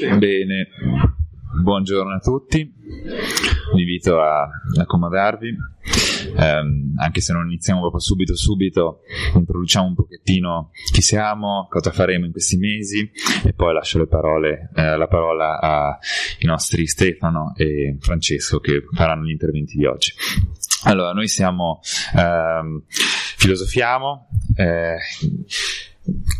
Bene, buongiorno a tutti, vi invito a accomodarvi, um, anche se non iniziamo proprio subito subito, introduciamo un pochettino chi siamo, cosa faremo in questi mesi e poi lascio parole, eh, la parola ai nostri Stefano e Francesco che faranno gli interventi di oggi. Allora, noi siamo, filosofiamo, eh,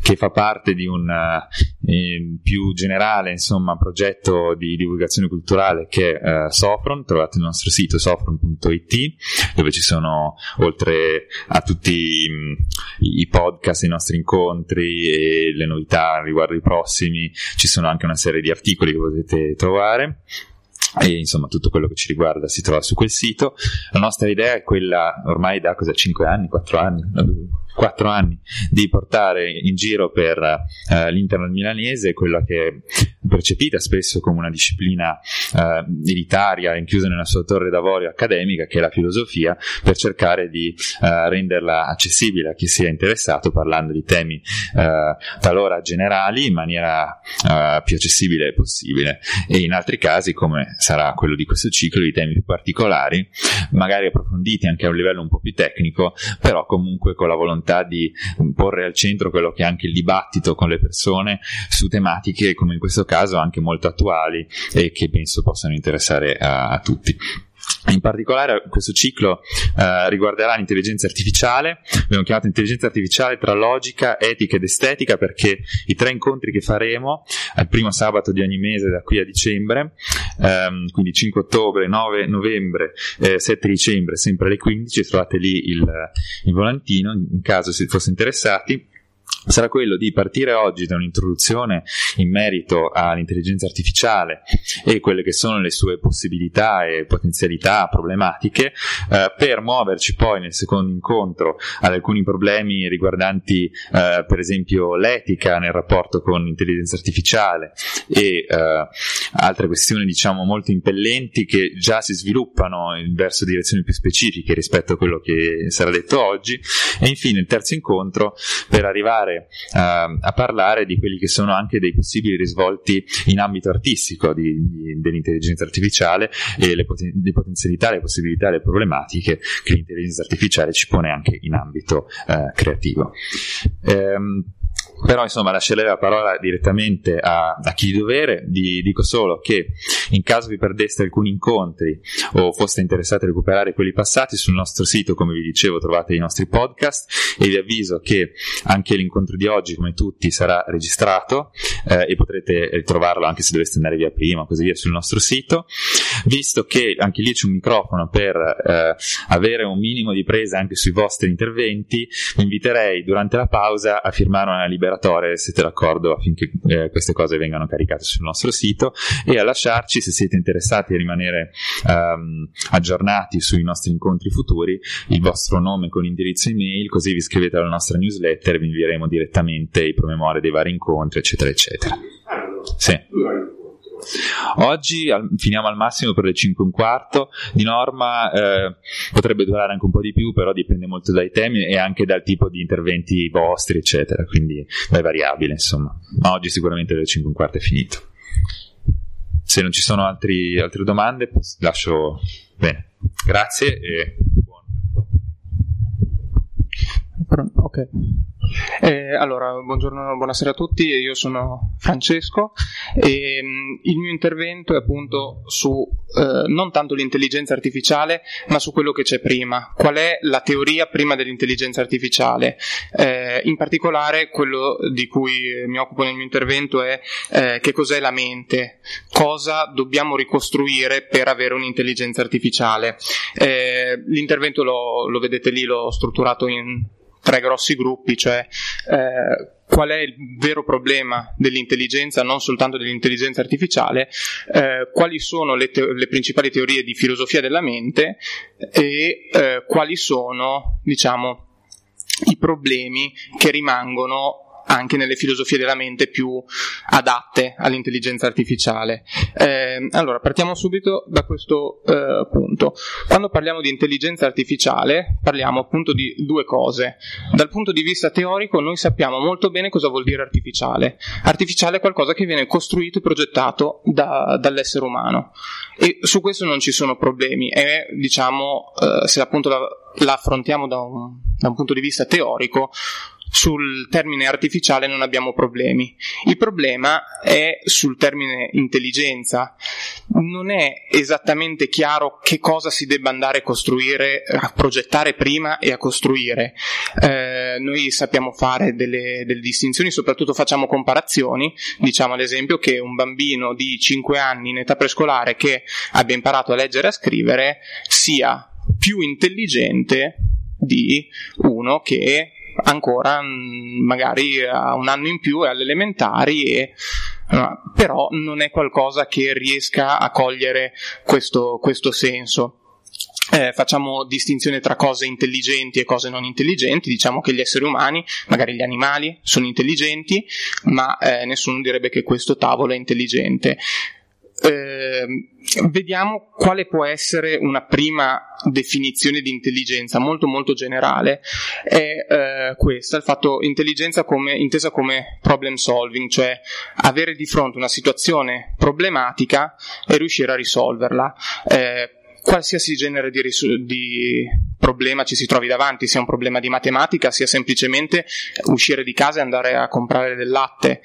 che fa parte di un eh, più generale insomma, progetto di divulgazione culturale che è eh, Sofron, trovate il nostro sito sofron.it dove ci sono oltre a tutti mh, mm, i podcast, i nostri incontri e le novità riguardo i prossimi, ci sono anche una serie di articoli che potete trovare. E insomma tutto quello che ci riguarda si trova su quel sito. La nostra idea è quella ormai da cosa 5 anni, 4 anni, quattro anni di portare in giro per uh, l'internet milanese quella che è percepita spesso come una disciplina uh, elitaria rinchiusa nella sua torre d'avorio accademica che è la filosofia per cercare di uh, renderla accessibile a chi sia interessato parlando di temi talora generali in maniera più accessibile possibile. E in altri casi come sarà quello di questo ciclo di temi più particolari magari approfonditi anche a un livello un po' più tecnico però comunque con la volontà volontà di porre al centro quello che è anche il dibattito con le persone su tematiche come in questo caso anche molto attuali e che penso possano interessare a, a tutti. In particolare questo ciclo eh, riguarderà l'intelligenza artificiale, abbiamo chiamato intelligenza artificiale tra logica, etica ed estetica perché i tre incontri che faremo al primo sabato di ogni mese da qui a dicembre, ehm, quindi 5 ottobre, 9 novembre, eh, 7 dicembre, sempre alle 15, trovate lì il, il volantino in caso si fosse interessati sarà quello di partire oggi da un'introduzione in merito all'intelligenza artificiale e quelle che sono le sue possibilità e potenzialità problematiche eh, per muoverci poi nel secondo incontro ad alcuni problemi riguardanti eh, per esempio l'etica nel rapporto con l'intelligenza artificiale e eh, altre questioni diciamo molto impellenti che già si sviluppano verso direzioni più specifiche rispetto a quello che sarà detto oggi. E infine il terzo incontro per arrivare uh, a parlare di quelli che sono anche dei possibili risvolti in ambito artistico di, di, dell'intelligenza artificiale e le, poten- le, potenzialità, le possibilità, le problematiche che l'intelligenza artificiale ci pone anche in ambito uh, creativo. Um, però insomma lascerei la parola direttamente a, a chi di dovere, di, dico solo che in caso vi perdeste alcuni incontri o foste interessati a recuperare quelli passati sul nostro sito come vi dicevo trovate i nostri podcast e vi avviso che anche l'incontro di oggi come tutti sarà registrato eh, e potrete ritrovarlo anche se doveste andare via prima così via sul nostro sito. Visto che anche lì c'è un microfono per eh, avere un minimo di presa anche sui vostri interventi vi inviterei durante la pausa a firmare una liberazione liberatore, siete d'accordo affinché eh, queste cose vengano caricate sul nostro sito e a lasciarci, se siete interessati a rimanere um, aggiornati sui nostri incontri futuri, il vostro nome con indirizzo email, così vi iscrivete alla nostra newsletter, vi invieremo direttamente i promemoria dei vari incontri, eccetera, eccetera. Sì. Oggi al, finiamo al massimo per le 5 e un quarto, di norma eh, potrebbe durare anche un po' di più, però dipende molto dai temi e anche dal tipo di interventi vostri, eccetera, quindi è variabile, insomma. Ma oggi sicuramente le 5 e un quarto è finito. Se non ci sono altri, altre domande, lascio bene. Grazie e buon. Ok. Eh, allora, buongiorno, buonasera a tutti, io sono Francesco e mm, il mio intervento è appunto su eh, non tanto l'intelligenza artificiale, ma su quello che c'è prima. Qual è la teoria prima dell'intelligenza artificiale? Eh, in particolare quello di cui mi occupo nel mio intervento è eh, che cos'è la mente, cosa dobbiamo ricostruire per avere un'intelligenza artificiale. Eh, l'intervento lo, lo vedete lì, l'ho strutturato in tre grossi gruppi, cioè eh, qual è il vero problema dell'intelligenza, non soltanto dell'intelligenza artificiale, eh, quali sono le, te- le, principali teorie di filosofia della mente e eh, quali sono, diciamo, i problemi che rimangono anche nelle filosofie della mente più adatte all'intelligenza artificiale. Eh, allora, partiamo subito da questo eh, punto. Quando parliamo di intelligenza artificiale, parliamo appunto di due cose. Dal punto di vista teorico, noi sappiamo molto bene cosa vuol dire artificiale. Artificiale è qualcosa che viene costruito e progettato da, dall'essere umano e su questo non ci sono problemi. È, diciamo, eh, se appunto la, la affrontiamo da un, da un punto di vista teorico, sul termine artificiale non abbiamo problemi. Il problema è sul termine intelligenza. Non è esattamente chiaro che cosa si debba andare a costruire, a progettare prima e a costruire. Eh, noi sappiamo fare delle, delle distinzioni, soprattutto facciamo comparazioni. Diciamo ad esempio che un bambino di 5 anni in età prescolare che abbia imparato a leggere e a scrivere sia più intelligente di uno che ancora mm, magari ha un anno in più è alle elementari e però non è qualcosa che riesca a cogliere questo, questo senso. Eh, facciamo distinzione tra cose intelligenti e cose non intelligenti, diciamo che gli esseri umani, magari gli animali, sono intelligenti, ma eh, nessuno direbbe che questo tavolo è intelligente. Eh, vediamo quale può essere una prima definizione di intelligenza molto molto generale è eh, questa, il fatto intelligenza come, intesa come problem solving, cioè avere di fronte una situazione problematica e riuscire a risolverla. Eh, qualsiasi genere di, ris- di, problema ci si trovi davanti, sia un problema di matematica, sia semplicemente uscire di casa e andare a comprare del latte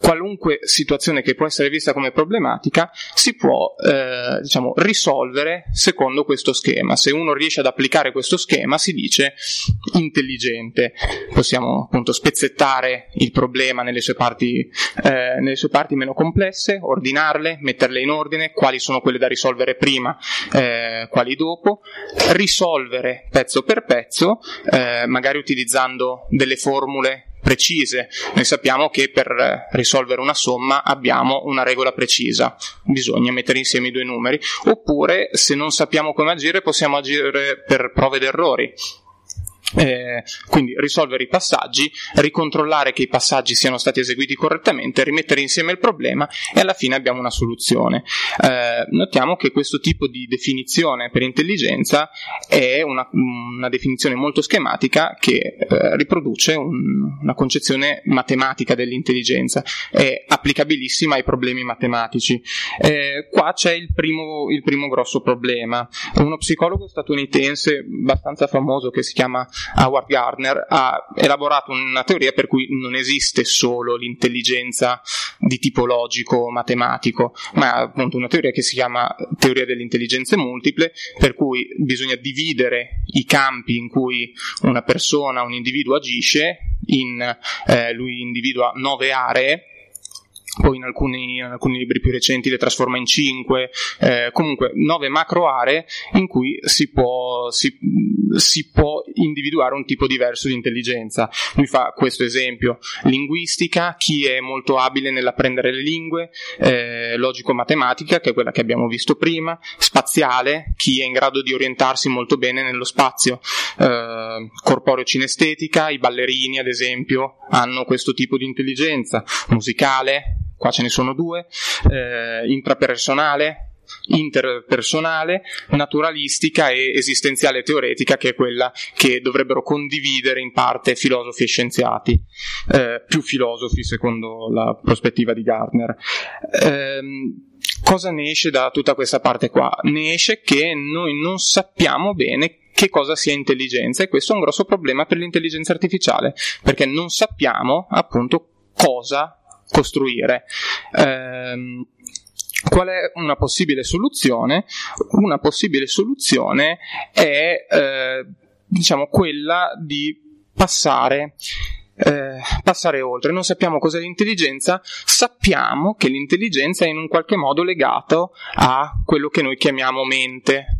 qualunque situazione che può essere vista come problematica si può eh, diciamo, risolvere secondo questo schema. Se uno riesce ad applicare questo schema si dice intelligente. Possiamo appunto spezzettare il problema nelle sue parti, eh, nelle sue parti meno complesse, ordinarle, metterle in ordine, quali sono quelle da risolvere prima, eh, quali dopo, risolvere pezzo per pezzo, eh, magari utilizzando delle formule precise. Noi sappiamo che per risolvere una somma abbiamo una regola precisa, bisogna mettere insieme i due numeri, oppure se non sappiamo come agire possiamo agire per prove ed errori. Eh, quindi risolvere i passaggi, ricontrollare che i passaggi siano stati eseguiti correttamente, rimettere insieme il problema e alla fine abbiamo una soluzione. Eh, notiamo che questo tipo di definizione per intelligenza è una, una definizione molto schematica che eh, riproduce un, una concezione matematica dell'intelligenza, è applicabilissima ai problemi matematici. Eh, qua c'è il primo, il primo grosso problema. Uno psicologo statunitense abbastanza famoso che si chiama Howard Gardner ha elaborato una teoria per cui non esiste solo l'intelligenza di tipo logico matematico, ma appunto una teoria che si chiama teoria delle intelligenze multiple, per cui bisogna dividere i campi in cui una persona, un individuo agisce, in, eh, lui individua nove aree poi in alcuni, in alcuni, libri più recenti le trasforma in cinque, eh, comunque nove macro aree in cui si può, si, si può, individuare un tipo diverso di intelligenza. Lui fa questo esempio, linguistica, chi è molto abile nell'apprendere le lingue, eh, logico-matematica, che è quella che abbiamo visto prima, spaziale, chi è in grado di orientarsi molto bene nello spazio, eh, corporeo-cinestetica, i ballerini ad esempio hanno questo tipo di intelligenza, musicale, qua ce ne sono due, eh, intrapersonale, interpersonale, naturalistica e esistenziale teoretica, che è quella che dovrebbero condividere in parte filosofi e scienziati, eh, più filosofi secondo la prospettiva di Gardner. Eh, cosa ne esce da tutta questa parte qua? Ne esce che noi non sappiamo bene che cosa sia intelligenza e questo è un grosso problema per l'intelligenza artificiale, perché non sappiamo appunto cosa costruire. Ehm, qual è una possibile soluzione? Una possibile soluzione è eh, diciamo quella di passare eh, passare oltre. Non sappiamo cos'è l'intelligenza, sappiamo che l'intelligenza è in un qualche modo legato a quello che noi chiamiamo mente.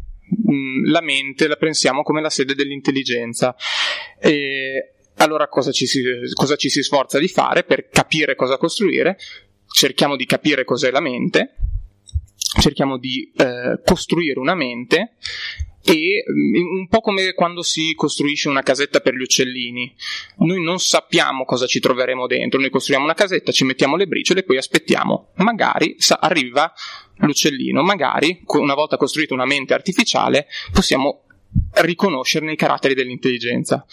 Mm, la mente la pensiamo come la sede dell'intelligenza. E allora cosa ci, si, cosa ci si sforza di fare per capire cosa costruire? Cerchiamo di capire cos'è la mente, cerchiamo di eh, costruire una mente e mm, un po' come quando si costruisce una casetta per gli uccellini. Noi non sappiamo cosa ci troveremo dentro, noi costruiamo una casetta, ci mettiamo le briciole e poi aspettiamo. Magari arriva l'uccellino, magari una volta costruita una mente artificiale possiamo riconoscerne i caratteri dell'intelligenza.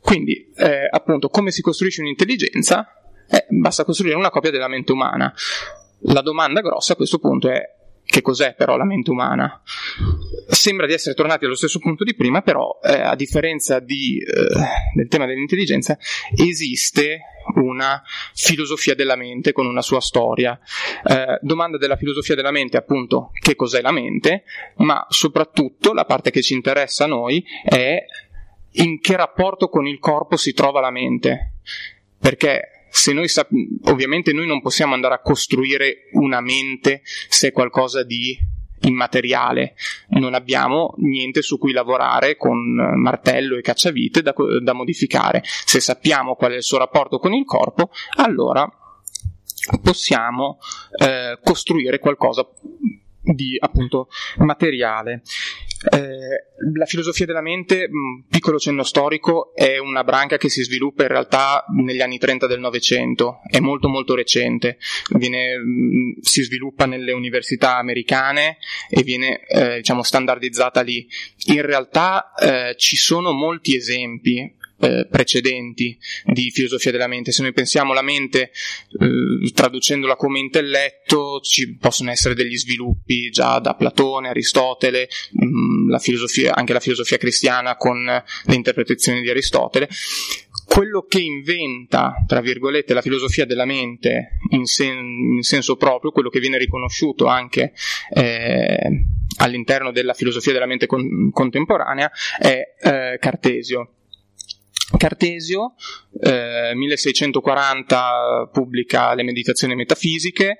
Quindi, eh, appunto, come si costruisce un'intelligenza? Eh, basta costruire una copia della mente umana. La domanda grossa a questo punto è che cos'è però la mente umana? Sembra di essere tornati allo stesso punto di prima, però eh, a differenza di, eh, del tema dell'intelligenza esiste una filosofia della mente con una sua storia. Eh, domanda della filosofia della mente appunto che cos'è la mente, ma soprattutto la parte che ci interessa a noi è in che rapporto con il corpo si trova la mente. Perché se noi sap- ovviamente noi non possiamo andare a costruire una mente se è qualcosa di immateriale, non abbiamo niente su cui lavorare con martello e cacciavite da, da modificare. Se sappiamo qual è il suo rapporto con il corpo, allora possiamo eh, costruire qualcosa di appunto materiale. Eh, la filosofia della mente, mh, piccolo cenno storico, è una branca che si sviluppa in realtà negli anni 30 del Novecento, è molto molto recente, viene, mh, si sviluppa nelle università americane e viene eh, diciamo standardizzata lì. In realtà eh, ci sono molti esempi eh, precedenti di filosofia della mente. Se noi pensiamo alla mente, eh, traducendola come intelletto, ci possono essere degli sviluppi già da Platone, Aristotele, mh, mm, la anche la filosofia cristiana con le interpretazioni di Aristotele. Quello che inventa, tra virgolette, la filosofia della mente in, sen- in senso proprio, quello che viene riconosciuto anche eh, all'interno della filosofia della mente con- contemporanea, è eh, Cartesio Cartesio, eh, 1640 pubblica le meditazioni metafisiche,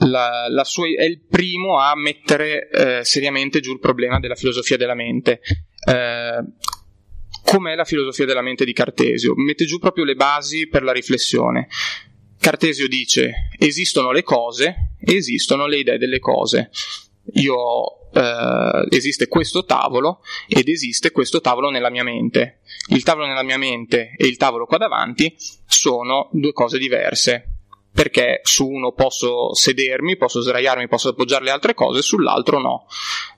la, la sua, è il primo a mettere eh, seriamente giù il problema della filosofia della mente. Eh, com'è la filosofia della mente di Cartesio? Mette giù proprio le basi per la riflessione. Cartesio dice esistono le cose e esistono le idee delle cose. Io eh, esiste questo tavolo ed esiste questo tavolo nella mia mente. Il tavolo nella mia mente e il tavolo qua davanti sono due cose diverse. Perché su uno posso sedermi, posso sdraiarmi, posso appoggiare le altre cose, sull'altro no.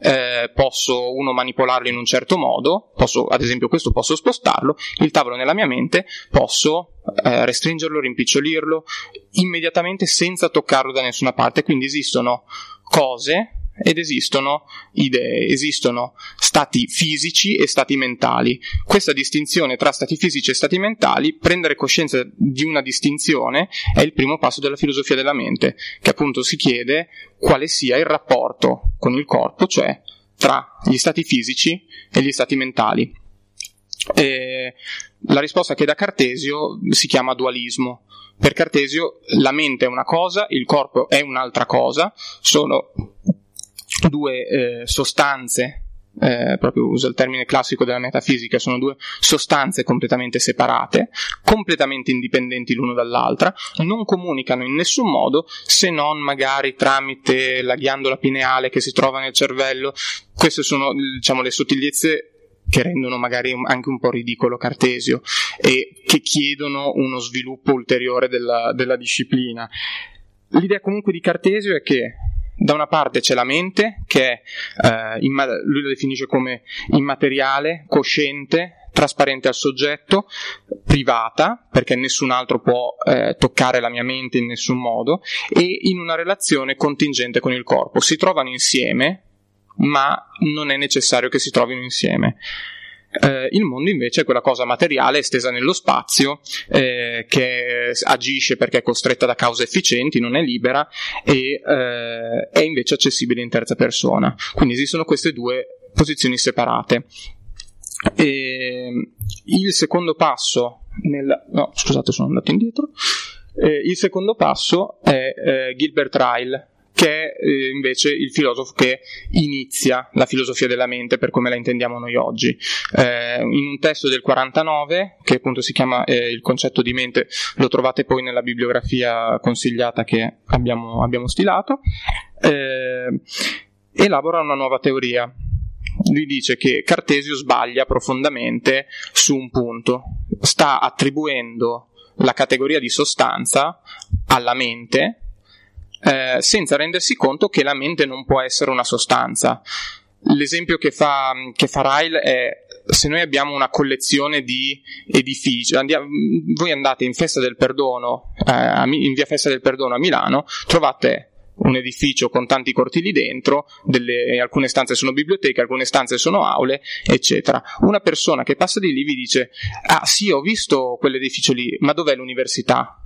Eh, posso uno manipolarlo in un certo modo, posso, ad esempio questo posso spostarlo, il tavolo nella mia mente posso eh, restringerlo, rimpicciolirlo immediatamente senza toccarlo da nessuna parte. Quindi esistono cose ed esistono idee, esistono stati fisici e stati mentali. Questa distinzione tra stati fisici e stati mentali, prendere coscienza di una distinzione è il primo passo della filosofia della mente, che appunto si chiede quale sia il rapporto con il corpo, cioè tra gli stati fisici e gli stati mentali. E la risposta che dà Cartesio si chiama dualismo. Per Cartesio la mente è una cosa, il corpo è un'altra cosa, sono due eh, sostanze, eh, proprio uso il termine classico della metafisica, sono due sostanze completamente separate, completamente indipendenti l'uno dall'altra, non comunicano in nessun modo se non magari tramite la ghiandola pineale che si trova nel cervello. Queste sono diciamo, le sottigliezze che rendono magari anche un po' ridicolo Cartesio e che chiedono uno sviluppo ulteriore della, della disciplina. L'idea comunque di Cartesio è che da una parte c'è la mente, che è, eh, imma- lui lo definisce come immateriale, cosciente, trasparente al soggetto, privata, perché nessun altro può eh, toccare la mia mente in nessun modo, e in una relazione contingente con il corpo. Si trovano insieme, ma non è necessario che si trovino insieme. Eh, il mondo invece è quella cosa materiale estesa nello spazio eh, che agisce perché è costretta da cause efficienti, non è libera e eh, è invece accessibile in terza persona. Quindi esistono queste due posizioni separate. E il secondo passo nel... no, scusate, sono andato indietro. Eh, il secondo passo è eh, Gilbert Ryle, che è eh, invece il filosofo che inizia la filosofia della mente per come la intendiamo noi oggi. Eh, in un testo del 49, che appunto si chiama eh, Il concetto di mente, lo trovate poi nella bibliografia consigliata che abbiamo, abbiamo stilato, eh, elabora una nuova teoria lui dice che Cartesio sbaglia profondamente su un punto, sta attribuendo la categoria di sostanza alla mente eh, senza rendersi conto che la mente non può essere una sostanza. L'esempio che fa, che fa Ryle è se noi abbiamo una collezione di edifici, andiamo, voi andate in Festa del Perdono, eh, in via Festa del Perdono a Milano, trovate un edificio con tanti cortili dentro, delle, alcune stanze sono biblioteche, alcune stanze sono aule, eccetera. Una persona che passa di lì vi dice: Ah, sì, ho visto quell'edificio lì, ma dov'è l'università?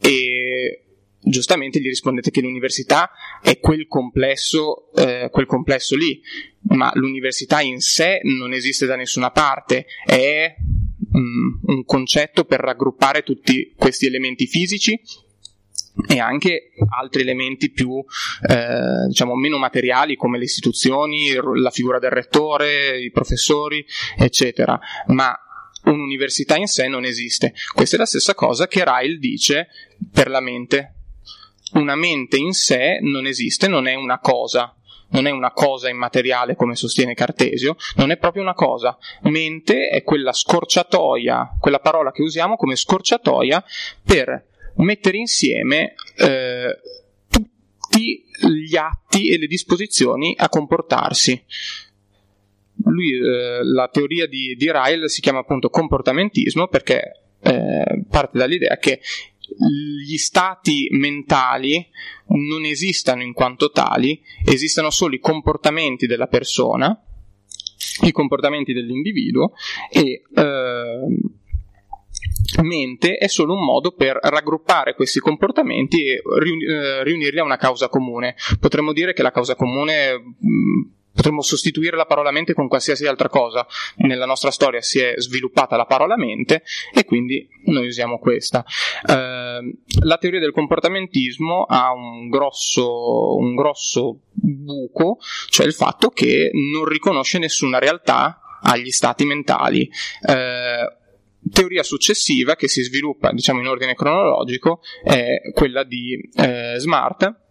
E giustamente gli rispondete che l'università è quel complesso, eh, quel complesso lì, ma l'università in sé non esiste da nessuna parte, è um, un concetto per raggruppare tutti questi elementi fisici e anche altri elementi più eh, diciamo meno materiali come le istituzioni, la figura del rettore, i professori, eccetera, ma un'università in sé non esiste. Questa è la stessa cosa che Ryle dice per la mente. Una mente in sé non esiste, non è una cosa, non è una cosa immateriale come sostiene Cartesio, non è proprio una cosa. Mente è quella scorciatoia, quella parola che usiamo come scorciatoia per mettere insieme eh, tutti gli atti e le disposizioni a comportarsi. Lui, eh, la teoria di, di Ryle si chiama appunto comportamentismo perché eh, parte dall'idea che gli stati mentali non esistano in quanto tali, esistano solo i comportamenti della persona, i comportamenti dell'individuo e eh, mente è solo un modo per raggruppare questi comportamenti e eh, riunirli a una causa comune. Potremmo dire che la causa comune mh, potremmo sostituire la parola mente con qualsiasi altra cosa. Nella nostra storia si è sviluppata la parola mente e quindi noi usiamo questa. Eh, la teoria del comportamentismo ha un grosso, un grosso buco, cioè il fatto che non riconosce nessuna realtà agli stati mentali. Eh, teoria successiva che si sviluppa diciamo in ordine cronologico è quella di eh, Smart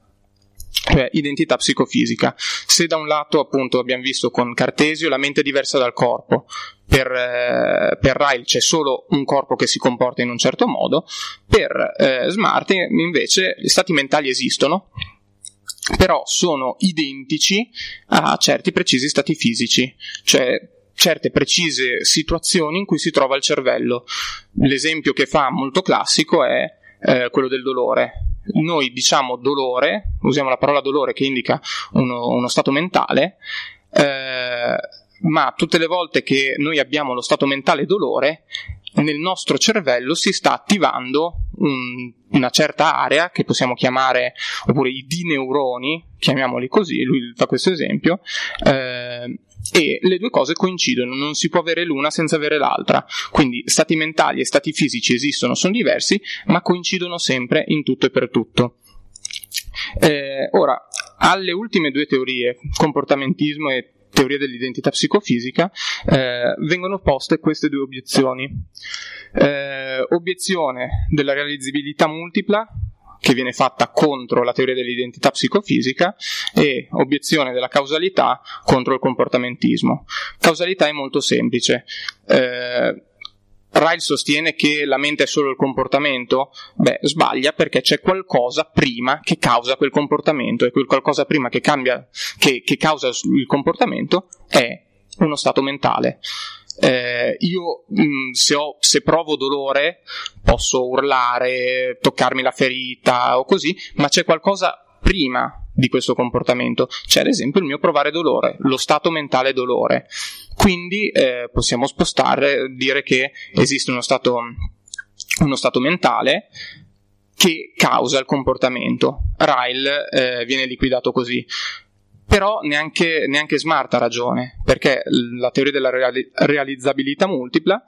cioè identità psicofisica. Se da un lato, appunto, abbiamo visto con Cartesio la mente è diversa dal corpo, per, eh, per Ryle c'è solo un corpo che si comporta in un certo modo, per eh, Smart invece gli stati mentali esistono, però sono identici a certi precisi stati fisici, cioè certe precise situazioni in cui si trova il cervello. L'esempio che fa molto classico è eh, quello del dolore. Noi diciamo dolore, usiamo la parola dolore che indica uno, uno stato mentale, eh, ma tutte le volte che noi abbiamo lo stato mentale dolore, nel nostro cervello si sta attivando un, una certa area che possiamo chiamare, oppure i dineuroni, chiamiamoli così, lui fa questo esempio, eh, e le due cose coincidono, non si può avere l'una senza avere l'altra. Quindi stati mentali e stati fisici esistono, sono diversi, ma coincidono sempre in tutto e per tutto. Eh, ora, alle ultime due teorie, comportamentismo e teoria dell'identità psicofisica, eh, vengono poste queste due obiezioni. Eh, obiezione della realizzabilità multipla, che viene fatta contro la teoria dell'identità psicofisica e obiezione della causalità contro il comportamentismo. Causalità è molto semplice. Eh, Ryle sostiene che la mente è solo il comportamento, beh, sbaglia perché c'è qualcosa prima che causa quel comportamento e quel qualcosa prima che, cambia, che, che causa il comportamento è uno stato mentale. Eh, io mh, mm, se, ho, se provo dolore posso urlare, toccarmi la ferita o così, ma c'è qualcosa prima di questo comportamento. C'è ad esempio il mio provare dolore, lo stato mentale dolore. Quindi eh, possiamo spostare, dire che esiste uno stato, uno stato mentale che causa il comportamento. Ryle eh, viene liquidato così. Però neanche, neanche, Smart ha ragione, perché la teoria della reali- realizzabilità multipla,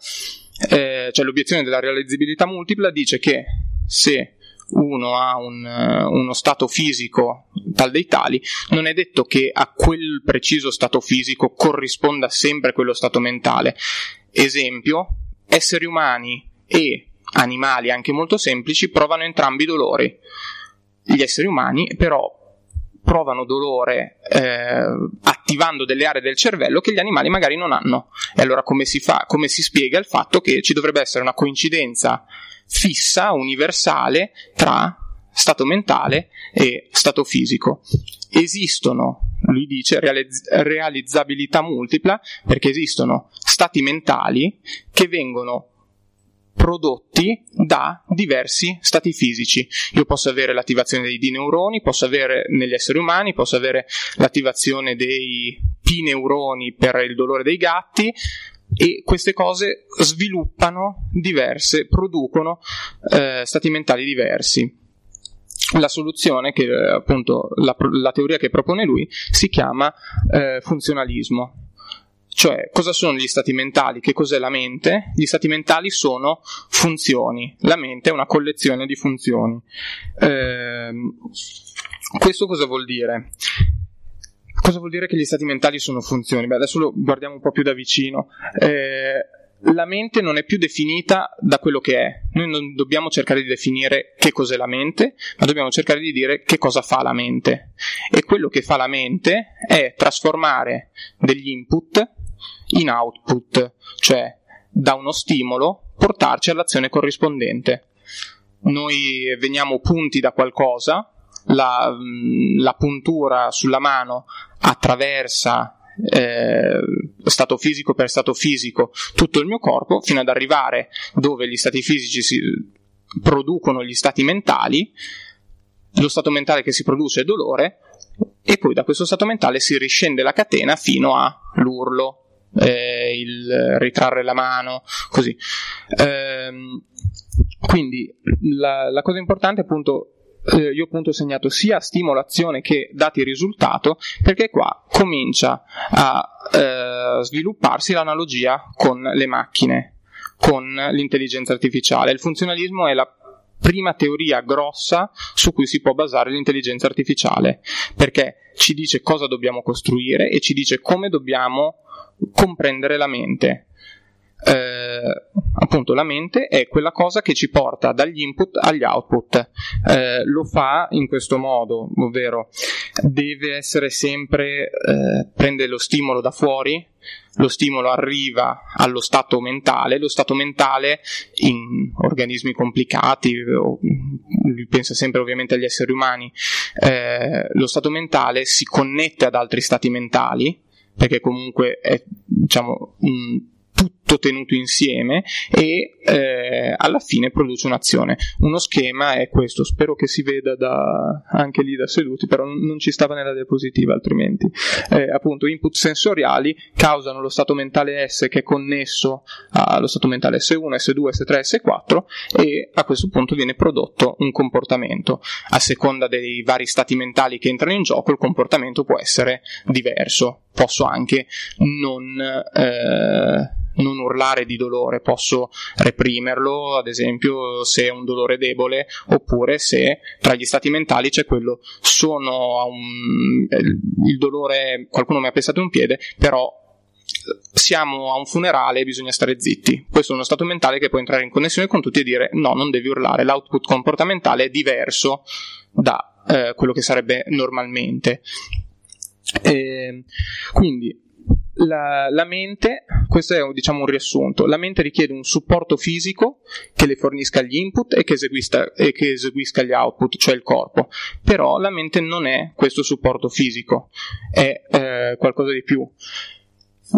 eh, cioè l'obiezione della realizzabilità multipla dice che se uno ha un, uno stato fisico tal dei tali, non è detto che a quel preciso stato fisico corrisponda sempre quello stato mentale. Esempio, esseri umani e animali anche molto semplici provano entrambi dolori. Gli esseri umani però provano dolore eh, attivando delle aree del cervello che gli animali magari non hanno. E allora come si fa? Come si spiega il fatto che ci dovrebbe essere una coincidenza fissa, universale, tra stato mentale e stato fisico. Esistono, lui dice, realizz- realizzabilità multipla perché esistono stati mentali che vengono prodotti da diversi stati fisici. Io posso avere l'attivazione dei D-neuroni, posso avere negli esseri umani, posso avere l'attivazione dei P-neuroni per il dolore dei gatti, e queste cose sviluppano diverse, producono eh, stati mentali diversi. La soluzione, che appunto la, la teoria che propone lui, si chiama eh, funzionalismo. Cioè, cosa sono gli stati mentali? Che cos'è la mente? Gli stati mentali sono funzioni. La mente è una collezione di funzioni. Eh, questo cosa vuol dire? Cosa vuol dire che gli stati mentali sono funzioni? Beh, adesso lo guardiamo un po' più da vicino. Eh, la mente non è più definita da quello che è. Noi non dobbiamo cercare di definire che cos'è la mente, ma dobbiamo cercare di dire che cosa fa la mente. E quello che fa la mente è trasformare degli input in output, cioè da uno stimolo portarci all'azione corrispondente. Noi veniamo punti da qualcosa, la, la puntura sulla mano attraversa eh, stato fisico per stato fisico tutto il mio corpo fino ad arrivare dove gli stati fisici si producono gli stati mentali, lo stato mentale che si produce è dolore e poi da questo stato mentale si riscende la catena fino all'urlo, eh, il ritrarre la mano, così. Eh, quindi la, la cosa importante appunto eh, io appunto ho segnato sia stimolazione che dati risultato, perché qua comincia a eh, svilupparsi l'analogia con le macchine, con l'intelligenza artificiale. Il funzionalismo è la prima teoria grossa su cui si può basare l'intelligenza artificiale, perché ci dice cosa dobbiamo costruire e ci dice come dobbiamo comprendere la mente eh, appunto la mente è quella cosa che ci porta dagli input agli output. Eh, lo fa in questo modo, ovvero deve essere sempre, eh, prende lo stimolo da fuori, lo stimolo arriva allo stato mentale, lo stato mentale in organismi complicati, pensa sempre ovviamente agli esseri umani, eh, lo stato mentale si connette ad altri stati mentali, perché comunque è diciamo, un tutto tenuto insieme e eh, alla fine produce un'azione. Uno schema è questo, spero che si veda da, anche lì da seduti, però non ci stava nella diapositiva altrimenti. Eh, appunto, input sensoriali causano lo stato mentale S che è connesso allo stato mentale S1, S2, S3, S4 e a questo punto viene prodotto un comportamento. A seconda dei vari stati mentali che entrano in gioco, il comportamento può essere diverso. Posso anche non eh, non urlare di dolore, posso reprimerlo, ad esempio se è un dolore debole, oppure se tra gli stati mentali c'è quello sono a un, il dolore, qualcuno mi ha pensato un piede, però siamo a un funerale e bisogna stare zitti. Questo è uno stato mentale che può entrare in connessione con tutti e dire no, non devi urlare, l'output comportamentale è diverso da eh, quello che sarebbe normalmente. E, quindi la, la, mente, questo è diciamo un riassunto, la mente richiede un supporto fisico che le fornisca gli input e che, eseguisca, e che eseguisca gli output, cioè il corpo, però la mente non è questo supporto fisico, è eh, qualcosa di più.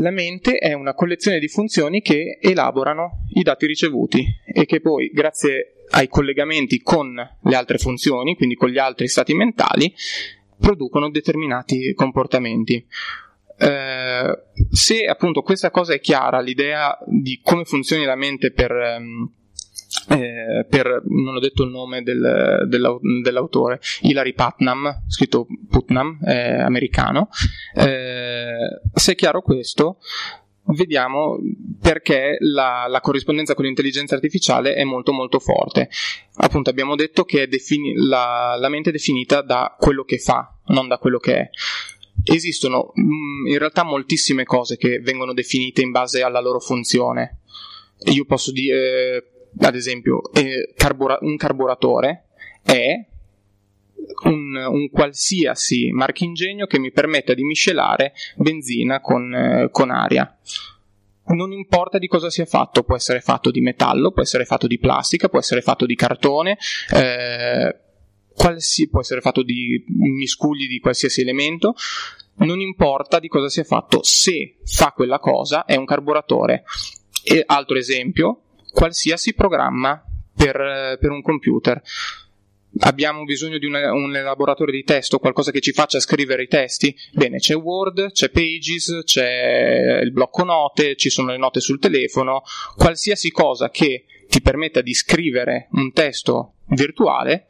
La mente è una collezione di funzioni che elaborano i dati ricevuti e che poi, grazie ai collegamenti con le altre funzioni, quindi con gli altri stati mentali, producono determinati comportamenti. Eh, se appunto questa cosa è chiara, l'idea di come funzioni la mente per, ehm, eh, per non ho detto il nome del, dell'autore, Hilary Putnam, scritto Putnam, eh, americano, se è chiaro questo, vediamo perché la, la, corrispondenza con l'intelligenza artificiale è molto molto forte. Appunto abbiamo detto che defini- la, la mente è definita da quello che fa, non da quello che è esistono mm, in realtà moltissime cose che vengono definite in base alla loro funzione. Io posso dire, ad esempio, eh, un carburatore è un, un, qualsiasi marchingegno che mi permetta di miscelare benzina con, eh, con aria non importa di cosa sia fatto, può essere fatto di metallo, può essere fatto di plastica, può essere fatto di cartone, eh, qualsi, può essere fatto di miscugli di qualsiasi elemento, non importa di cosa sia fatto, se fa quella cosa è un carburatore. E altro esempio, qualsiasi programma per, per un computer abbiamo bisogno di una, un elaboratore di testo, qualcosa che ci faccia scrivere i testi? Bene, c'è Word, c'è Pages, c'è il blocco note, ci sono le note sul telefono, qualsiasi cosa che ti permetta di scrivere un testo virtuale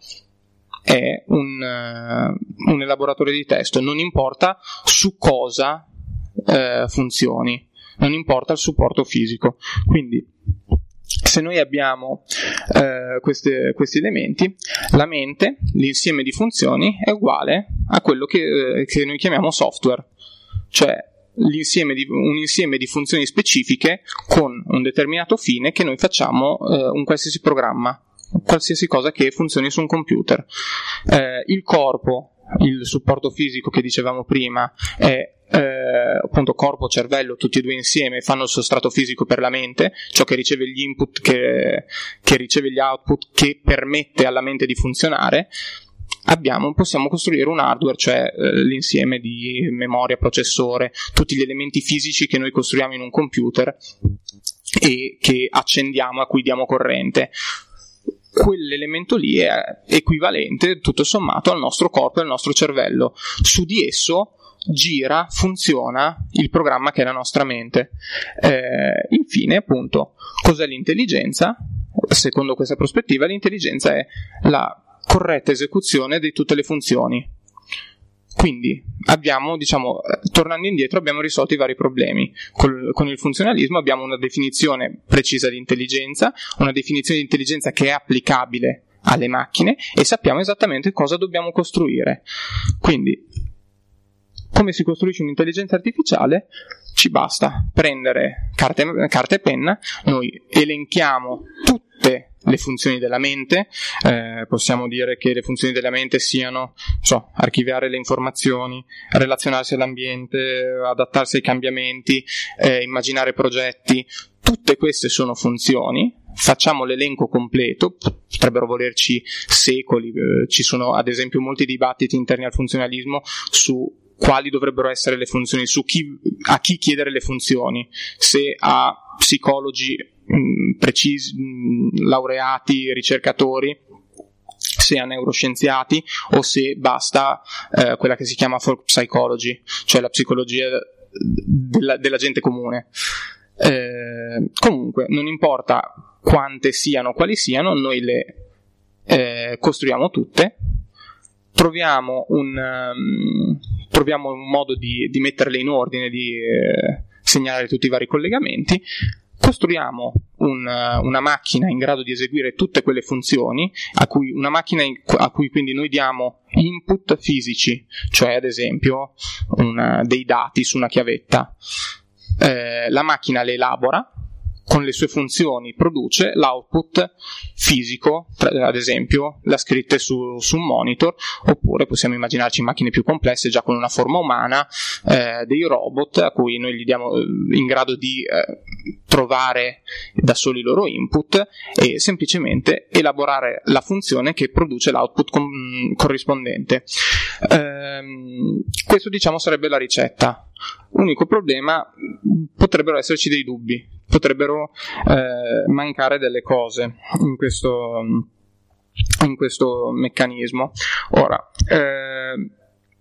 è un, uh, un elaboratore di testo, non importa su cosa uh, funzioni, non importa il supporto fisico. Quindi se noi abbiamo eh, queste, questi elementi, la mente, l'insieme di funzioni, è uguale a quello che, eh, che noi chiamiamo software, cioè di, un insieme di funzioni specifiche con un determinato fine che noi facciamo eh, un qualsiasi programma, qualsiasi cosa che funzioni su un computer. Eh, il corpo, il supporto fisico che dicevamo prima, è eh, appunto corpo, cervello, tutti e due insieme fanno il sostrato fisico per la mente, ciò che riceve gli input, che, che riceve gli output, che permette alla mente di funzionare. Abbiamo, possiamo costruire un hardware, cioè eh, l'insieme di memoria, processore, tutti gli elementi fisici che noi costruiamo in un computer e che accendiamo, a cui diamo corrente quell'elemento lì è equivalente tutto sommato al nostro corpo e al nostro cervello. Su di esso gira, funziona il programma che è la nostra mente. Eh, infine, appunto, cos'è l'intelligenza? Secondo questa prospettiva, l'intelligenza è la corretta esecuzione di tutte le funzioni. Quindi abbiamo, diciamo, tornando indietro, abbiamo risolto i vari problemi. Col, con il funzionalismo abbiamo una definizione precisa di intelligenza, una definizione di intelligenza che è applicabile alle macchine e sappiamo esattamente cosa dobbiamo costruire. Quindi come si costruisce un'intelligenza artificiale? Ci basta prendere carta e penna, noi elenchiamo tutte le funzioni della mente, eh, possiamo dire che le funzioni della mente siano so, archiviare le informazioni, relazionarsi all'ambiente, adattarsi ai cambiamenti, eh, immaginare progetti, tutte queste sono funzioni, facciamo l'elenco completo, potrebbero volerci secoli, eh, ci sono ad esempio molti dibattiti interni al funzionalismo su quali dovrebbero essere le funzioni, su chi, a chi chiedere le funzioni, se a psicologi precisi, mh, mm, laureati, ricercatori, se a neuroscienziati o se basta eh, quella che si chiama folk psychology, cioè la psicologia della, della gente comune. Eh, comunque, non importa quante siano, quali siano, noi le eh, costruiamo tutte, troviamo un, um, troviamo un modo di, di metterle in ordine, di eh, segnalare tutti i vari collegamenti, costruiamo un, una macchina in grado di eseguire tutte quelle funzioni, a cui, una macchina in, a cui quindi noi diamo input fisici, cioè ad esempio una, dei dati su una chiavetta. Eh, la macchina le elabora, con le sue funzioni produce l'output fisico, ad esempio la scritte su, su, un monitor, oppure possiamo immaginarci macchine più complesse già con una forma umana, eh, dei robot a cui noi gli diamo eh, in grado di eh, trovare da soli i loro input e semplicemente elaborare la funzione che produce l'output com- corrispondente. Ehm, questo diciamo sarebbe la ricetta. Unico problema, potrebbero esserci dei dubbi, potrebbero eh, mancare delle cose in questo, in questo meccanismo. Ora, eh,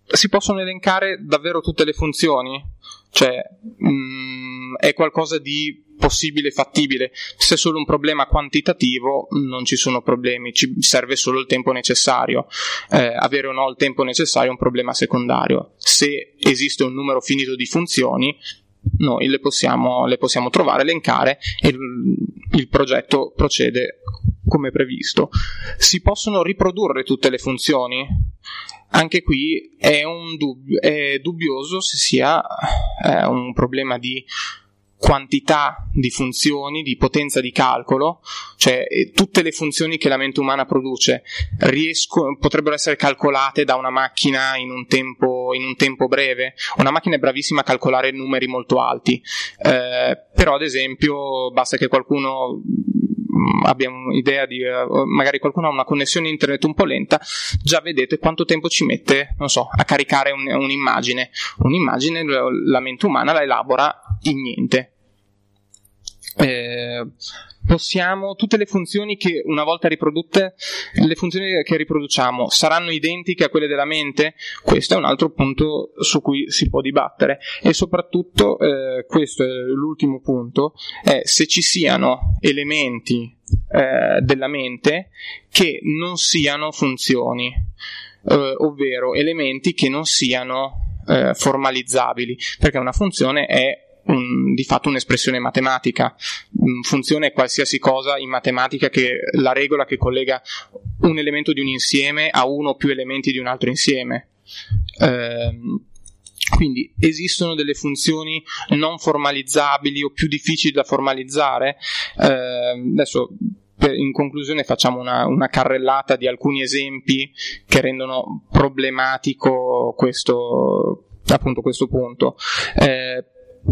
si possono elencare davvero tutte le funzioni? Cioè, mh, mm, è qualcosa di possibile fattibile. Se è solo un problema quantitativo, non ci sono problemi, ci serve solo il tempo necessario. Eh, avere o no il tempo necessario è un problema secondario. Se esiste un numero finito di funzioni, noi le possiamo, le possiamo trovare, elencare e il, il progetto procede come previsto. Si possono riprodurre tutte le funzioni? Anche qui è, dubbio, è dubbioso se sia eh, un problema di quantità di funzioni, di potenza di calcolo, cioè eh, tutte le funzioni che la mente umana produce riesco, potrebbero essere calcolate da una macchina in un, tempo, in un tempo breve. Una macchina è bravissima a calcolare numeri molto alti, eh, però ad esempio basta che qualcuno abbia un'idea di uh, magari qualcuno ha una connessione internet un po' lenta, già vedete quanto tempo ci mette, non so, a caricare un, un'immagine. Un'immagine la mente umana la elabora in niente. Eh, possiamo, tutte le funzioni che una volta riprodotte, le funzioni che riproduciamo saranno identiche a quelle della mente? Questo è un altro punto su cui si può dibattere e soprattutto, eh, questo è l'ultimo punto, è se ci siano elementi eh, della mente che non siano funzioni, eh, ovvero elementi che non siano eh, formalizzabili, perché una funzione è un, di fatto un'espressione matematica. Funzione è qualsiasi cosa in matematica che la regola che collega un elemento di un insieme a uno o più elementi di un altro insieme. Eh, quindi esistono delle funzioni non formalizzabili o più difficili da formalizzare. Eh, adesso in conclusione facciamo una, una, carrellata di alcuni esempi che rendono problematico questo, appunto questo punto. Eh,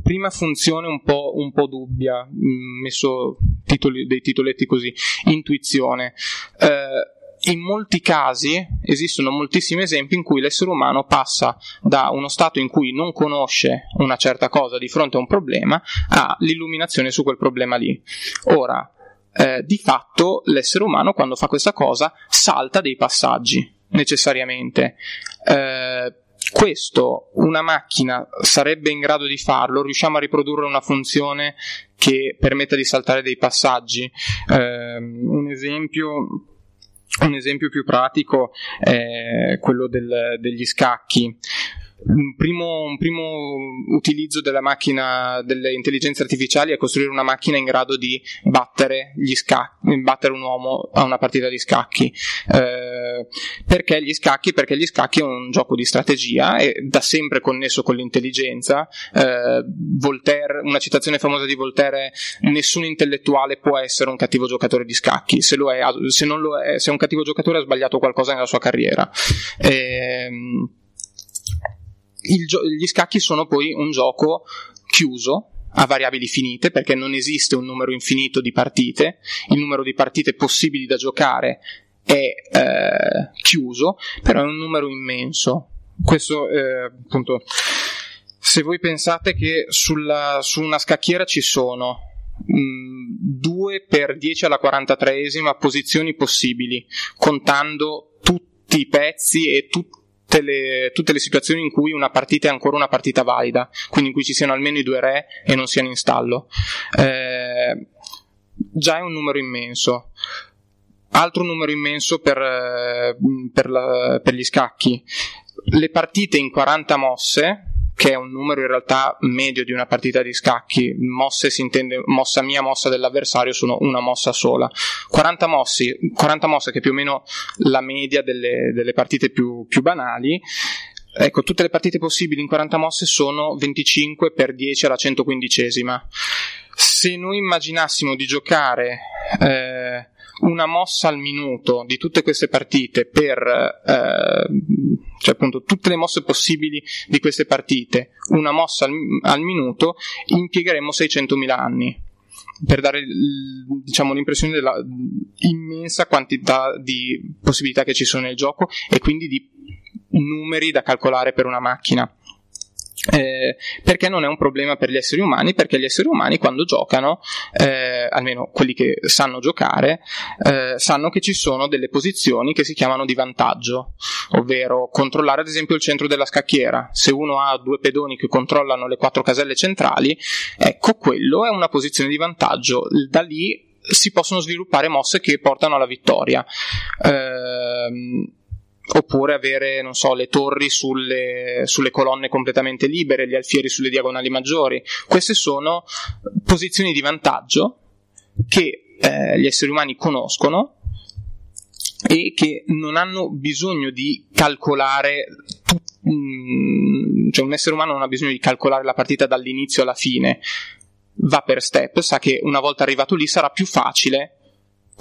prima funzione un po', un po dubbia, mm, messo titoli, dei titoletti così, intuizione. Eh, in molti casi esistono moltissimi esempi in cui l'essere umano passa da uno stato in cui non conosce una certa cosa di fronte a un problema all'illuminazione su quel problema lì. Ora, eh, di fatto l'essere umano quando fa questa cosa salta dei passaggi necessariamente. Eh, questo una macchina sarebbe in grado di farlo, riusciamo a riprodurre una funzione che permetta di saltare dei passaggi. Eh, un esempio un esempio più pratico è quello del, degli scacchi un primo, un primo, utilizzo della macchina, delle intelligenze artificiali è costruire una macchina in grado di battere, gli scacchi, battere un uomo a una partita di scacchi. Eh, perché gli scacchi? Perché gli scacchi è un gioco di strategia e da sempre connesso con l'intelligenza. Eh, Voltaire, una citazione famosa di Voltaire è nessun intellettuale può essere un cattivo giocatore di scacchi. Se, lo è, se non lo è, se è un cattivo giocatore ha sbagliato qualcosa nella sua carriera. Eh, gio- gli scacchi sono poi un gioco chiuso a variabili finite perché non esiste un numero infinito di partite, il numero di partite possibili da giocare è eh, chiuso, però è un numero immenso. Questo eh, appunto se voi pensate che sulla, su una scacchiera ci sono 2 per 10 alla 43esima posizioni possibili, contando tutti i pezzi e tutti tutte le, tutte le, situazioni in cui una partita è ancora una partita valida, quindi in cui ci siano almeno i due re e non siano in stallo. Eh, già è un numero immenso. Altro numero immenso per, eh, per, la, per gli scacchi. Le partite in 40 mosse, che è un numero in realtà medio di una partita di scacchi. Mosse si intende mossa mia, mossa dell'avversario, sono una mossa sola. 40, mossi, 40 mosse che è più o meno la media delle, delle partite più, più banali. Ecco, tutte le partite possibili in 40 mosse sono 25 per 10 alla 115esima. Se noi immaginassimo di giocare eh, una mossa al minuto di tutte queste partite per eh, cioè appunto tutte le mosse possibili di queste partite, una mossa al, al minuto, impiegheremo 600.000 anni per dare diciamo, l'impressione della immensa quantità di possibilità che ci sono nel gioco e quindi di numeri da calcolare per una macchina. Eh, perché non è un problema per gli esseri umani? Perché gli esseri umani quando giocano, eh, almeno quelli che sanno giocare, eh, sanno che ci sono delle posizioni che si chiamano di vantaggio, ovvero controllare ad esempio il centro della scacchiera. Se uno ha due pedoni che controllano le quattro caselle centrali, ecco quello è una posizione di vantaggio. Da lì si possono sviluppare mosse che portano alla vittoria. Eh, oppure avere, non so, le torri sulle, sulle, colonne completamente libere, gli alfieri sulle diagonali maggiori. Queste sono posizioni di vantaggio che eh, gli esseri umani conoscono e che non hanno bisogno di calcolare mm, cioè un essere umano non ha bisogno di calcolare la partita dall'inizio alla fine va per step, sa che una volta arrivato lì sarà più facile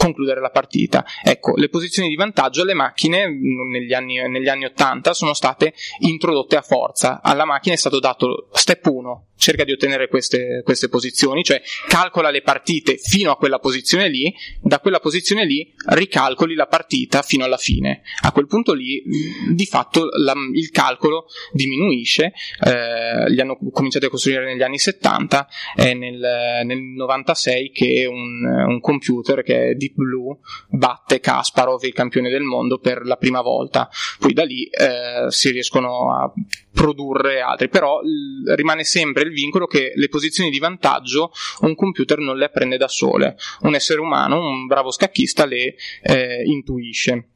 concludere la partita. Ecco, le posizioni di vantaggio alle macchine negli anni, negli anni 80 sono state introdotte a forza. Alla macchina è stato dato step 1, cerca di ottenere queste, queste, posizioni, cioè calcola le partite fino a quella posizione lì, da quella posizione lì ricalcoli la partita fino alla fine. A quel punto lì, di fatto, la, il calcolo diminuisce, eh, li hanno cominciati a costruire negli anni 70, è nel, nel 96 che un, un computer che è Deep Blue batte Kasparov, il campione del mondo, per la prima volta. Poi da lì eh, si riescono a produrre altri, però l- rimane sempre il vincolo che le posizioni di vantaggio un computer non le apprende da sole, un essere umano, un bravo scacchista le eh, intuisce.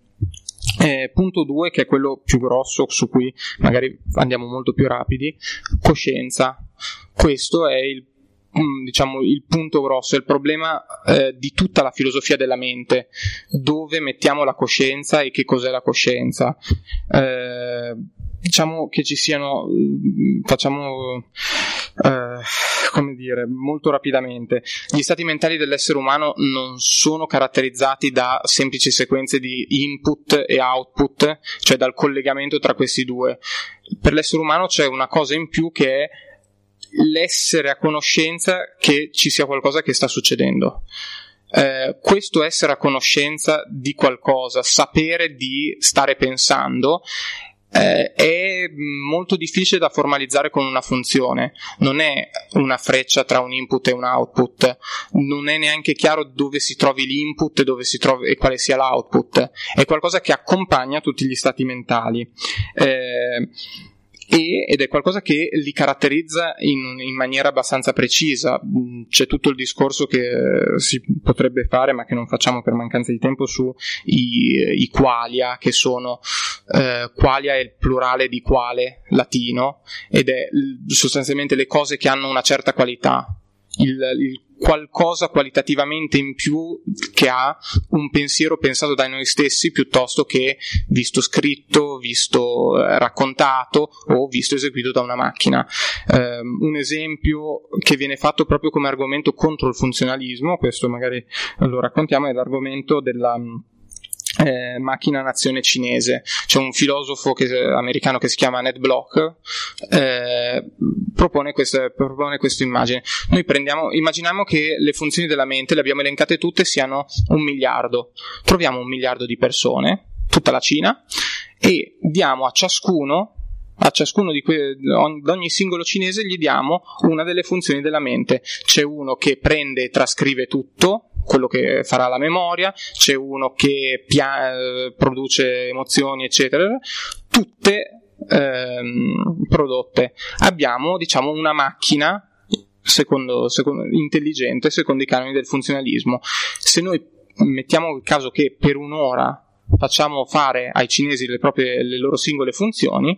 Eh, punto 2, che è quello più grosso su cui magari andiamo molto più rapidi, coscienza. Questo è il diciamo il punto grosso, il problema eh, di tutta la filosofia della mente, dove mettiamo la coscienza e che cos'è la coscienza. Eh, diciamo che ci siano, mm, facciamo, eh, come dire, molto rapidamente, gli stati mentali dell'essere umano non sono caratterizzati da semplici sequenze di input e output, cioè dal collegamento tra questi due. Per l'essere umano c'è una cosa in più che è l'essere a conoscenza che ci sia qualcosa che sta succedendo. Eh, questo essere a conoscenza di qualcosa, sapere di stare pensando, eh, è molto difficile da formalizzare con una funzione, non è una freccia tra un input e un output, non è neanche chiaro dove si trovi l'input e, si trovi, e quale sia l'output, è qualcosa che accompagna tutti gli stati mentali. Eh, e, ed è qualcosa che li caratterizza in, in, maniera abbastanza precisa. Mm, c'è tutto il discorso che eh, si potrebbe fare, ma che non facciamo per mancanza di tempo, su i, i qualia, che sono eh, qualia è il plurale di quale latino, ed è sostanzialmente le cose che hanno una certa qualità. Il, il qualcosa qualitativamente in più che ha un pensiero pensato da noi stessi piuttosto che visto scritto, visto eh, raccontato o visto eseguito da una macchina. Eh, un esempio che viene fatto proprio come argomento contro il funzionalismo, questo magari lo raccontiamo, è l'argomento della eh, macchina nazione cinese. C'è un filosofo che, americano che si chiama Ned Block, eh, propone, questa, propone questa immagine. Noi prendiamo, immaginiamo che le funzioni della mente, le abbiamo elencate tutte, siano un miliardo. Troviamo un miliardo di persone, tutta la Cina, e diamo a ciascuno a ciascuno di que- ogni singolo cinese gli diamo una delle funzioni della mente. C'è uno che prende e trascrive tutto, quello che farà la memoria, c'è uno che pia- produce emozioni, eccetera, tutte ehm, prodotte. Abbiamo, diciamo, una macchina secondo, secondo, intelligente secondo i canoni del funzionalismo. Se noi mettiamo il caso che per un'ora facciamo fare ai cinesi le, proprie, le loro singole funzioni,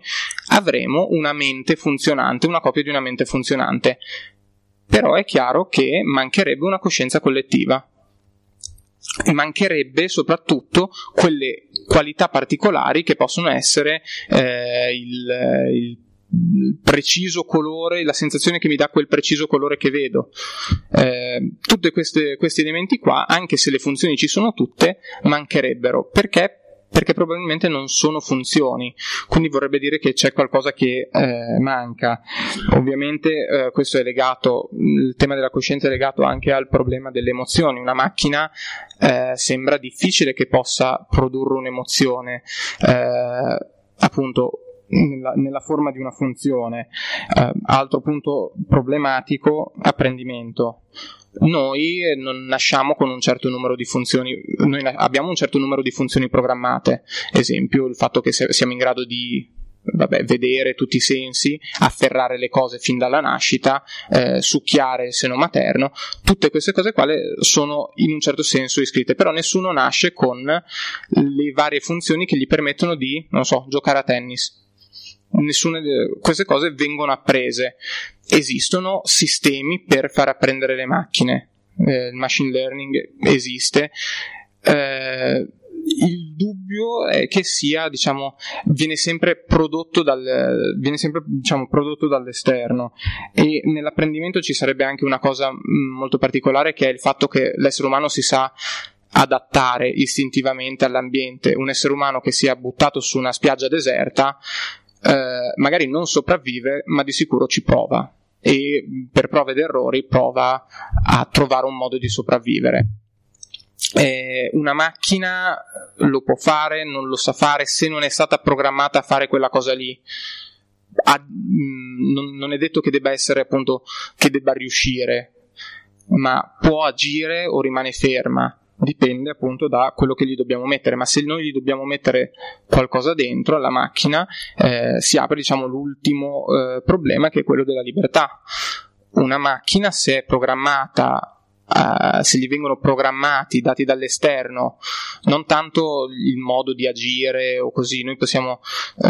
avremo una mente funzionante, una copia di una mente funzionante. Però è chiaro che mancherebbe una coscienza collettiva e mancherebbe soprattutto quelle qualità particolari che possono essere eh, il, il preciso colore, la sensazione che mi dà quel preciso colore che vedo. Eh, tutti questi elementi qua, anche se le funzioni ci sono tutte, mancherebbero. Perché? Perché probabilmente non sono funzioni, quindi vorrebbe dire che c'è qualcosa che eh, manca. Ovviamente eh, questo è legato, il tema della coscienza è legato anche al problema delle emozioni. Una macchina eh, sembra difficile che possa produrre un'emozione, eh, appunto nella, nella, forma di una funzione. Eh, altro punto problematico, apprendimento noi non nasciamo con un certo numero di funzioni, noi abbiamo un certo numero di funzioni programmate, esempio il fatto che siamo in grado di Vabbè, vedere tutti i sensi, afferrare le cose fin dalla nascita, eh, succhiare il seno materno, tutte queste cose qua sono in un certo senso iscritte, però nessuno nasce con le varie funzioni che gli permettono di, non so, giocare a tennis. Nessune, queste cose vengono apprese esistono sistemi per far apprendere le macchine, eh, il machine learning esiste. Eh, il dubbio dubbio è che sia, diciamo, viene sempre prodotto, dal, viene sempre, diciamo, prodotto dall'esterno e nell'apprendimento ci sarebbe anche una cosa mm, molto particolare che è il fatto che l'essere umano si sa adattare istintivamente all'ambiente. Un essere umano che sia buttato su una spiaggia deserta eh, magari non sopravvive, ma di sicuro ci prova e per prove ed errori prova a trovare un modo di sopravvivere. Eh, una macchina lo può fare, non lo sa fare se non è stata programmata a fare quella cosa lì. Ha, mh, non, non, è detto che debba essere appunto che debba riuscire, ma può agire o rimane ferma dipende appunto da quello che gli dobbiamo mettere, ma se noi gli dobbiamo mettere qualcosa dentro alla macchina eh, si apre diciamo l'ultimo eh, problema che è quello della libertà. Una macchina se è programmata Uh, se gli vengono programmati, dati dall'esterno, non tanto il modo di agire o così, noi possiamo uh,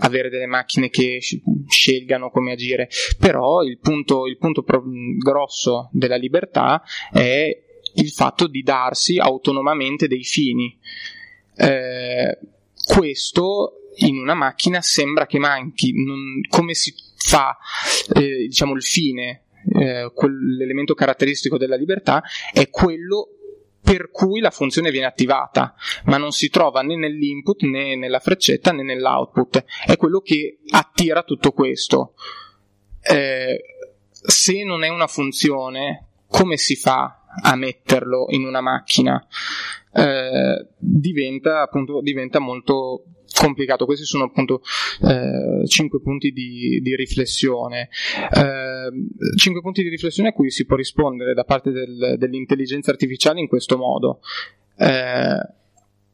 avere delle macchine che scelgano come agire, però il punto, il punto pro- grosso della libertà è il fatto di darsi autonomamente dei fini. Eh, questo in una macchina sembra che manchi. Non, come si fa, eh, diciamo, il fine, eh, quell'elemento caratteristico della libertà è quello per cui la funzione viene attivata, ma non si trova né nell'input né nella freccetta né nell'output. È quello che attira tutto questo. Eh, se non è una funzione, come si fa a metterlo in una macchina eh, diventa appunto diventa molto complicato. Questi sono appunto eh, cinque punti di, di riflessione. Eh, cinque punti di riflessione a cui si può rispondere da parte del, dell'intelligenza artificiale in questo modo. Eh,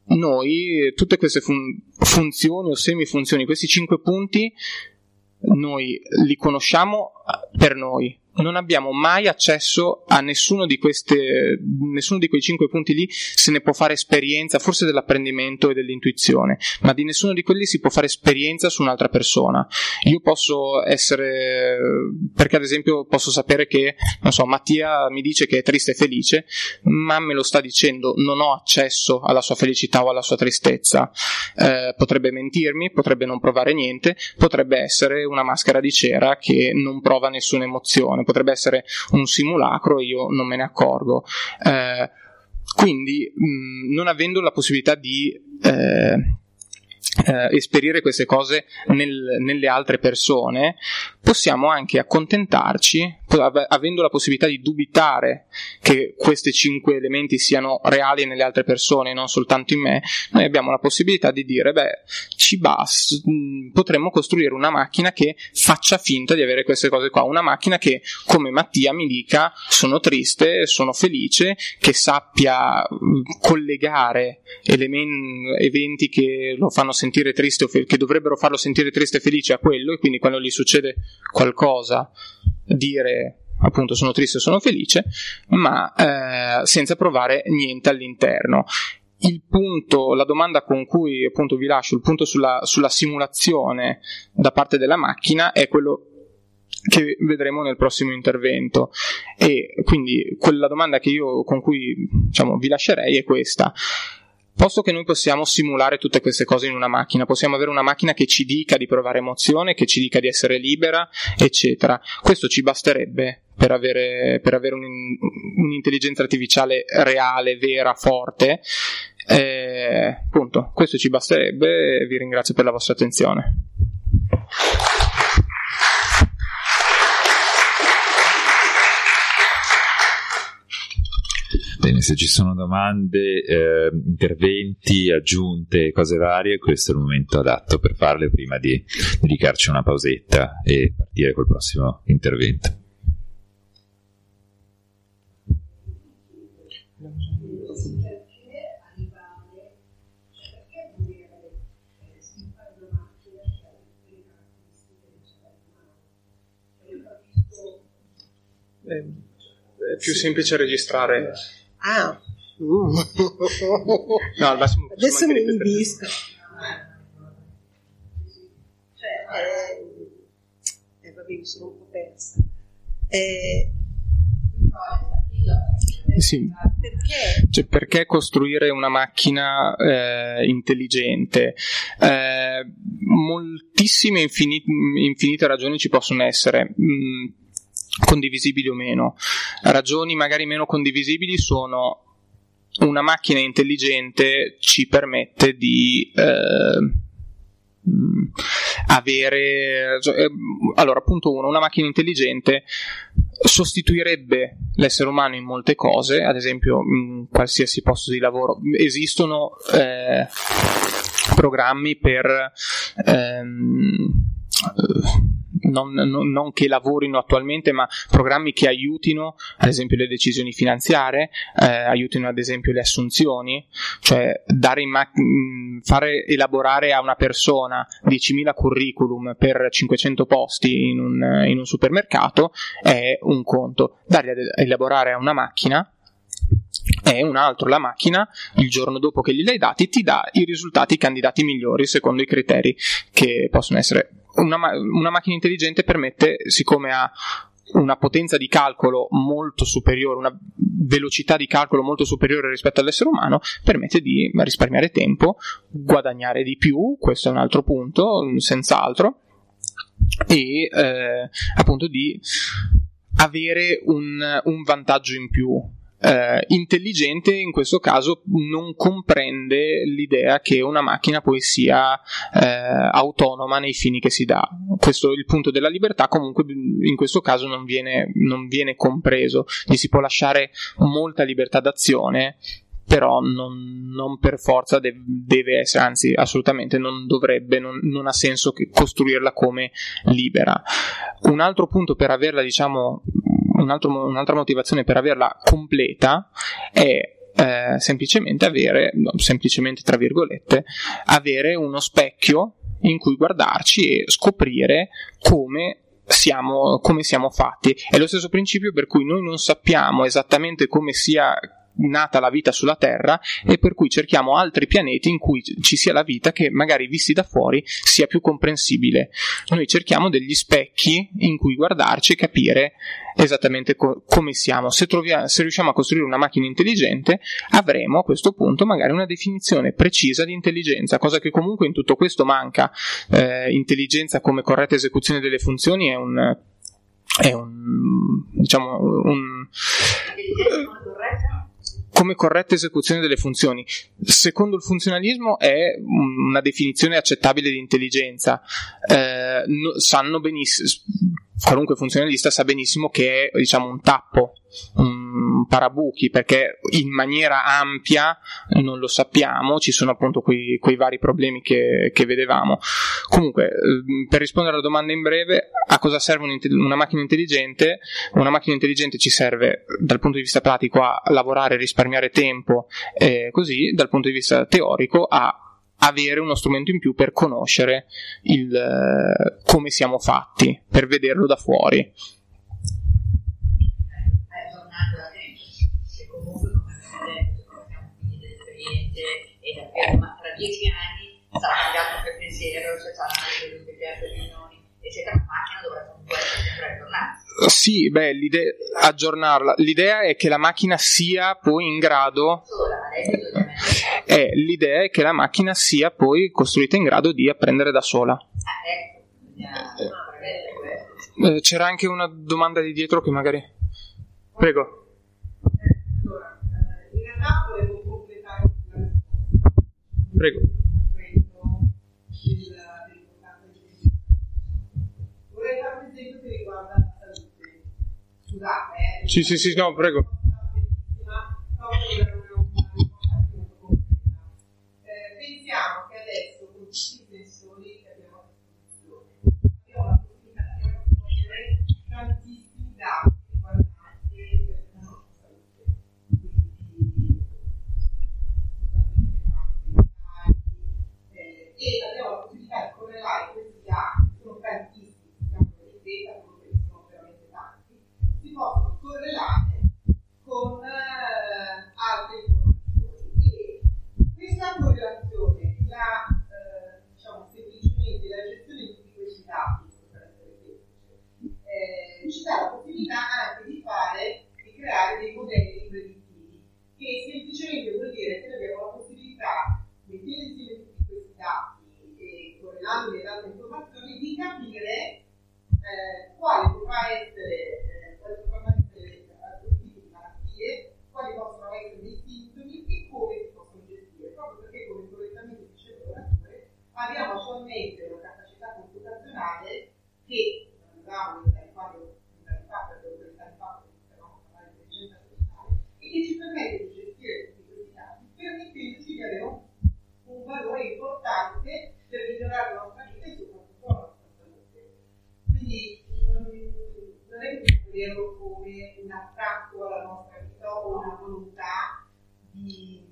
noi, tutte queste fun- funzioni o semifunzioni, questi cinque punti, noi li conosciamo per noi, non abbiamo mai accesso a nessuno di, queste, nessuno di quei cinque punti lì, se ne può fare esperienza, forse dell'apprendimento e dell'intuizione, ma di nessuno di quelli si può fare esperienza su un'altra persona. Io posso essere, perché ad esempio posso sapere che, non so, Mattia mi dice che è triste e felice, ma me lo sta dicendo, non ho accesso alla sua felicità o alla sua tristezza. Eh, potrebbe mentirmi, potrebbe non provare niente, potrebbe essere una maschera di cera che non prova nessuna emozione potrebbe essere un simulacro io non me ne accorgo. Eh, quindi, mh, non avendo la possibilità di eh, eh, esperire queste cose nel, nelle altre persone, possiamo anche accontentarci, avendo la possibilità di dubitare che questi cinque elementi siano reali nelle altre persone, non soltanto in me, noi abbiamo la possibilità di dire, beh, ci basta, mm, potremmo costruire una macchina che faccia finta di avere queste cose qua, una macchina che, come Mattia, mi dica sono triste, sono felice, che sappia mm, collegare elementi, eventi che lo fanno sentire triste o fe- che dovrebbero farlo sentire triste e felice a quello, e quindi quando gli succede qualcosa dire appunto sono triste o sono felice, ma eh, senza provare niente all'interno. Il punto, la domanda con cui appunto vi lascio, il punto sulla, sulla simulazione da parte della macchina è quello che vedremo nel prossimo intervento e quindi quella domanda che io con cui diciamo, vi lascerei è questa Posto che noi possiamo simulare tutte queste cose in una macchina, possiamo avere una macchina che ci dica di provare emozione, che ci dica di essere libera, eccetera. Questo ci basterebbe per avere, per avere un, un'intelligenza artificiale reale, vera, forte. Eh, appunto, questo ci basterebbe e vi ringrazio per la vostra attenzione. Bene, se ci sono domande, eh, interventi, aggiunte, cose varie, questo è il momento adatto per farle prima di dedicarci una pausetta e partire col prossimo intervento. È più semplice registrare Ah. Mm. no, al massimo Adesso mi invisco. Cioè, eh, eh, vabbè, mi sono un po' persa. Eh, sì. Perché Perché? Cioè, perché costruire una macchina eh, intelligente? Eh, moltissime infini- infinite ragioni ci possono essere. Mm, condivisibili o meno. Ragioni magari meno condivisibili sono una macchina intelligente ci permette di eh, mm, avere eh, allora punto uno una macchina intelligente sostituirebbe l'essere umano in molte cose ad esempio in qualsiasi posto di lavoro esistono eh, programmi per ehm, non, non, non, che lavorino attualmente, ma programmi che aiutino, ad esempio, le decisioni finanziarie, eh, aiutino ad esempio le assunzioni, cioè ma- fare elaborare a una persona 10.000 curriculum per 500 posti in un, in un supermercato è un conto, darli ad elaborare a una macchina è un altro. La macchina, il giorno dopo che glieli hai dati, ti dà i risultati, candidati migliori secondo i criteri che possono essere una, una macchina intelligente permette, siccome ha una potenza di calcolo molto superiore, una velocità di calcolo molto superiore rispetto all'essere umano, permette di risparmiare tempo, guadagnare di più, questo è un altro punto, senz'altro, e eh, appunto di avere un, un vantaggio in più eh, intelligente in questo caso non comprende l'idea che una macchina poi sia eh, autonoma nei fini che si dà. Questo il punto della libertà comunque in questo caso non viene, non viene compreso, gli si può lasciare molta libertà d'azione però non, non per forza deve, deve, essere, anzi assolutamente non dovrebbe, non, non ha senso costruirla come libera. Un altro punto per averla, diciamo, un altro, un'altra motivazione per averla completa è eh, semplicemente avere, semplicemente tra virgolette, avere uno specchio in cui guardarci e scoprire come siamo, come siamo fatti. È lo stesso principio per cui noi non sappiamo esattamente come sia nata la vita sulla Terra e per cui cerchiamo altri pianeti in cui ci sia la vita che magari visti da fuori sia più comprensibile. Noi cerchiamo degli specchi in cui guardarci e capire esattamente co- come siamo. Se, troviamo, se riusciamo a costruire una macchina intelligente, avremo a questo punto magari una definizione precisa di intelligenza, cosa che comunque in tutto questo manca. Eh, intelligenza come corretta esecuzione delle funzioni è un è un diciamo un come corretta esecuzione delle funzioni. Secondo il funzionalismo è una definizione accettabile di intelligenza. Eh, no, sanno benissimo, qualunque funzionalista sa benissimo che è diciamo, un tappo, un parabuchi, perché in maniera ampia non lo sappiamo, ci sono appunto quei, quei vari problemi che, che, vedevamo. Comunque, ehm, per rispondere alla domanda in breve, a cosa serve una macchina intelligente? Una macchina intelligente ci serve dal punto di vista pratico a lavorare, risparmiare tempo, e così dal punto di vista teorico a avere uno strumento in più per conoscere il, uh, come siamo fatti, per vederlo da fuori. dieci anni sarà cambiato il pensiero, se saranno delle riunioni, eccetera, la macchina dovrà comunque sempre aggiornarsi. Sì, beh, l'idea, aggiornarla. L'idea è che la macchina sia poi in grado. Eh, l'idea è che la macchina sia poi costruita in grado di apprendere da sola. Eh, c'era anche una domanda di dietro che magari. Prego. Prego. Vorrei fare un esempio che riguarda Scusate, eh. Sì, sì, sì, no, prego. pensiamo che adesso con tutti i sensori che abbiamo a disposizione abbiamo la possibilità di raccogliere tantissimi dati. Quindi eh, e abbiamo la possibilità di correlare questi dati, sono tantissimi, diciamo, di data possono correlare con eh, altre informazioni. E questa correlazione, la, eh, diciamo semplicemente la gestione di tutti questi dati, eh, ci dà la possibilità anche di fare, di creare dei modelli predittivi. che semplicemente vuol dire che abbiamo la possibilità, mettendo insieme tutti questi dati e correlandoli ad altre informazioni, di capire eh, quale potrà essere, abbiamo attualmente una capacità computazionale che non avevamo in quando fa per che stiamo parlando di intelligenza artificiale e che ci permette di gestire tutti questi dati permettendoci di avere un, valore importante per migliorare la nostra vita e soprattutto la nostra salute. Non, è che vederlo come un attacco alla nostra vita o una volontà di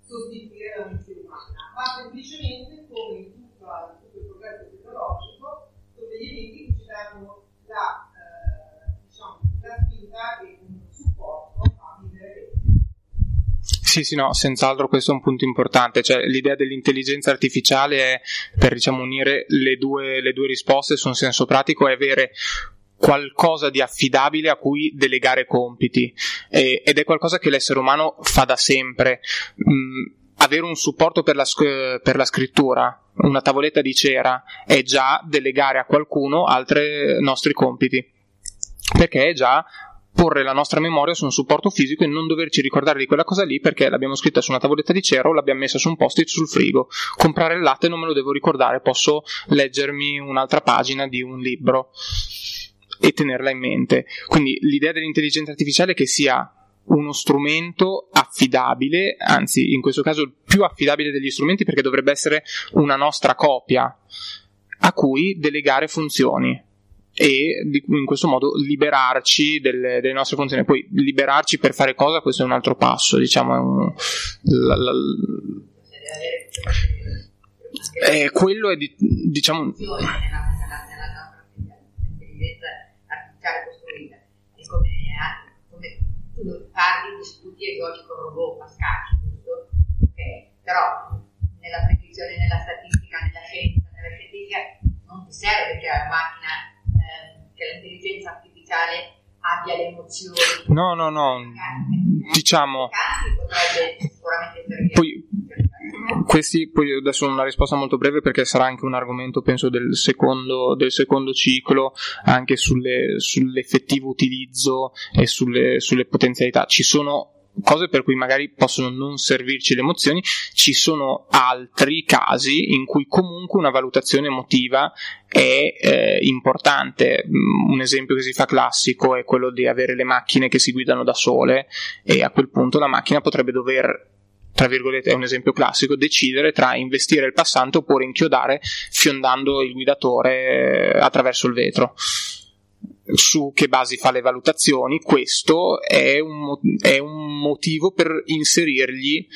sostituire la mente umana, ma semplicemente come in tutto, tutto il progresso tecnologico sono degli elementi che ci danno la, eh, diciamo, la spinta e un supporto a vivere Sì, sì, no, senz'altro questo è un punto importante, cioè l'idea dell'intelligenza artificiale è per diciamo unire le due, le due risposte su un senso pratico è avere qualcosa di affidabile a cui delegare compiti e, ed è qualcosa che l'essere umano fa da sempre. Mm, avere un supporto per la, per la scrittura, una tavoletta di cera, è già delegare a qualcuno altri nostri compiti, perché è già porre la nostra memoria su un supporto fisico e non doverci ricordare di quella cosa lì perché l'abbiamo scritta su una tavoletta di cera o l'abbiamo messa su un post-it sul frigo. Comprare il latte non me lo devo ricordare, posso leggermi un'altra pagina di un libro e tenerla in mente. Quindi l'idea dell'intelligenza artificiale è che sia uno strumento affidabile, anzi in questo caso il più affidabile degli strumenti perché dovrebbe essere una nostra copia a cui delegare funzioni e in questo modo liberarci delle, delle, nostre funzioni. Poi liberarci per fare cosa, questo è un altro passo, diciamo. È un, la, la, eh, quello è di, diciamo tu parli, discuti e giochi con robot a scacchi, giusto? Ok, però nella previsione, nella statistica, nella scienza, nella scientifica non ti serve che la macchina, eh, che l'intelligenza artificiale abbia le emozioni. No, no, no, diciamo... Potrebbe sicuramente servire. Poi, questi, poi adesso una risposta molto breve perché sarà anche un argomento penso del secondo, del secondo ciclo anche sulle, sull'effettivo utilizzo e sulle, sulle potenzialità ci sono cose per cui magari possono non servirci le emozioni, ci sono altri casi in cui comunque una valutazione emotiva è eh, importante. Un esempio che si fa classico è quello di avere le macchine che si guidano da sole e a quel punto la macchina potrebbe dover tra virgolette è un esempio classico, decidere tra investire il passante oppure inchiodare fiondando il guidatore eh, attraverso il vetro. Su che basi fa le valutazioni? Questo è un, è un motivo per inserirgli.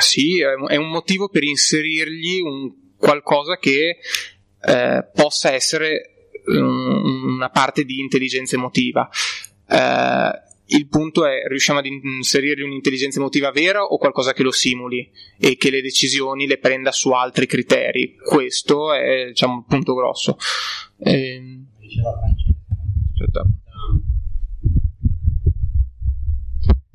Sì, è un motivo per inserirgli qualcosa che eh, possa essere um, una parte di intelligenza emotiva. Eh, il punto è riusciamo ad inserirgli un'intelligenza emotiva vera o qualcosa che lo simuli e che le decisioni le prenda su altri criteri. Questo è diciamo, il punto grosso. Eh... Aspetta.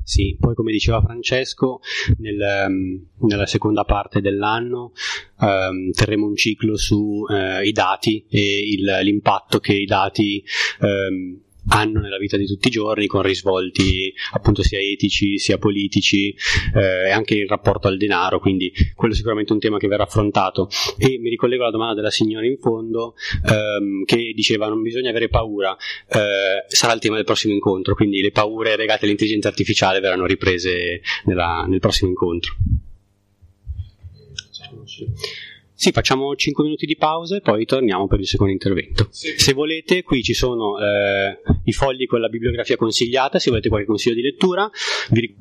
Sì, poi come diceva Francesco, nel, um, nella seconda parte dell'anno um, terremo un ciclo sui uh, dati e il, l'impatto che i dati um, hanno nella vita di tutti i giorni con risvolti appunto sia etici sia politici eh, e anche il rapporto al denaro quindi quello è sicuramente un tema che verrà affrontato. E mi ricollego alla domanda della signora in fondo ehm, che diceva non bisogna avere paura eh, sarà il tema del prossimo incontro quindi le paure legate all'intelligenza artificiale verranno riprese nella, nel prossimo incontro sì, facciamo 5 minuti di pausa e poi torniamo per il secondo intervento. Sì. Se volete, qui ci sono eh, i fogli con la bibliografia consigliata, se volete qualche consiglio di lettura. Vi...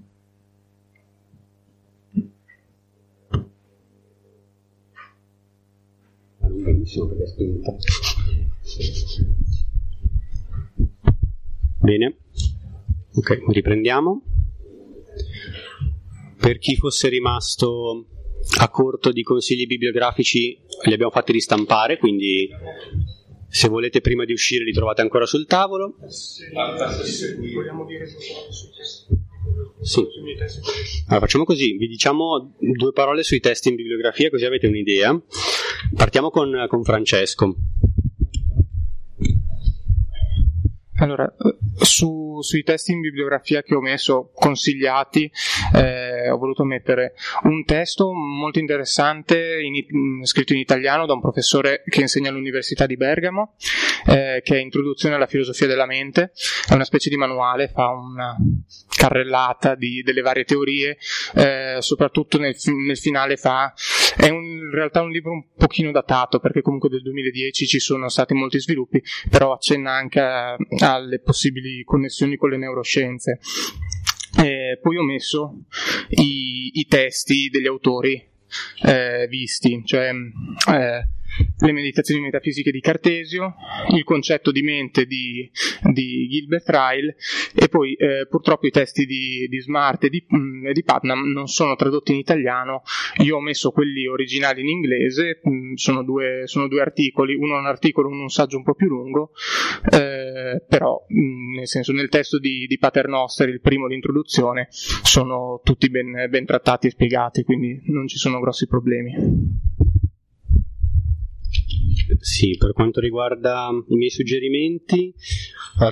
Bene, ok, riprendiamo. Per chi fosse rimasto a corto di consigli bibliografici li abbiamo fatti ristampare, quindi se volete prima di uscire li trovate ancora sul tavolo. Sì. Allora, facciamo così, vi diciamo due parole sui testi in bibliografia così avete un'idea. Partiamo con, con Francesco. Allora, su, sui testi in bibliografia che ho messo consigliati, eh, ho voluto mettere un testo molto interessante in, scritto in italiano da un professore che insegna all'Università di Bergamo, eh, che è Introduzione alla filosofia della mente, è una specie di manuale, fa una carrellata di, delle varie teorie, eh, soprattutto nel, nel, finale fa, è un, in realtà un libro un pochino datato perché comunque del 2010 ci sono stati molti sviluppi, però accenna anche a, alle possibili connessioni con le neuroscienze. Eh, poi ho messo i, i testi degli autori eh, visti, cioè eh, le meditazioni metafisiche di Cartesio, il concetto di mente di, di Gilbert Ryle e poi eh, purtroppo i testi di, di Smart e di, mh, mm, di, Putnam non sono tradotti in italiano, io ho messo quelli originali in inglese, mh, mm, sono, due, sono, due, articoli, uno è un articolo, uno un saggio un po' più lungo, eh, però mh, mm, nel senso nel testo di, di Paternoster, il primo di introduzione, sono tutti ben, ben trattati e spiegati, quindi non ci sono grossi problemi. Sì, per quanto riguarda i miei suggerimenti,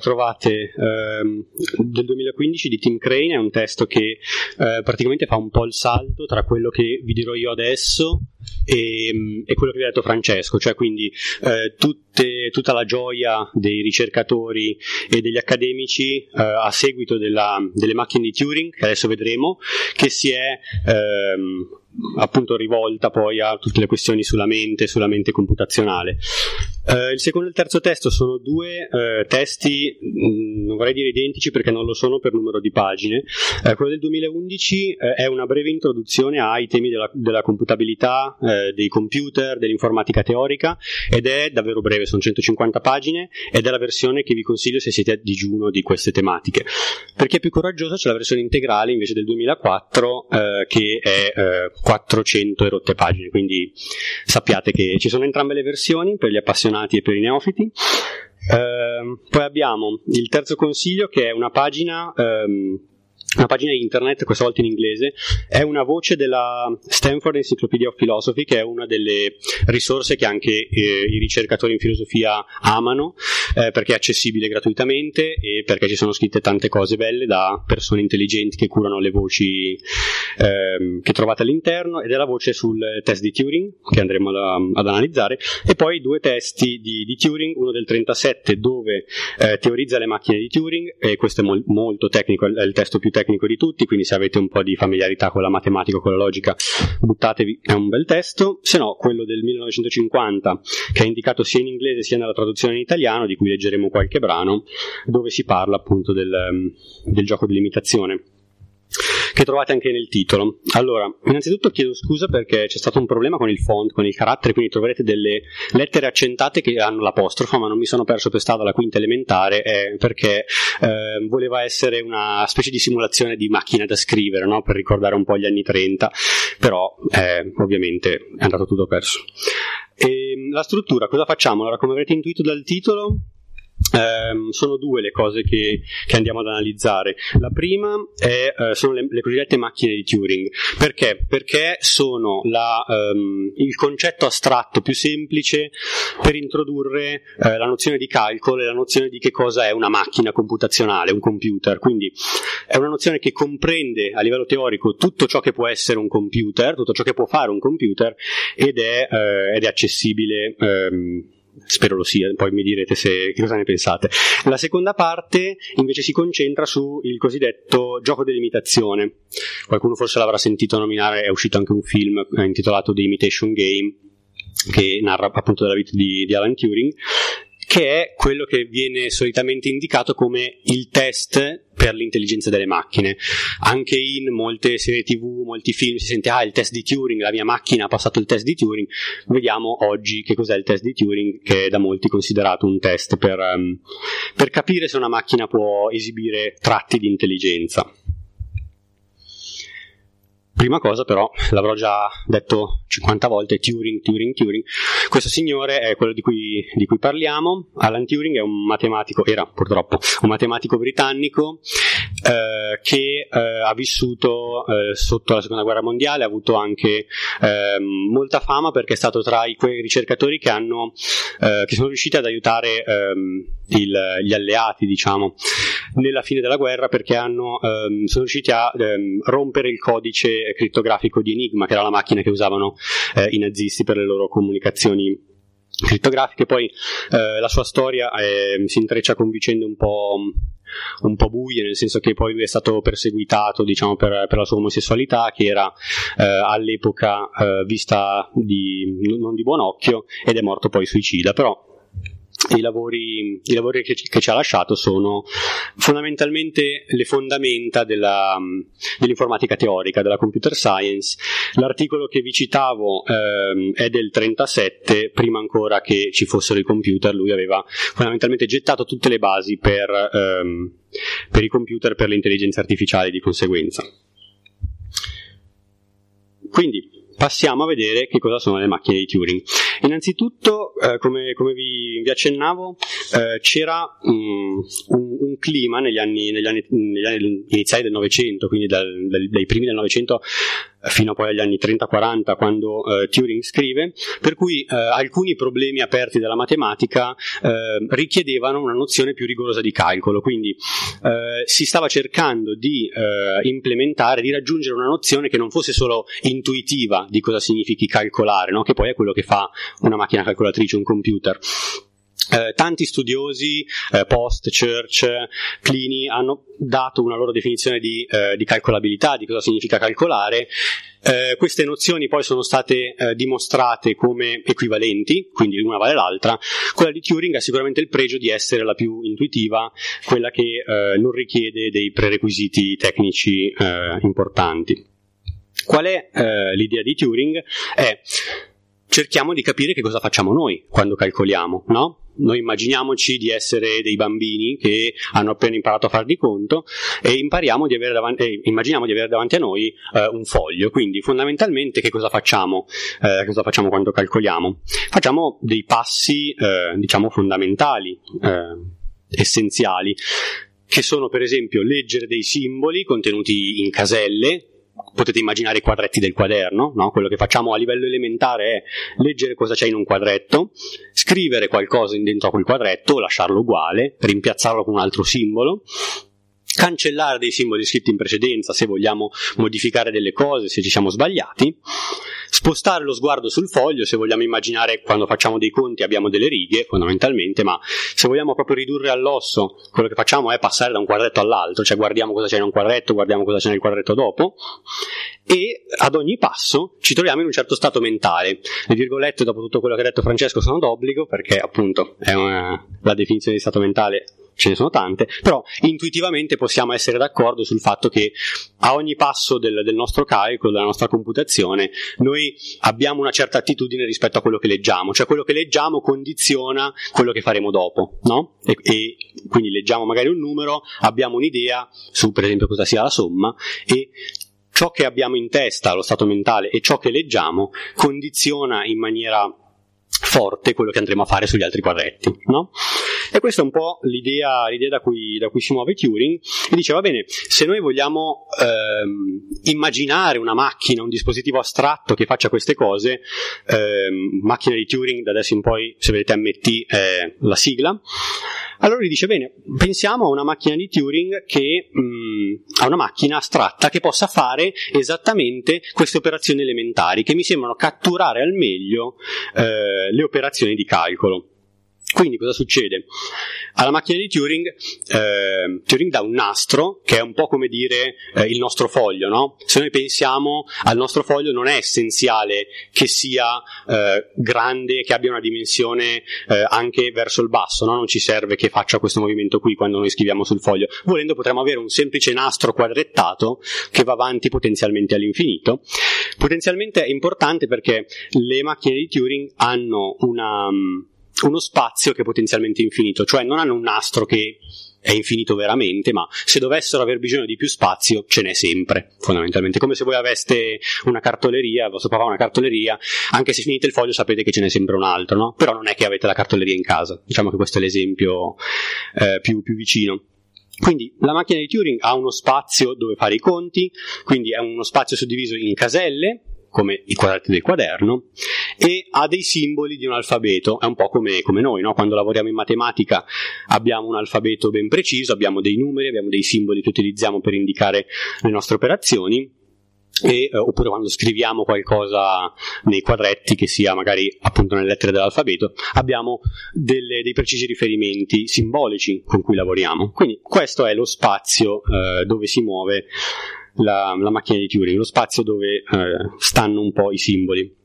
trovate ehm, del 2015 di Tim Crane, è un testo che eh, praticamente fa un po' il salto tra quello che vi dirò io adesso e, e quello che vi ha detto Francesco, cioè quindi eh, tutte, tutta la gioia dei ricercatori e degli accademici eh, a seguito della, delle macchine di Turing, che adesso vedremo, che si è ehm, appunto rivolta poi a tutte le questioni sulla mente, sulla mente computazionale. Uh, il secondo e il terzo testo sono due uh, testi, mh, mm, non vorrei dire identici perché non lo sono per numero di pagine. Uh, quello del 2011 è una breve introduzione ai temi della, della computabilità, dei computer, dell'informatica teorica ed è davvero breve, sono 150 pagine ed è la versione che vi consiglio se siete a digiuno di queste tematiche. Per chi è più coraggioso c'è la versione integrale invece del 2004 che è 400 e rotte pagine, quindi sappiate che ci sono entrambe le versioni per gli appassionati e per i neofiti. Uh, poi abbiamo il terzo consiglio che è una pagina um, una pagina internet, questa volta in inglese, è una voce della Stanford Encyclopedia of Philosophy, che è una delle risorse che anche eh, i ricercatori in filosofia amano, eh, perché è accessibile gratuitamente e perché ci sono scritte tante cose belle da persone intelligenti che curano le voci eh, che trovate all'interno, ed è la voce sul test di Turing, che andremo ad, ad analizzare, e poi due testi di, di Turing, uno del 37 dove eh, teorizza le macchine di Turing, e questo è mol- molto tecnico, è il testo più tecnico tecnico di tutti, quindi se avete un po' di familiarità con la matematica o con la logica, buttatevi, è un bel testo, se no quello del 1950, che è indicato sia in inglese sia nella traduzione in italiano, di cui leggeremo qualche brano, dove si parla appunto del, del gioco di limitazione che trovate anche nel titolo. Allora, innanzitutto chiedo scusa perché c'è stato un problema con il font, con il carattere, quindi troverete delle lettere accentate che hanno l'apostrofo, ma non mi sono perso per strada la quinta elementare eh, perché eh, voleva essere una specie di simulazione di macchina da scrivere, no? per ricordare un po' gli anni 30, però eh, ovviamente è andato tutto perso. E, ehm, la struttura, cosa facciamo? Allora, come avrete intuito dal titolo, Um, sono due le cose che, che, andiamo ad analizzare. La prima è, uh, sono le, le, cosiddette macchine di Turing. Perché? Perché sono la, um, il concetto astratto più semplice per introdurre uh, la nozione di calcolo e la nozione di che cosa è una macchina computazionale, un computer. Quindi è una nozione che comprende a livello teorico tutto ciò che può essere un computer, tutto ciò che può fare un computer ed è, uh, ed è accessibile. Um, spero lo sia, poi mi direte se, che cosa ne pensate. La seconda parte invece si concentra sul cosiddetto gioco dell'imitazione. Qualcuno forse l'avrà sentito nominare, è uscito anche un film eh, intitolato The Imitation Game che narra appunto della vita di, di Alan Turing che è quello che viene solitamente indicato come il test per l'intelligenza delle macchine. Anche in molte serie tv, molti film si sente ah il test di Turing, la mia macchina ha passato il test di Turing. Vediamo oggi che cos'è il test di Turing, che è da molti considerato un test per, um, per capire se una macchina può esibire tratti di intelligenza. Prima cosa però, l'avrò già detto 50 volte, Turing, Turing, Turing. Questo signore è quello di cui, di cui parliamo. Alan Turing è un matematico, era purtroppo un matematico britannico eh, che eh, ha vissuto eh, sotto la seconda guerra mondiale, ha avuto anche ehm, molta fama perché è stato tra i, quei ricercatori che, hanno, eh, che sono riusciti ad aiutare ehm, il, gli alleati, diciamo, nella fine della guerra perché hanno, ehm, sono riusciti a rompere il codice crittografico di Enigma, che era la macchina che usavano eh, i nazisti per le loro comunicazioni crittografiche. Poi eh, la sua storia eh, si intreccia con vicende un po', un po' buie, nel senso che poi lui è stato perseguitato diciamo, per, per la sua omosessualità, che era eh, all'epoca eh, vista di, non di buon occhio, ed è morto poi suicida. Però i lavori, i lavori che, che, ci, ha lasciato sono fondamentalmente le fondamenta della, dell'informatica teorica, della computer science. L'articolo che vi citavo ehm, è del 37, prima ancora che ci fossero i computer, lui aveva fondamentalmente gettato tutte le basi per, ehm, per i computer, per le intelligenze artificiali di conseguenza. Quindi, passiamo a vedere che cosa sono le macchine di Turing. Innanzitutto, eh, come, come vi, vi, accennavo, eh, c'era um, un, un, clima negli anni, negli, anni, negli anni, iniziali del Novecento, quindi dal, dal, dai primi del Novecento fino poi agli anni 30-40 quando eh, Turing scrive, per cui eh, alcuni problemi aperti dalla matematica eh, richiedevano una nozione più rigorosa di calcolo, quindi eh, si stava cercando di eh, implementare, di raggiungere una nozione che non fosse solo intuitiva di cosa significhi calcolare, no? che poi è quello che fa una macchina calcolatrice, un computer. Eh, tanti studiosi, eh, Post, Church, Pliny, hanno dato una loro definizione di, eh, di calcolabilità, di cosa significa calcolare. Eh, queste nozioni poi sono state eh, dimostrate come equivalenti, quindi l'una vale l'altra. Quella di Turing ha sicuramente il pregio di essere la più intuitiva, quella che eh, non richiede dei prerequisiti tecnici importanti. Qual è l'idea di Turing? È cerchiamo di capire che cosa facciamo noi quando calcoliamo, no? Noi immaginiamoci di essere dei bambini che hanno appena imparato a far di conto e impariamo di avere davanti, eh, immaginiamo di avere davanti a noi eh, un foglio. Quindi, fondamentalmente, che cosa facciamo? Eh, cosa facciamo quando calcoliamo? Facciamo dei passi, eh, diciamo, fondamentali, eh, essenziali, che sono, per esempio, leggere dei simboli contenuti in caselle, potete immaginare i quadretti del quaderno, no? quello che facciamo a livello elementare è leggere cosa c'è in un quadretto, scrivere qualcosa dentro a quel quadretto, lasciarlo uguale, rimpiazzarlo con un altro simbolo, cancellare dei simboli scritti in precedenza se vogliamo modificare delle cose, se ci siamo sbagliati, spostare lo sguardo sul foglio se vogliamo immaginare quando facciamo dei conti abbiamo delle righe fondamentalmente, ma se vogliamo proprio ridurre all'osso quello che facciamo è passare da un quadretto all'altro, cioè guardiamo cosa c'è in un quadretto, guardiamo cosa c'è nel quadretto dopo e ad ogni passo ci troviamo in un certo stato mentale. Le virgolette dopo tutto quello che ha detto Francesco sono d'obbligo perché appunto è una, la definizione di stato mentale ce ne sono tante, però intuitivamente possiamo essere d'accordo sul fatto che a ogni passo del, del, nostro calcolo, della nostra computazione, noi abbiamo una certa attitudine rispetto a quello che leggiamo, cioè quello che leggiamo condiziona quello che faremo dopo, no? E, e quindi leggiamo magari un numero, abbiamo un'idea su per esempio cosa sia la somma e ciò che abbiamo in testa, lo stato mentale e ciò che leggiamo condiziona in maniera forte quello che andremo a fare sugli altri quadretti, no? E questa è un po' l'idea, l'idea da, cui, da, cui, si muove Turing e dice va bene, se noi vogliamo ehm, immaginare una macchina, un dispositivo astratto che faccia queste cose, ehm, macchina di Turing, da adesso in poi se vedete MT è la sigla, allora gli dice bene, pensiamo a una macchina di Turing che mh, mm, a una macchina astratta che possa fare esattamente queste operazioni elementari che mi sembrano catturare al meglio eh, le operazioni di calcolo. Quindi cosa succede? Alla macchina di Turing, eh, Turing dà un nastro che è un po' come dire eh, il nostro foglio, no? Se noi pensiamo al nostro foglio non è essenziale che sia eh, grande, che abbia una dimensione eh, anche verso il basso, no? Non ci serve che faccia questo movimento qui quando noi scriviamo sul foglio. Volendo potremmo avere un semplice nastro quadrettato che va avanti potenzialmente all'infinito. Potenzialmente è importante perché le macchine di Turing hanno una uno spazio che è potenzialmente infinito, cioè non hanno un nastro che è infinito veramente, ma se dovessero aver bisogno di più spazio ce n'è sempre, fondamentalmente. Come se voi aveste una cartoleria, vostro papà una cartoleria, anche se finite il foglio sapete che ce n'è sempre un altro, no? Però non è che avete la cartoleria in casa. Diciamo che questo è l'esempio eh, più, più vicino. Quindi la macchina di Turing ha uno spazio dove fare i conti, quindi è uno spazio suddiviso in caselle, come i quadrati del quaderno, e ha dei simboli di un alfabeto, è un po' come, come noi, no? quando lavoriamo in matematica abbiamo un alfabeto ben preciso, abbiamo dei numeri, abbiamo dei simboli che utilizziamo per indicare le nostre operazioni, e, eh, oppure quando scriviamo qualcosa nei quadretti che sia magari appunto nelle lettere dell'alfabeto abbiamo delle, dei precisi riferimenti simbolici con cui lavoriamo quindi questo è lo spazio eh, dove si muove la, la, macchina di Turing lo spazio dove eh, stanno un po' i simboli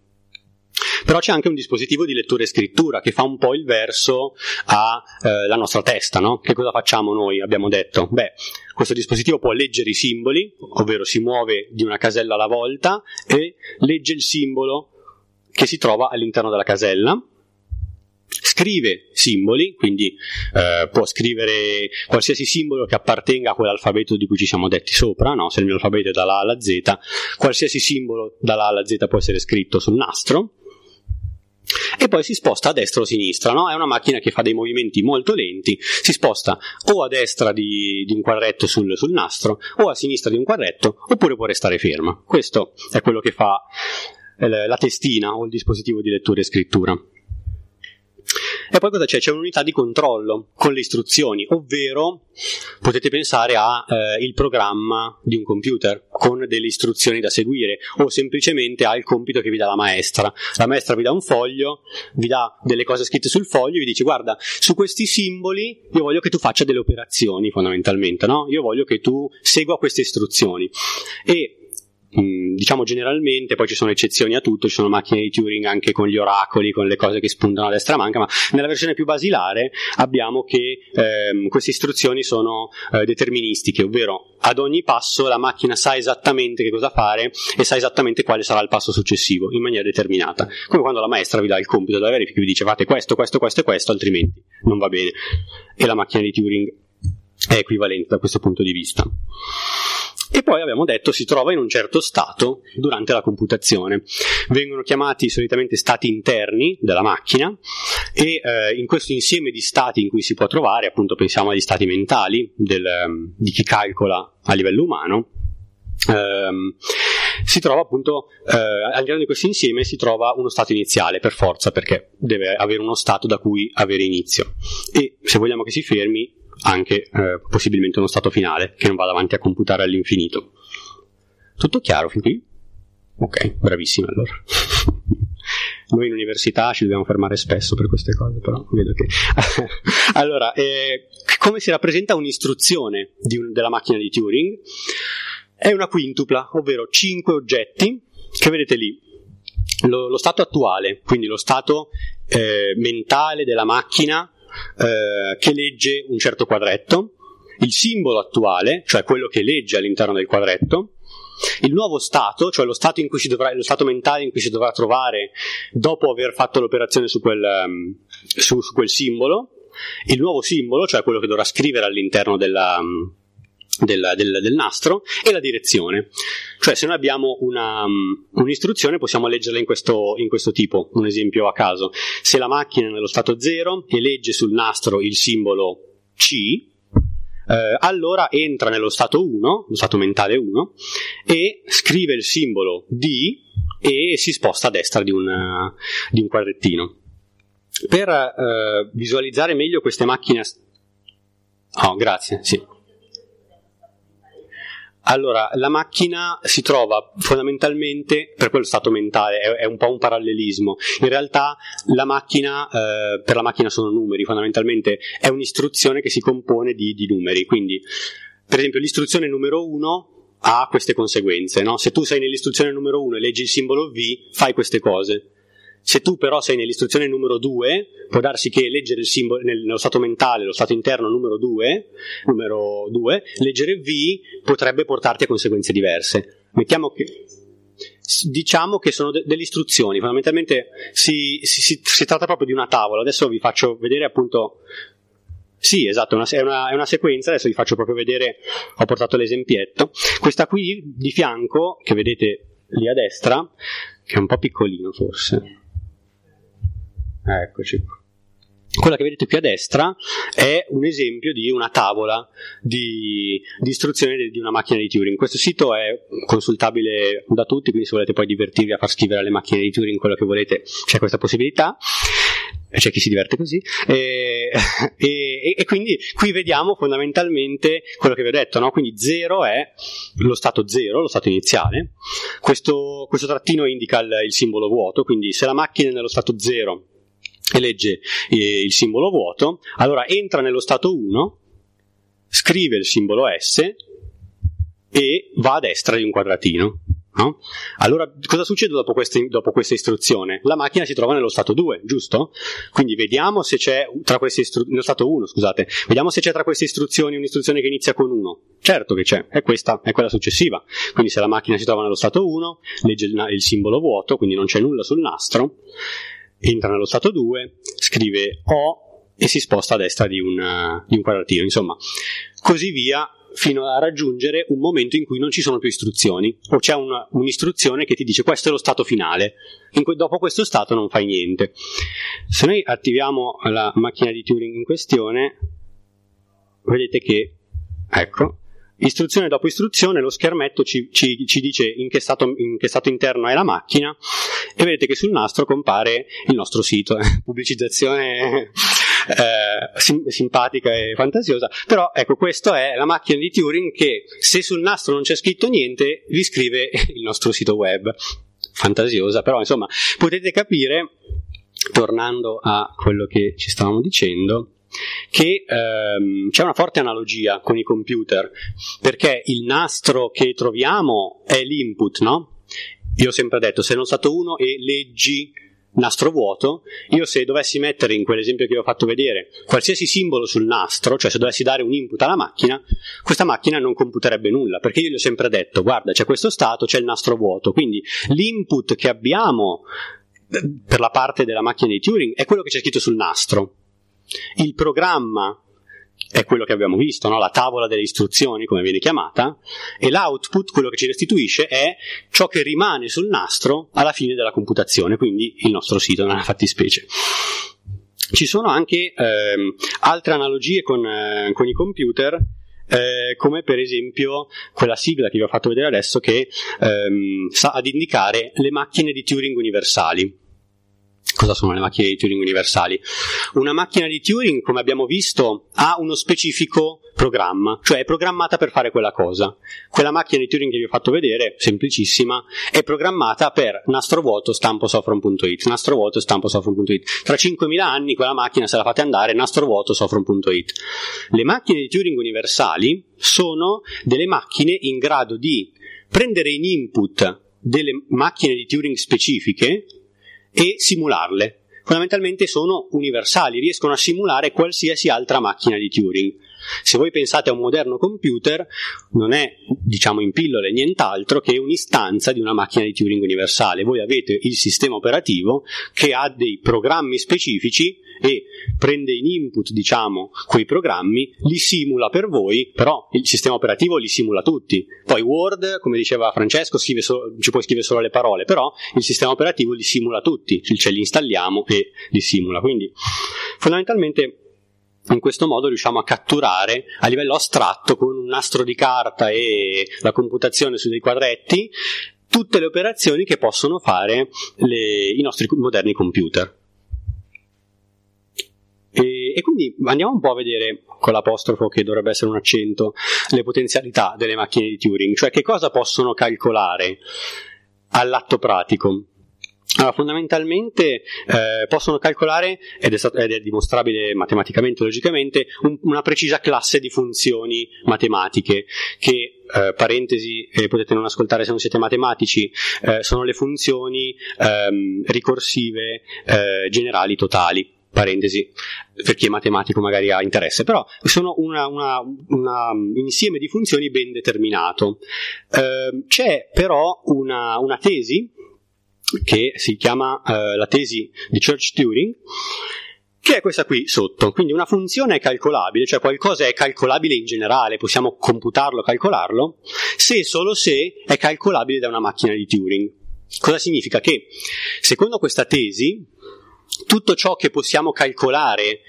però c'è anche un dispositivo di lettura e scrittura che fa un po' il verso alla eh, nostra testa, no? Che cosa facciamo noi? Abbiamo detto, beh, questo dispositivo può leggere i simboli, ovvero si muove di una casella alla volta e legge il simbolo che si trova all'interno della casella, scrive simboli, quindi eh, può scrivere qualsiasi simbolo che appartenga a quell'alfabeto di cui ci siamo detti sopra, no? se il mio alfabeto è dalla A alla Z, qualsiasi simbolo dalla A alla Z può essere scritto sul nastro e poi si sposta a destra o a sinistra, no? È una macchina che fa dei movimenti molto lenti, si sposta o a destra di, di un quadretto sul, sul, nastro o a sinistra di un quadretto, oppure può restare ferma. Questo è quello che fa eh, la testina o il dispositivo di lettura e scrittura. E poi cosa c'è? C'è un'unità di controllo con le istruzioni, ovvero potete pensare al eh, programma di un computer con delle istruzioni da seguire o semplicemente al compito che vi dà la maestra. La maestra vi dà un foglio, vi dà delle cose scritte sul foglio e vi dice guarda, su questi simboli io voglio che tu faccia delle operazioni fondamentalmente, no? Io voglio che tu segua queste istruzioni. E Mm, diciamo generalmente, poi ci sono eccezioni a tutto, ci sono macchine di Turing anche con gli oracoli, con le cose che spuntano a destra manca, ma nella versione più basilare abbiamo che ehm, queste istruzioni sono eh, deterministiche, ovvero ad ogni passo la macchina sa esattamente che cosa fare e sa esattamente quale sarà il passo successivo in maniera determinata. Come quando la maestra vi dà il compito da verifica e vi dice fate questo, questo, questo e questo, altrimenti non va bene. E la macchina di Turing è equivalente da questo punto di vista e poi abbiamo detto si trova in un certo stato durante la computazione. Vengono chiamati solitamente stati interni della macchina e eh, in questo insieme di stati in cui si può trovare, appunto pensiamo agli stati mentali del, di chi calcola a livello umano, ehm, si trova appunto eh, all'interno di questo insieme si trova uno stato iniziale per forza perché deve avere uno stato da cui avere inizio e se vogliamo che si fermi anche eh, possibilmente uno stato finale che non vada avanti a computare all'infinito. Tutto chiaro fin qui? Ok, bravissimi allora. Noi in università ci dobbiamo fermare spesso per queste cose, però vedo che... allora, eh, come si rappresenta un'istruzione un, della macchina di Turing? È una quintupla, ovvero 5 oggetti che vedete lì. Lo, lo stato attuale, quindi lo stato eh, mentale della macchina eh, che legge un certo quadretto, il simbolo attuale, cioè quello che legge all'interno del quadretto, il nuovo stato, cioè lo stato, dovrà, lo stato, mentale in cui si dovrà trovare dopo aver fatto l'operazione su quel, um, su, su quel simbolo, il nuovo simbolo, cioè quello che dovrà scrivere all'interno della, del, del, del, nastro e la direzione. Cioè, se noi abbiamo una, um, un'istruzione, possiamo leggerla in questo, in questo, tipo. Un esempio a caso: se la macchina è nello stato 0 e legge sul nastro il simbolo C, eh, allora entra nello stato 1, lo stato mentale 1, e scrive il simbolo D e si sposta a destra di un, di un quadrettino. Per eh, visualizzare meglio queste macchine. Oh, grazie, sì. Allora, la macchina si trova fondamentalmente, per quello stato mentale, è, è un po' un parallelismo. In realtà la macchina, eh, per la macchina sono numeri, fondamentalmente è un'istruzione che si compone di, di numeri. Quindi, per esempio, l'istruzione numero 1 ha queste conseguenze. No? Se tu sei nell'istruzione numero 1 e leggi il simbolo V, fai queste cose. Se tu però sei nell'istruzione numero 2, può darsi che leggere il simbolo nello stato mentale, lo stato interno numero 2, numero 2, leggere V potrebbe portarti a conseguenze diverse. Mettiamo che diciamo che sono de- delle istruzioni, fondamentalmente si, si, si, si, tratta proprio di una tavola, adesso vi faccio vedere appunto, sì esatto, una, è, una, è una sequenza, adesso vi faccio proprio vedere, ho portato l'esempietto, questa qui di fianco, che vedete lì a destra, che è un po' piccolino forse, eccoci qua quella che vedete qui a destra è un esempio di una tavola di, di istruzioni di una macchina di Turing. Questo sito è consultabile da tutti, quindi se volete poi divertirvi a far scrivere alle macchine di Turing quello che volete, c'è questa possibilità c'è chi si diverte così, e, e, e, quindi qui vediamo fondamentalmente quello che vi ho detto, no? quindi 0 è lo stato 0, lo stato iniziale, questo, questo trattino indica il, il, simbolo vuoto, quindi se la macchina è nello stato 0 e legge eh, il simbolo vuoto, allora entra nello stato 1, scrive il simbolo S e va a destra di un quadratino. No? Allora, cosa succede dopo questa, dopo questa, istruzione? La macchina si trova nello stato 2, giusto? Quindi vediamo se c'è tra queste istruzioni, nello stato 1, scusate, vediamo se c'è tra queste istruzioni un'istruzione che inizia con 1. Certo che c'è, è questa, è quella successiva. Quindi se la macchina si trova nello stato 1, legge il, il simbolo vuoto, quindi non c'è nulla sul nastro, entra nello stato 2, scrive O e si sposta a destra di un, di un quadratino, insomma, così via fino a raggiungere un momento in cui non ci sono più istruzioni o c'è una, un'istruzione che ti dice questo è lo stato finale, que- dopo questo stato non fai niente. Se noi attiviamo la macchina di Turing in questione, vedete che, ecco, istruzione dopo istruzione, lo schermetto ci, ci, ci dice in che, stato, in che, stato, interno è la macchina e vedete che sul nastro compare il nostro sito, pubblicizzazione eh, sim- simpatica e fantasiosa, però ecco questa è la macchina di Turing che se sul nastro non c'è scritto niente vi scrive il nostro sito web, fantasiosa, però insomma potete capire, tornando a quello che ci stavamo dicendo, che ehm, c'è una forte analogia con i computer, perché il nastro che troviamo è l'input, no? Io ho sempre detto, se non stato uno e leggi nastro vuoto, io se dovessi mettere in quell'esempio che vi ho fatto vedere qualsiasi simbolo sul nastro, cioè se dovessi dare un input alla macchina, questa macchina non computerebbe nulla, perché io gli ho sempre detto, guarda, c'è questo stato, c'è il nastro vuoto, quindi l'input che abbiamo eh, per la parte della macchina di Turing è quello che c'è scritto sul nastro. Il programma è quello che abbiamo visto, no? la tavola delle istruzioni, come viene chiamata, e l'output, quello che ci restituisce, è ciò che rimane sul nastro alla fine della computazione, quindi il nostro sito nella fattispecie. Ci sono anche ehm, altre analogie con, eh, con i computer, eh, come per esempio quella sigla che vi ho fatto vedere adesso che ehm, sta ad indicare le macchine di Turing universali. Cosa sono le macchine di Turing universali? Una macchina di Turing, come abbiamo visto, ha uno specifico programma, cioè è programmata per fare quella cosa. Quella macchina di Turing che vi ho fatto vedere, semplicissima, è programmata per nastro vuoto stampo sofron.it, nastro vuoto stampo sofron.it. Tra 5.000 anni quella macchina se la fate andare nastro vuoto sofron.it. Le macchine di Turing universali sono delle macchine in grado di prendere in input delle macchine di Turing specifiche e simularle. Fondamentalmente sono universali, riescono a simulare qualsiasi altra macchina di Turing. Se voi pensate a un moderno computer, non è, diciamo in pillole, nient'altro che un'istanza di una macchina di Turing universale. Voi avete il sistema operativo che ha dei programmi specifici e prende in input, diciamo, quei programmi, li simula per voi, però il sistema operativo li simula tutti. Poi Word, come diceva Francesco, solo, ci puoi scrivere solo le parole, però il sistema operativo li simula tutti, cioè li installiamo e li simula. Quindi fondamentalmente in questo modo riusciamo a catturare a livello astratto con un nastro di carta e la computazione su dei quadretti tutte le operazioni che possono fare le, i nostri moderni computer. E, e, quindi andiamo un po' a vedere con l'apostrofo che dovrebbe essere un accento le potenzialità delle macchine di Turing, cioè che cosa possono calcolare all'atto pratico. Allora, fondamentalmente eh, possono calcolare, ed è, stato, ed è, dimostrabile matematicamente, logicamente, un, una precisa classe di funzioni matematiche che, eh, parentesi, eh, potete non ascoltare se non siete matematici, eh, sono le funzioni ehm, ricorsive eh, generali totali parentesi, per chi è matematico magari ha interesse, però sono un insieme di funzioni ben determinato. Eh, c'è però una, una, tesi che si chiama eh, la tesi di Church-Turing, che è questa qui sotto. Quindi una funzione è calcolabile, cioè qualcosa è calcolabile in generale, possiamo computarlo, calcolarlo, se e solo se è calcolabile da una macchina di Turing. Cosa significa? Che secondo questa tesi tutto ciò che possiamo calcolare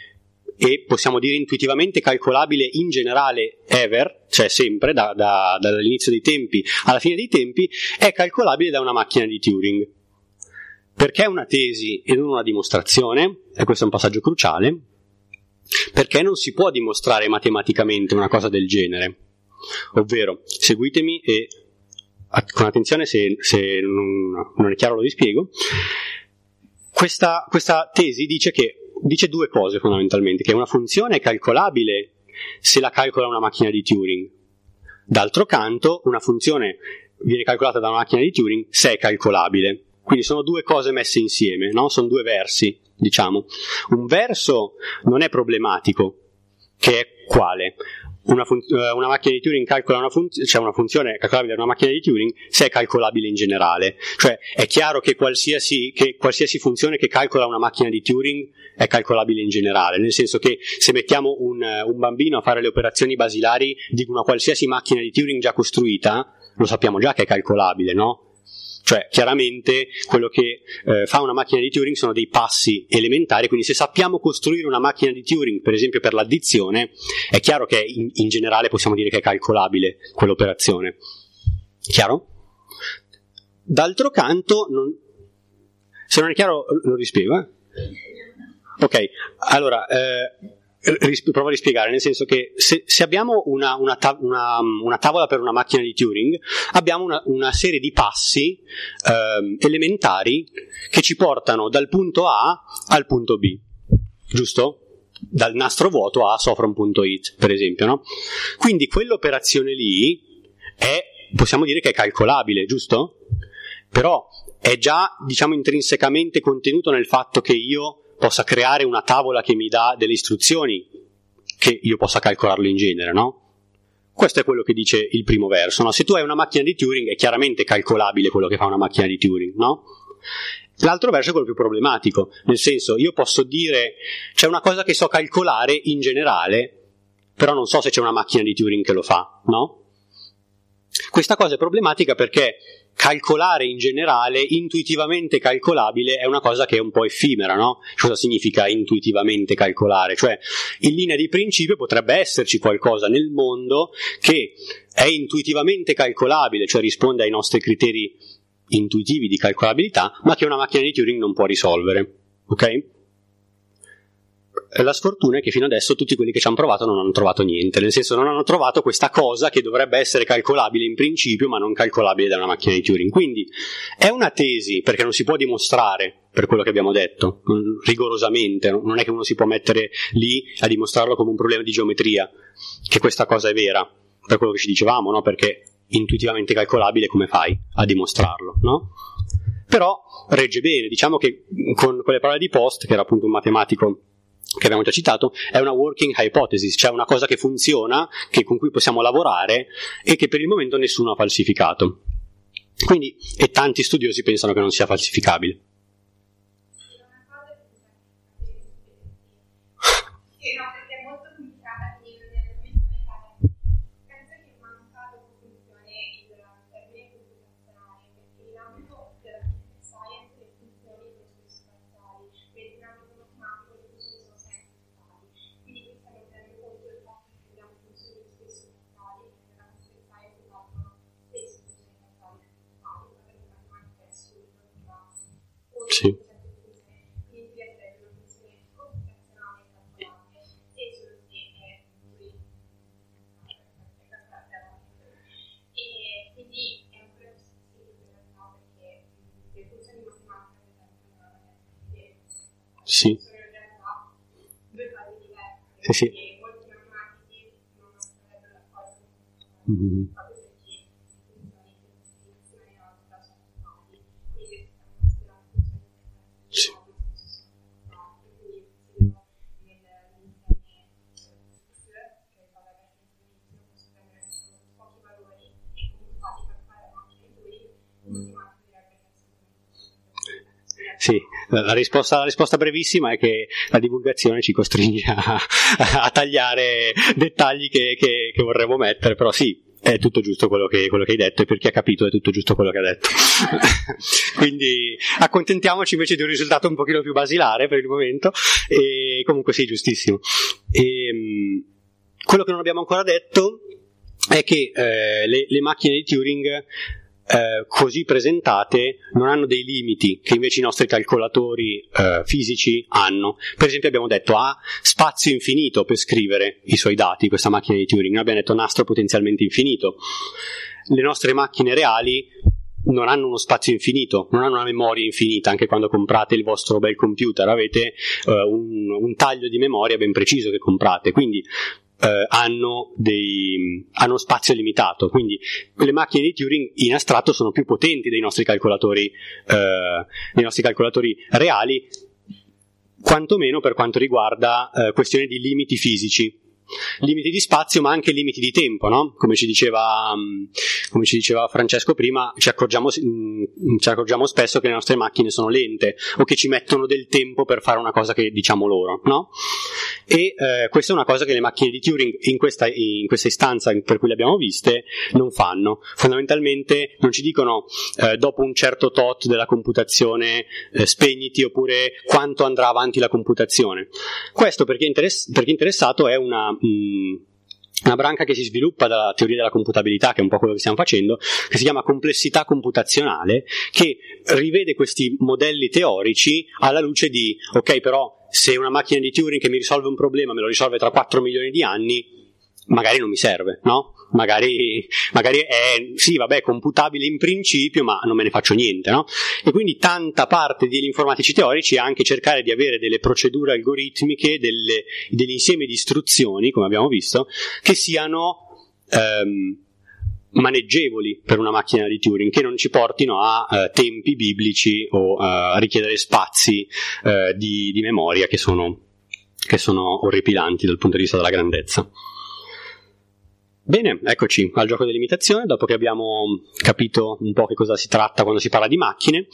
e possiamo dire intuitivamente calcolabile in generale ever, cioè sempre, da, da, dall'inizio dei tempi alla fine dei tempi, è calcolabile da una macchina di Turing. Perché una tesi e non una dimostrazione, e questo è un passaggio cruciale, perché non si può dimostrare matematicamente una cosa del genere. Ovvero, seguitemi e con attenzione se, se non, non, è chiaro lo vi spiego. Questa, questa tesi dice, che, dice due cose fondamentalmente, che una funzione è calcolabile se la calcola una macchina di Turing. D'altro canto, una funzione viene calcolata da una macchina di Turing se è calcolabile. Quindi sono due cose messe insieme, no? sono due versi, diciamo. Un verso non è problematico, che è quale? una, fun- eh, una, macchina di Turing calcola una, fun- cioè una funzione calcolabile da una macchina di Turing se è calcolabile in generale. Cioè è chiaro che qualsiasi, che qualsiasi, funzione che calcola una macchina di Turing è calcolabile in generale, nel senso che se mettiamo un, un bambino a fare le operazioni basilari di una qualsiasi macchina di Turing già costruita, lo sappiamo già che è calcolabile, no? Cioè, chiaramente quello che eh, fa una macchina di Turing sono dei passi elementari, quindi se sappiamo costruire una macchina di Turing, per esempio per l'addizione, è chiaro che in, in generale possiamo dire che è calcolabile quell'operazione. Chiaro? D'altro canto, non... se non è chiaro lo rispiego. Eh? Ok, allora, eh, provo a rispiegare, nel senso che se, se abbiamo una, una, ta- una, una, tavola per una macchina di Turing, abbiamo una, serie di passi eh, elementari che ci portano dal punto A al punto B, giusto? Dal nastro vuoto a sofrom.it, per esempio, no? Quindi quell'operazione lì è, possiamo dire che è calcolabile, giusto? Però è già, diciamo, intrinsecamente contenuto nel fatto che io possa creare una tavola che mi dà delle istruzioni, che io possa calcolarlo in genere, no? Questo è quello che dice il primo verso. No? Se tu hai una macchina di Turing è chiaramente calcolabile quello che fa una macchina di Turing, no? L'altro verso è quello più problematico, nel senso io posso dire c'è una cosa che so calcolare in generale, però non so se c'è una macchina di Turing che lo fa, no? Questa cosa è problematica perché calcolare in generale, intuitivamente calcolabile, è una cosa che è un po' effimera, no? Cosa significa intuitivamente calcolare? Cioè, in linea di principio potrebbe esserci qualcosa nel mondo che è intuitivamente calcolabile, cioè risponde ai nostri criteri intuitivi di calcolabilità, ma che una macchina di Turing non può risolvere. Ok? La sfortuna è che fino adesso tutti quelli che ci hanno provato non hanno trovato niente, nel senso non hanno trovato questa cosa che dovrebbe essere calcolabile in principio ma non calcolabile da una macchina di Turing. Quindi è una tesi perché non si può dimostrare per quello che abbiamo detto, rigorosamente, non è che uno si può mettere lì a dimostrarlo come un problema di geometria, che questa cosa è vera, per quello che ci dicevamo, no? perché intuitivamente calcolabile come fai a dimostrarlo, no? Però regge bene, diciamo che con quelle parole di Post, che era appunto un matematico che abbiamo già citato, è una working hypothesis, cioè una cosa che funziona, che, con cui possiamo lavorare e che per il momento nessuno ha falsificato. Quindi, e tanti studiosi pensano che non sia falsificabile. Sì. Sì, sì. Mm-hmm. Sì, la risposta, la risposta, brevissima è che la divulgazione ci costringe a, a tagliare dettagli che, che, che, vorremmo mettere, però sì, è tutto giusto quello che, quello che, hai detto e per chi ha capito è tutto giusto quello che ha detto. Quindi accontentiamoci invece di un risultato un pochino più basilare per il momento e comunque sì, giustissimo. E, ehm, quello che non abbiamo ancora detto è che eh, le, le macchine di Turing eh, così presentate non hanno dei limiti che invece i nostri calcolatori eh, fisici hanno. Per esempio abbiamo detto ha spazio infinito per scrivere i suoi dati, questa macchina di Turing, abbiamo detto nastro potenzialmente infinito. Le nostre macchine reali non hanno uno spazio infinito, non hanno una memoria infinita, anche quando comprate il vostro bel computer avete uh, un, un, taglio di memoria ben preciso che comprate, quindi eh, hanno, dei, hanno spazio limitato, quindi le macchine di Turing in astratto sono più potenti dei nostri calcolatori, eh, dei nostri calcolatori reali, quantomeno per quanto riguarda eh, questioni di limiti fisici limiti di spazio ma anche limiti di tempo, no? come, ci diceva, mm, come, ci diceva, Francesco prima, ci accorgiamo, mm, ci accorgiamo, spesso che le nostre macchine sono lente o che ci mettono del tempo per fare una cosa che diciamo loro. No? E eh, questa è una cosa che le macchine di Turing in questa, in questa, istanza per cui le abbiamo viste non fanno. Fondamentalmente non ci dicono eh, dopo un certo tot della computazione eh, spegniti oppure quanto andrà avanti la computazione. Questo perché, interess- perché interessato è una una branca che si sviluppa dalla teoria della computabilità, che è un po' quello che stiamo facendo, che si chiama complessità computazionale, che rivede questi modelli teorici alla luce di, ok, però se una macchina di Turing che mi risolve un problema me lo risolve tra 4 milioni di anni, magari non mi serve, no? Magari, magari, è, sì, vabbè, computabile in principio, ma non me ne faccio niente, no? E quindi tanta parte degli informatici teorici è anche cercare di avere delle procedure algoritmiche, delle, insiemi di istruzioni, come abbiamo visto, che siano ehm, maneggevoli per una macchina di Turing, che non ci portino a eh, tempi biblici o eh, a richiedere spazi eh, di, di, memoria che sono, che sono orripilanti dal punto di vista della grandezza. Bene, eccoci al gioco dell'imitazione, dopo che abbiamo capito un po' che cosa si tratta quando si parla di macchine,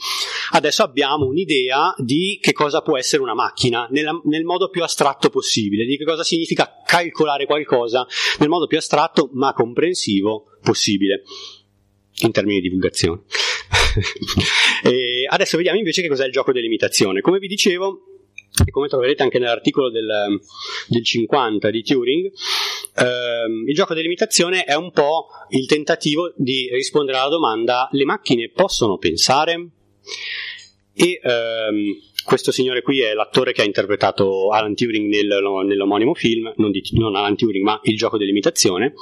adesso abbiamo un'idea di che cosa può essere una macchina nella, nel modo più astratto possibile, di che cosa significa calcolare qualcosa nel modo più astratto ma comprensivo possibile, in termini di divulgazione. adesso vediamo invece che cos'è il gioco dell'imitazione. Come vi dicevo, e come troverete anche nell'articolo del, del 50 di Turing, ehm, il gioco dell'imitazione è un po' il tentativo di rispondere alla domanda le macchine possono pensare? E ehm, questo signore qui è l'attore che ha interpretato Alan Turing nel, nell'omonimo film, non, di, non, Alan Turing ma il gioco dell'imitazione,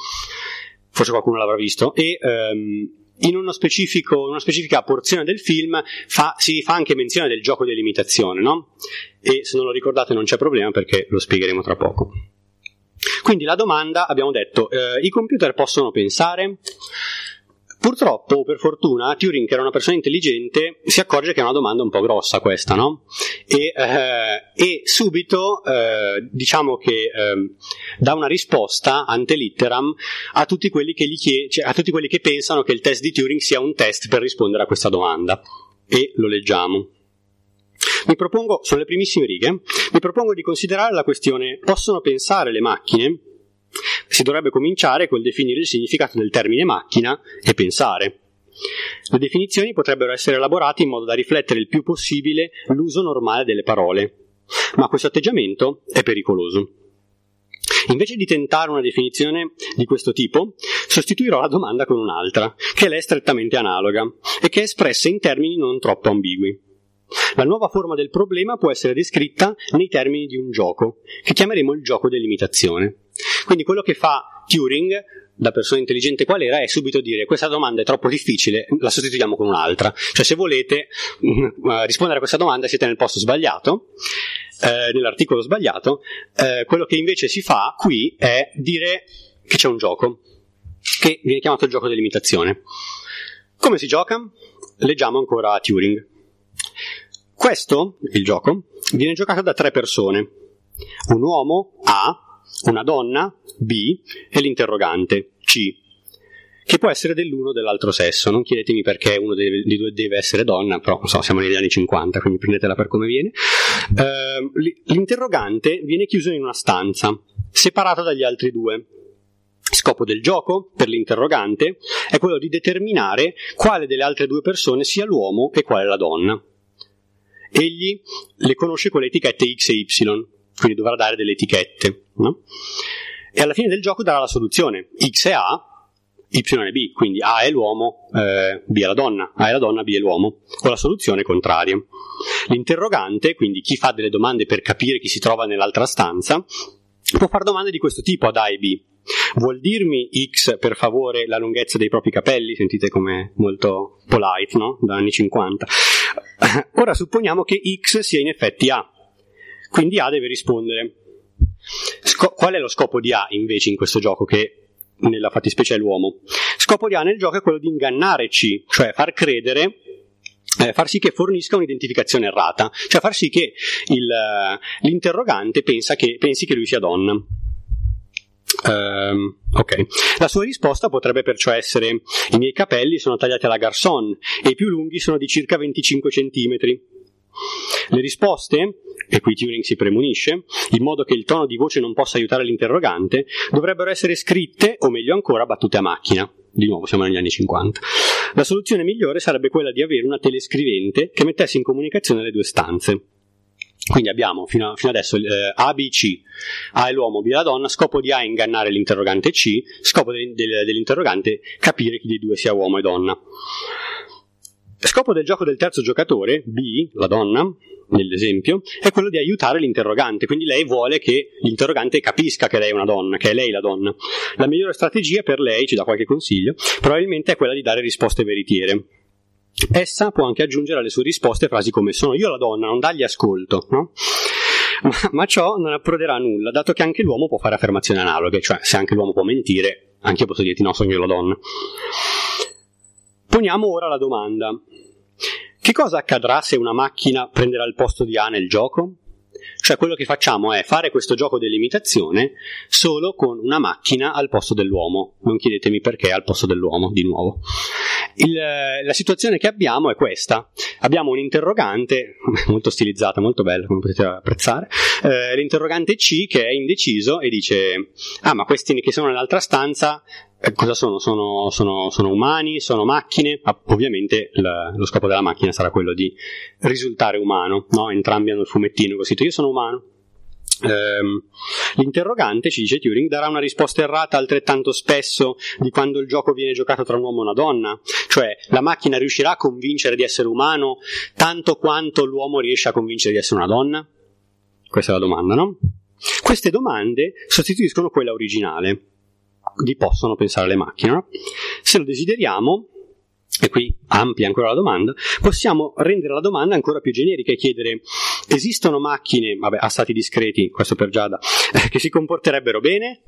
forse qualcuno l'avrà visto, e ehm, in una specifica porzione del film fa, si fa anche menzione del gioco dell'imitazione, no? E se non lo ricordate non c'è problema perché lo spiegheremo tra poco. Quindi la domanda, abbiamo detto, eh, i computer possono pensare? Purtroppo, per fortuna, Turing, che era una persona intelligente, si accorge che è una domanda un po' grossa questa, no? E, eh, e subito, eh, diciamo che eh, dà una risposta ante litteram a tutti, quelli che chied- cioè, a tutti quelli che pensano che il test di Turing sia un test per rispondere a questa domanda. E lo leggiamo. Mi propongo, sono le primissime righe, mi propongo di considerare la questione possono pensare le macchine? Si dovrebbe cominciare col definire il significato del termine macchina e pensare. Le definizioni potrebbero essere elaborate in modo da riflettere il più possibile l'uso normale delle parole, ma questo atteggiamento è pericoloso. Invece di tentare una definizione di questo tipo, sostituirò la domanda con un'altra, che è strettamente analoga e che è espressa in termini non troppo ambigui. La nuova forma del problema può essere descritta nei termini di un gioco, che chiameremo il gioco dell'imitazione. Quindi quello che fa Turing, da persona intelligente qual era, è subito dire questa domanda è troppo difficile, la sostituiamo con un'altra. Cioè se volete uh, rispondere a questa domanda siete nel posto sbagliato, eh, nell'articolo sbagliato, eh, quello che invece si fa qui è dire che c'è un gioco, che viene chiamato il gioco dell'imitazione. Come si gioca? Leggiamo ancora Turing. Questo, il gioco, viene giocato da tre persone. Un uomo, A, una donna, B, e l'interrogante, C, che può essere dell'uno o dell'altro sesso. Non chiedetemi perché uno dei, dei due deve essere donna, però so, siamo negli anni 50, quindi prendetela per come viene. Eh, l'interrogante viene chiuso in una stanza, separato dagli altri due. Scopo del gioco, per l'interrogante, è quello di determinare quale delle altre due persone sia l'uomo e quale la donna. Egli le conosce con le etichette X e Y, quindi dovrà dare delle etichette. No? E alla fine del gioco darà la soluzione. X è A, Y è B, quindi A è l'uomo, eh, B è la donna, A è la donna, B è l'uomo, con la soluzione contraria. L'interrogante, quindi chi fa delle domande per capire chi si trova nell'altra stanza, può fare domande di questo tipo ad A e B. Vuol dirmi X per favore la lunghezza dei propri capelli? Sentite come molto polite, no? Da anni 50. Ora supponiamo che X sia in effetti A. Quindi A deve rispondere. Sco- qual è lo scopo di A invece in questo gioco che nella fattispecie è l'uomo? Scopo di A nel gioco è quello di ingannare C, cioè far credere eh, far sì che fornisca un'identificazione errata, cioè far sì che il, l'interrogante che, pensi che lui sia donna. Um, ok, la sua risposta potrebbe perciò essere: I miei capelli sono tagliati alla garçon e i più lunghi sono di circa 25 cm. Le risposte, e qui Turing si premunisce, in modo che il tono di voce non possa aiutare l'interrogante, dovrebbero essere scritte, o meglio ancora, battute a macchina. Di nuovo, siamo negli anni 50. La soluzione migliore sarebbe quella di avere una telescrivente che mettesse in comunicazione le due stanze. Quindi abbiamo fino, a, fino adesso eh, A, B, C. A è l'uomo, B è la donna, scopo di A è ingannare l'interrogante C, scopo de, de, dell'interrogante capire chi dei due sia uomo e donna. Scopo del gioco del terzo giocatore, B, la donna, nell'esempio, è quello di aiutare l'interrogante, quindi lei vuole che l'interrogante capisca che lei è una donna, che è lei la donna. La migliore strategia per lei, ci dà qualche consiglio, probabilmente è quella di dare risposte veritiere. Essa può anche aggiungere alle sue risposte frasi come sono io la donna, non dagli ascolto, no? ma, ma, ciò non approderà a nulla, dato che anche l'uomo può fare affermazioni analoghe, cioè se anche l'uomo può mentire, anche io posso dirti no, sono io la donna. Poniamo ora la domanda. Che cosa accadrà se una macchina prenderà il posto di A nel gioco? Cioè quello che facciamo è fare questo gioco dell'imitazione solo con una macchina al posto dell'uomo. Non chiedetemi perché al posto dell'uomo, di nuovo. Il, la situazione che abbiamo è questa. Abbiamo un interrogante, molto stilizzata, molto bella, come potete apprezzare, eh, l'interrogante C che è indeciso e dice, ah ma questi che sono nell'altra stanza eh, cosa sono? Sono, sono? sono, umani? Sono macchine? Ma ovviamente la, lo scopo della macchina sarà quello di risultare umano, no? entrambi hanno il fumettino così, io sono umano. Ehm, l'interrogante, ci dice Turing, darà una risposta errata altrettanto spesso di quando il gioco viene giocato tra un uomo e una donna, cioè la macchina riuscirà a convincere di essere umano tanto quanto l'uomo riesce a convincere di essere una donna? Questa è la domanda, no? Queste domande sostituiscono quella originale di possono pensare le macchine. No? Se lo desideriamo, e qui amplia ancora la domanda, possiamo rendere la domanda ancora più generica e chiedere esistono macchine, vabbè, a stati discreti, questo per Giada, eh, che si comporterebbero bene?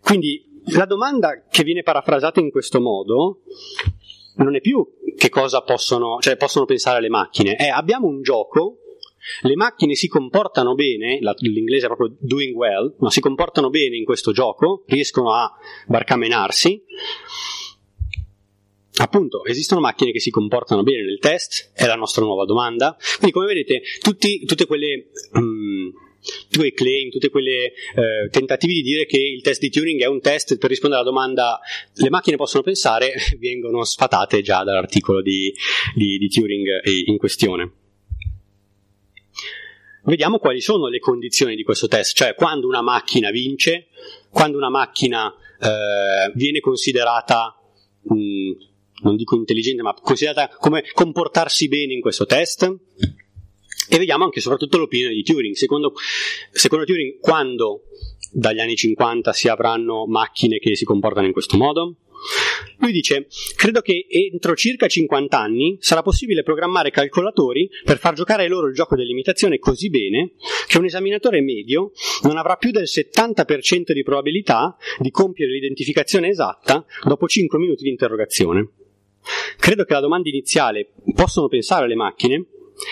Quindi la domanda che viene parafrasata in questo modo non è più che cosa possono, cioè possono pensare le macchine, è abbiamo un gioco le macchine si comportano bene, l'inglese è proprio doing well, ma si comportano bene in questo gioco, riescono a barcamenarsi. Appunto, esistono macchine che si comportano bene nel test? È la nostra nuova domanda. Quindi, come vedete, tutti, tutte quelle. Um, tutti quei claim, tutti quei eh, tentativi di dire che il test di Turing è un test per rispondere alla domanda le macchine possono pensare vengono sfatate già dall'articolo di, di, di Turing in questione. Vediamo quali sono le condizioni di questo test, cioè quando una macchina vince, quando una macchina eh, viene considerata, mh, mm, non dico intelligente, ma considerata come comportarsi bene in questo test. E vediamo anche soprattutto l'opinione di Turing. Secondo, secondo Turing, quando dagli anni 50 si avranno macchine che si comportano in questo modo? Lui dice: Credo che entro circa 50 anni sarà possibile programmare calcolatori per far giocare loro il gioco dell'imitazione così bene che un esaminatore medio non avrà più del 70% di probabilità di compiere l'identificazione esatta dopo 5 minuti di interrogazione. Credo che la domanda iniziale possono pensare le macchine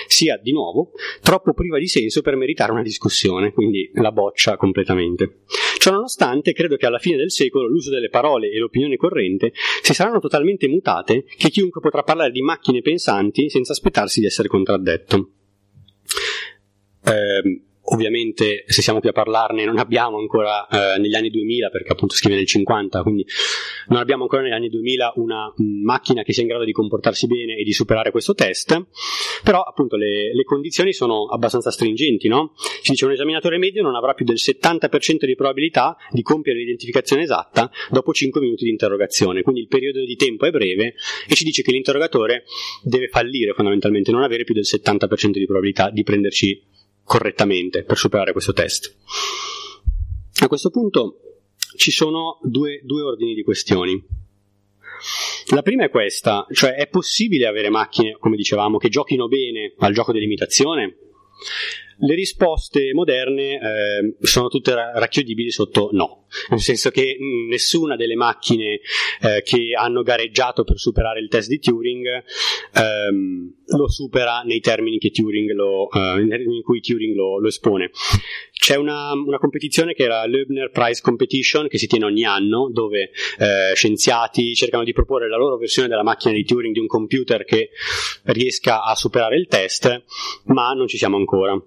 sia di nuovo troppo priva di senso per meritare una discussione, quindi la boccia completamente. Ciononostante, credo che alla fine del secolo l'uso delle parole e l'opinione corrente si saranno totalmente mutate che chiunque potrà parlare di macchine pensanti senza aspettarsi di essere contraddetto. Eh, ovviamente se siamo qui a parlarne non abbiamo ancora eh, negli anni 2000 perché appunto scrive nel 50 quindi non abbiamo ancora negli anni 2000 una mm, macchina che sia in grado di comportarsi bene e di superare questo test però appunto le, le condizioni sono abbastanza stringenti no? ci dice un esaminatore medio non avrà più del 70% di probabilità di compiere l'identificazione esatta dopo 5 minuti di interrogazione quindi il periodo di tempo è breve e ci dice che l'interrogatore deve fallire fondamentalmente non avere più del 70% di probabilità di prenderci correttamente per superare questo test. A questo punto ci sono due, due ordini di questioni. La prima è questa, cioè è possibile avere macchine, come dicevamo, che giochino bene al gioco dell'imitazione? Le risposte moderne eh, sono tutte racchiudibili sotto no, nel senso che nessuna delle macchine eh, che hanno gareggiato per superare il test di Turing ehm, lo supera nei termini lo, eh, in cui Turing lo, lo espone. C'è una, una, competizione che è la Leubner Prize Competition che si tiene ogni anno dove eh, scienziati cercano di proporre la loro versione della macchina di Turing di un computer che riesca a superare il test, ma non ci siamo ancora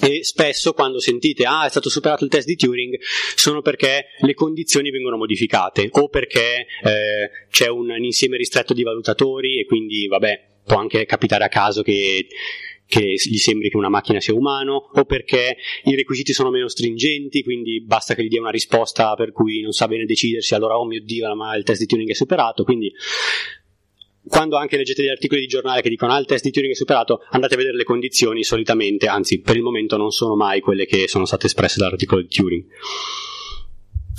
e spesso quando sentite ah è stato superato il test di Turing sono perché le condizioni vengono modificate o perché eh, c'è un, un, insieme ristretto di valutatori e quindi vabbè può anche capitare a caso che, che gli sembri che una macchina sia umano o perché i requisiti sono meno stringenti quindi basta che gli dia una risposta per cui non sa bene decidersi allora oh mio dio ma il test di Turing è superato quindi quando anche leggete degli articoli di giornale che dicono ah il test di Turing è superato, andate a vedere le condizioni solitamente, anzi per il momento non sono mai quelle che sono state espresse dall'articolo di Turing.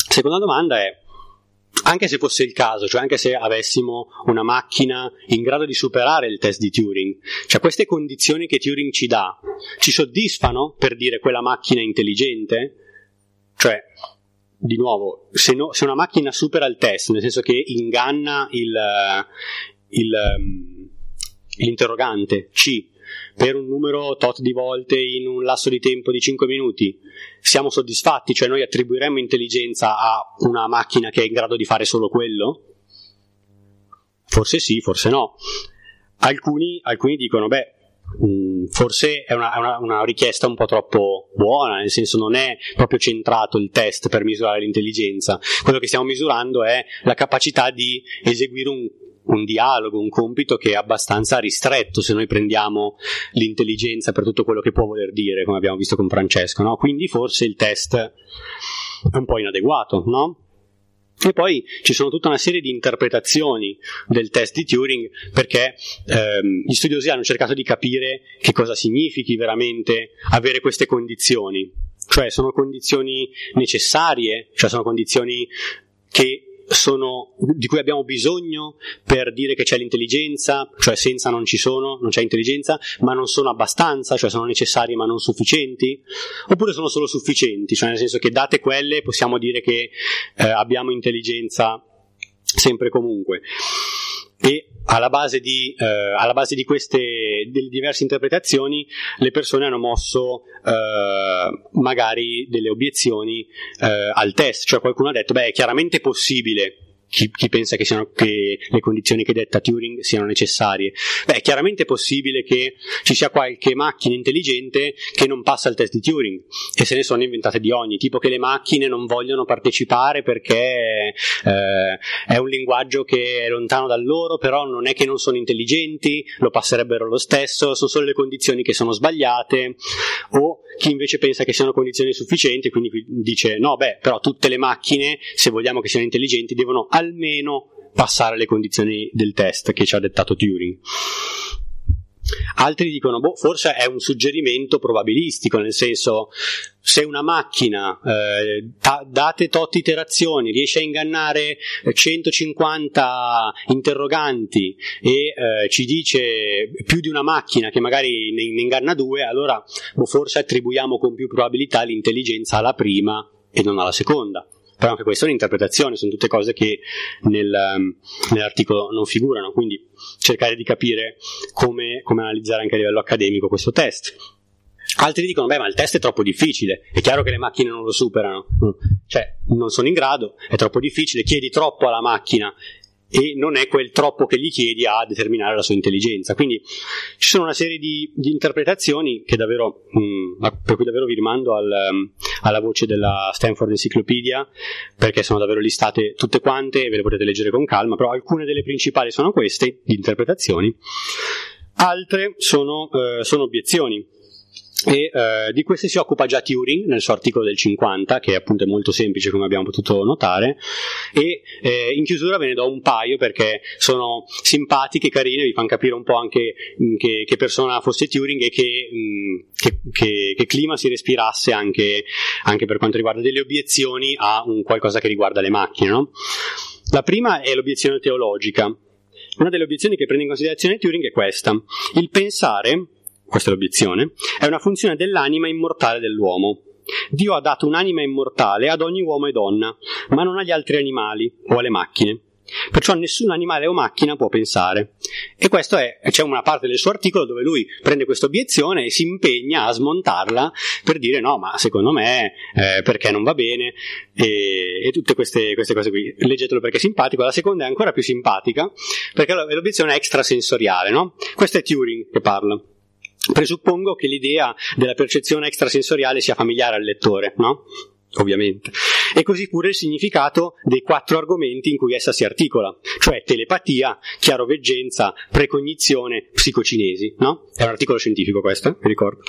Seconda domanda è, anche se fosse il caso, cioè anche se avessimo una macchina in grado di superare il test di Turing, cioè queste condizioni che Turing ci dà, ci soddisfano per dire quella macchina è intelligente? Cioè, di nuovo, se, no, se, una macchina supera il test, nel senso che inganna il, il, um, l'interrogante C per un numero tot di volte in un lasso di tempo di 5 minuti, siamo soddisfatti, cioè noi attribuiremmo intelligenza a una macchina che è in grado di fare solo quello? Forse sì, forse no. Alcuni, alcuni dicono, beh, mm, forse è una, una, una, richiesta un po' troppo buona, nel senso non è proprio centrato il test per misurare l'intelligenza, quello che stiamo misurando è la capacità di eseguire un un dialogo, un compito che è abbastanza ristretto se noi prendiamo l'intelligenza per tutto quello che può voler dire, come abbiamo visto con Francesco, no? Quindi forse il test è un po' inadeguato, no? E poi ci sono tutta una serie di interpretazioni del test di Turing perché ehm, gli studiosi hanno cercato di capire che cosa significhi veramente avere queste condizioni. Cioè sono condizioni necessarie, cioè sono condizioni che sono, di cui abbiamo bisogno per dire che c'è l'intelligenza, cioè senza non ci sono, non c'è intelligenza, ma non sono abbastanza, cioè sono necessarie ma non sufficienti, oppure sono solo sufficienti, cioè nel senso che date quelle possiamo dire che eh, abbiamo intelligenza sempre e comunque. E alla base di, eh, alla base di queste diverse interpretazioni le persone hanno mosso eh, magari delle obiezioni eh, al test, cioè qualcuno ha detto beh è chiaramente possibile chi, chi pensa che, siano, che, le condizioni che detta Turing siano necessarie. Beh, è chiaramente possibile che ci sia qualche macchina intelligente che non passa il test di Turing e se ne sono inventate di ogni, tipo che le macchine non vogliono partecipare perché eh, è un linguaggio che è lontano da loro, però non è che non sono intelligenti, lo passerebbero lo stesso, sono solo le condizioni che sono sbagliate, o chi invece pensa che siano condizioni sufficienti, quindi dice no, beh, però tutte le macchine, se vogliamo che siano intelligenti, devono almeno passare le condizioni del test che ci ha dettato Turing. Altri dicono, boh, forse è un suggerimento probabilistico, nel senso, se una macchina, eh, ta- date tot iterazioni, riesce a ingannare 150 interroganti e eh, ci dice più di una macchina che magari ne, ne inganna due, allora boh, forse attribuiamo con più probabilità l'intelligenza alla prima e non alla seconda però anche questa è un'interpretazione, sono tutte cose che nel, um, nell'articolo non figurano, quindi cercare di capire come, come analizzare anche a livello accademico questo test. Altri dicono, beh, ma il test è troppo difficile, è chiaro che le macchine non lo superano. Mm. cioè non sono in grado, è troppo difficile, chiedi troppo alla macchina e non è quel troppo che gli chiedi a determinare la sua intelligenza. Quindi ci sono una serie di, di interpretazioni davvero, mh, mm, per cui davvero vi rimando al, um, alla voce della Stanford Encyclopedia, perché sono davvero listate tutte quante e ve le potete leggere con calma, però alcune delle principali sono queste, di interpretazioni, altre sono, eh, sono obiezioni e eh, di queste si occupa già Turing nel suo articolo del 50 che appunto è molto semplice come abbiamo potuto notare. E eh, in chiusura ve ne do un paio perché sono simpatiche, carine vi fanno capire un po' anche mh, mm, che, che, persona fosse Turing e che, mh, mm, che, che, clima si respirasse anche, anche, per quanto riguarda delle obiezioni a un qualcosa che riguarda le macchine no? la prima è l'obiezione teologica. Una delle obiezioni che prende in considerazione Turing è questa. Il pensare questa è l'obiezione, è una funzione dell'anima immortale dell'uomo. Dio ha dato un'anima immortale ad ogni uomo e donna, ma non agli altri animali o alle macchine. Perciò nessun animale o macchina può pensare. E questo è, c'è una parte del suo articolo dove lui prende questa obiezione e si impegna a smontarla per dire no, ma secondo me eh, perché non va bene e, e tutte queste, queste, cose qui. Leggetelo perché è simpatico. La seconda è ancora più simpatica perché l'obiezione è extrasensoriale, no? Questo è Turing che parla. Presuppongo che l'idea della percezione extrasensoriale sia familiare al lettore, no? Ovviamente. E così pure il significato dei quattro argomenti in cui essa si articola, cioè telepatia, chiaroveggenza, precognizione, psicocinesi, no? È un articolo scientifico questo, vi ricordo.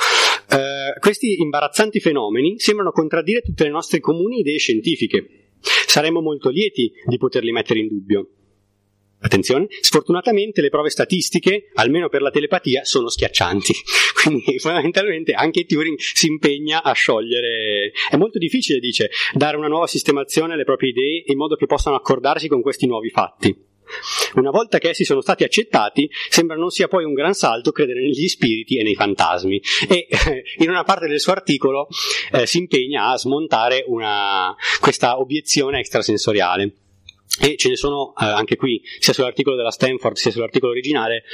Uh, questi imbarazzanti fenomeni sembrano contraddire tutte le nostre comuni idee scientifiche. Saremmo molto lieti di poterli mettere in dubbio. Attenzione, sfortunatamente le prove statistiche, almeno per la telepatia, sono schiaccianti. Quindi fondamentalmente anche Turing si impegna a sciogliere. È molto difficile, dice, dare una nuova sistemazione alle proprie idee in modo che possano accordarsi con questi nuovi fatti. Una volta che essi sono stati accettati, sembra non sia poi un gran salto credere negli spiriti e nei fantasmi. E eh, in una parte del suo articolo eh, si impegna a smontare una, questa obiezione extrasensoriale e ce ne sono eh, anche qui, sia sull'articolo della Stanford sia sull'articolo originale,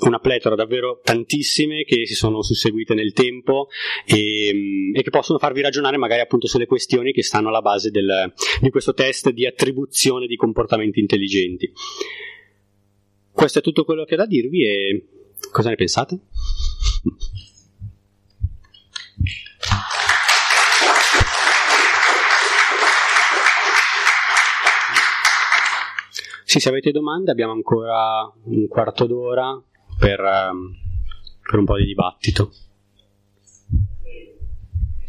una pletora davvero tantissime che si sono susseguite nel tempo e, e, che possono farvi ragionare magari appunto sulle questioni che stanno alla base del, di questo test di attribuzione di comportamenti intelligenti. Questo è tutto quello che ho da dirvi e cosa ne pensate? Sì, se avete domande abbiamo ancora un quarto d'ora per, um, per un po' di dibattito.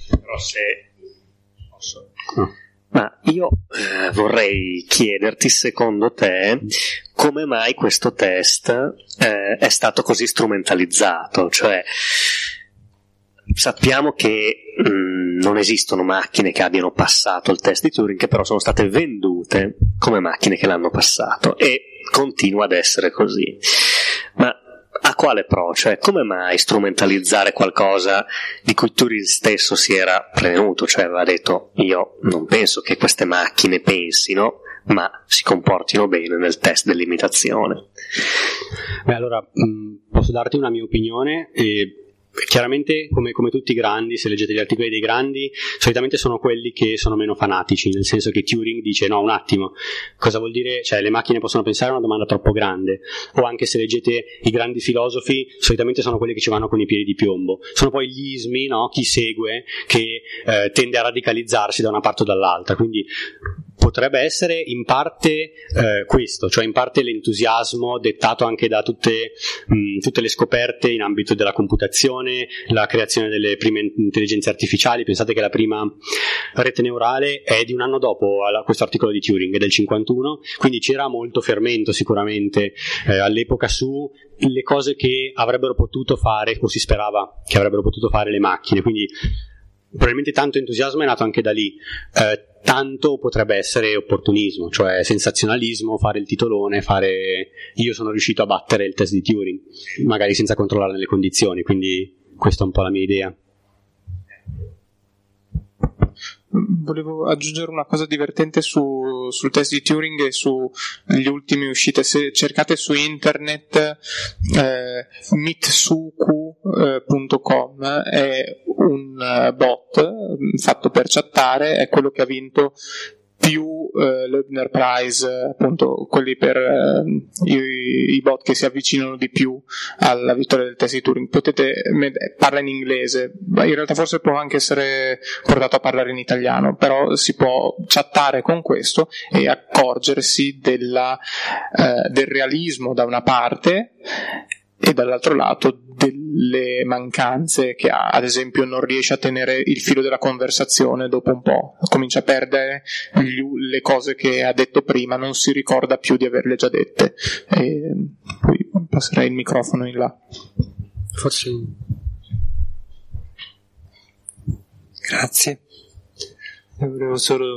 Però se posso. No. Ma io eh, vorrei chiederti, secondo te, come mai questo test eh, è stato così strumentalizzato? Cioè, sappiamo che mh, mm, non esistono macchine che abbiano passato il test di Turing, che però sono state vendute come macchine che l'hanno passato e continua ad essere così. Ma a quale pro? Cioè, come mai strumentalizzare qualcosa di cui Turing stesso si era prevenuto? Cioè, aveva detto, io non penso che queste macchine pensino, ma si comportino bene nel test dell'imitazione. Beh, allora, posso darti una mia opinione e chiaramente come, come, tutti i grandi, se leggete gli articoli dei grandi, solitamente sono quelli che sono meno fanatici, nel senso che Turing dice no, un attimo, cosa vuol dire? Cioè le macchine possono pensare a una domanda troppo grande, o anche se leggete i grandi filosofi, solitamente sono quelli che ci vanno con i piedi di piombo, sono poi gli ismi, no? chi segue, che eh, tende a radicalizzarsi da una parte o dall'altra, quindi potrebbe essere in parte eh, questo, cioè in parte l'entusiasmo dettato anche da tutte, mh, tutte, le scoperte in ambito della computazione, la creazione delle prime intelligenze artificiali. Pensate che la prima rete neurale è di un anno dopo questo articolo di Turing, è del 51, quindi c'era molto fermento sicuramente eh, all'epoca su le cose che avrebbero potuto fare o si sperava che avrebbero potuto fare le macchine. Quindi probabilmente tanto entusiasmo è nato anche da lì. Eh, tanto potrebbe essere opportunismo, cioè sensazionalismo, fare il titolone, fare io sono riuscito a battere il test di Turing, magari senza controllare le condizioni, quindi questa è un po' la mia idea. Volevo aggiungere una cosa divertente su, sul test di Turing e sulle ultime uscite. Se cercate su internet eh, mitsuku.com è un uh, bot mm, fatto per chattare è quello che ha vinto più eh, Leubner Prize, appunto quelli per eh, i, i, bot che si avvicinano di più alla vittoria del test di Turing. Potete, parla in inglese, in realtà forse può anche essere portato a parlare in italiano, però si può chattare con questo e accorgersi della, eh, del realismo da una parte e dall'altro lato delle mancanze che ha, ad esempio non riesce a tenere il filo della conversazione dopo un po', comincia a perdere gli, le cose che ha detto prima, non si ricorda più di averle già dette. E poi passerei il microfono in là. Forse. Grazie. Volevo solo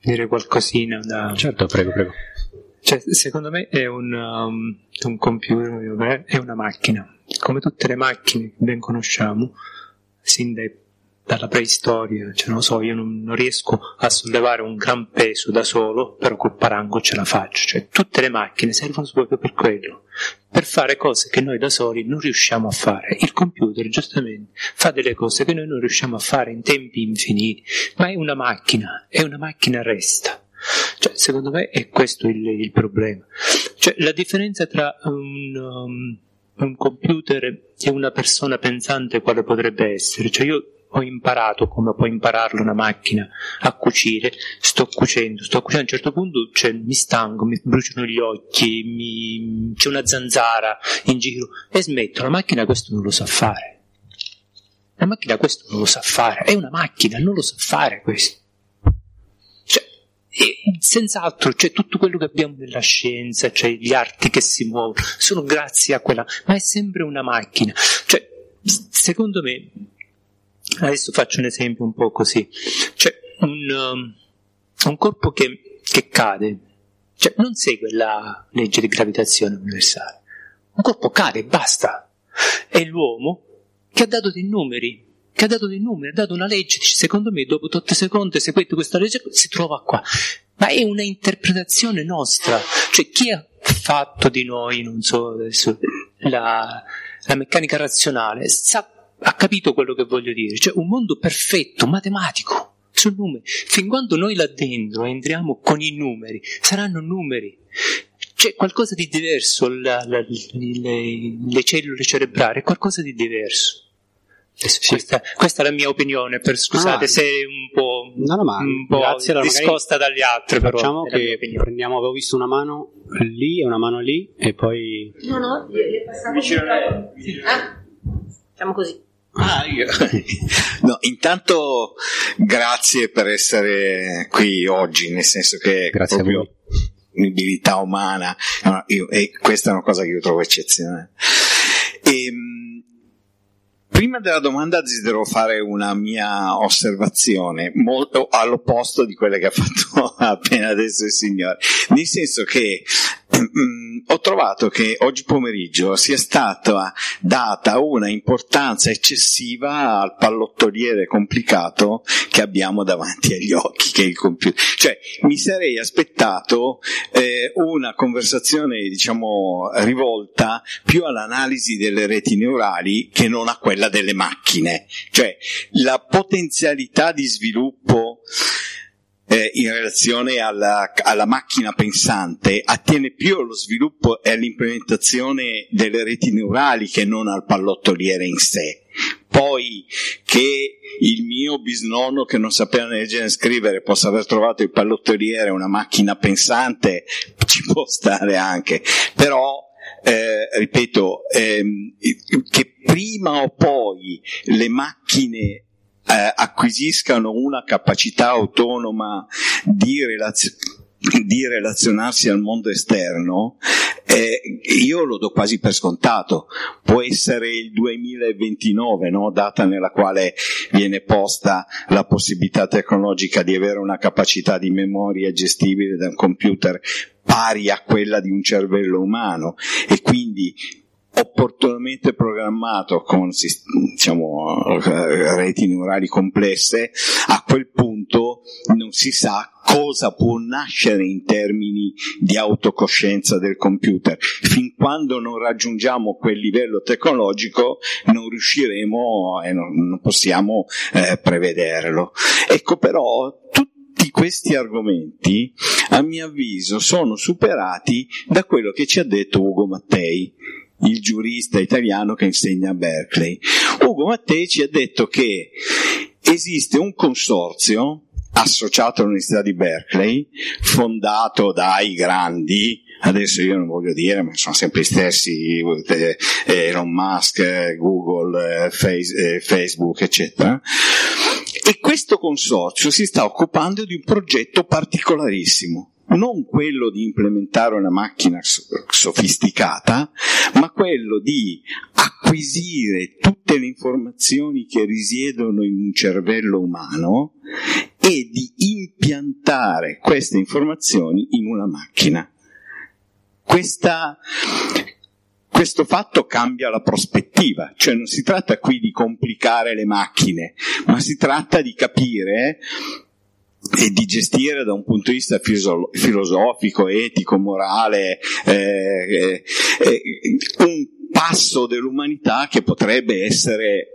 dire qualcosina da... Certo, prego, prego. Cioè, secondo me è un, um, un computer, è una macchina. Come tutte le macchine che ben conosciamo, sin dai, dalla preistoria, cioè non so, io non, non, riesco a sollevare un gran peso da solo, però col parango ce la faccio. Cioè, tutte le macchine servono proprio per quello, per fare cose che noi da soli non riusciamo a fare. Il computer, giustamente, fa delle cose che noi non riusciamo a fare in tempi infiniti, ma è una macchina, e una macchina resta. Cioè, secondo me è questo il, il problema. Cioè, la differenza tra un, um, un, computer e una persona pensante quale potrebbe essere? Cioè, io ho imparato come può impararlo una macchina a cucire, sto cucendo, sto cucendo, a un certo punto cioè, mi stanco, mi bruciano gli occhi, mi... c'è una zanzara in giro e smetto, la macchina questo non lo sa fare. La macchina questo non lo sa fare, è una macchina, non lo sa fare questo. E senz'altro, cioè tutto quello che abbiamo nella scienza, cioè gli arti che si muovono, sono grazie a quella, ma è sempre una macchina. Cioè, secondo me, adesso faccio un esempio un po' così, cioè un, um, un corpo che, che cade, cioè non segue la legge di gravitazione universale, un corpo cade, basta. È l'uomo che ha dato dei numeri che ha dato dei numeri, ha dato una legge, dice secondo me dopo 8 secondi seguite questa legge si trova qua. Ma è una interpretazione nostra, cioè chi ha fatto di noi, non so adesso, la, la meccanica razionale, sa, ha capito quello che voglio dire, cioè un mondo perfetto, matematico, su numeri. Fin quando noi là dentro entriamo con i numeri, saranno numeri. C'è qualcosa di diverso, la, la, le, le cellule cerebrali, qualcosa di diverso. Sì. Questa, questa, è la mia opinione, per, scusate ah, se è un po', no, no, un po discosta dagli altri. Però facciamo che prendiamo, avevo visto una mano lì e una mano lì e poi... No, no, gli è passato Ah, facciamo così. Ah, io. no, intanto grazie per essere qui oggi, nel senso che grazie proprio l'abilità umana, io, e questa è una cosa che io trovo eccezionale. E, ehm, Prima della domanda desidero fare una mia osservazione, molto all'opposto di quelle che ha fatto appena adesso il signore, nel senso che ho trovato che oggi pomeriggio sia stata data una importanza eccessiva al pallottoliere complicato che abbiamo davanti agli occhi, che è il computer. Cioè, mi sarei aspettato eh, una conversazione, diciamo, rivolta più all'analisi delle reti neurali che non a quella delle macchine. Cioè, la potenzialità di sviluppo eh, in relazione alla, alla, macchina pensante attiene più allo sviluppo e all'implementazione delle reti neurali che non al pallottoliere in sé. Poi che il mio bisnonno che non sapeva leggere e scrivere possa aver trovato il pallottoliere una macchina pensante ci può stare anche, però eh, ripeto, ehm, che prima o poi le macchine eh, acquisiscano una capacità autonoma di relazionare di relazionarsi al mondo esterno, eh, io lo do quasi per scontato. Può essere il 2029, no? data nella quale viene posta la possibilità tecnologica di avere una capacità di memoria gestibile da un computer pari a quella di un cervello umano e quindi opportunamente programmato con diciamo, reti neurali complesse, a quel punto non si sa cosa può nascere in termini di autocoscienza del computer. Fin quando non raggiungiamo quel livello tecnologico non riusciremo e non, non possiamo eh, prevederlo. Ecco però tutti questi argomenti, a mio avviso, sono superati da quello che ci ha detto Ugo Mattei, il giurista italiano che insegna a Berkeley. Ugo Mattei ci ha detto che esiste un consorzio associato all'Università di Berkeley, fondato dai grandi, adesso io non voglio dire, ma sono sempre gli stessi, eh, Elon Musk, Google, eh, Facebook, eccetera. E questo consorzio si sta occupando di un progetto particolarissimo, non quello di implementare una macchina sofisticata, ma quello di acquisire tutte le informazioni che risiedono in un cervello umano e di impiantare queste informazioni in una macchina. Questa, questo fatto cambia la prospettiva, cioè non si tratta qui di complicare le macchine, ma si tratta di capire e di gestire da un punto di vista filosofico, etico, morale, eh, eh, un passo dell'umanità che potrebbe essere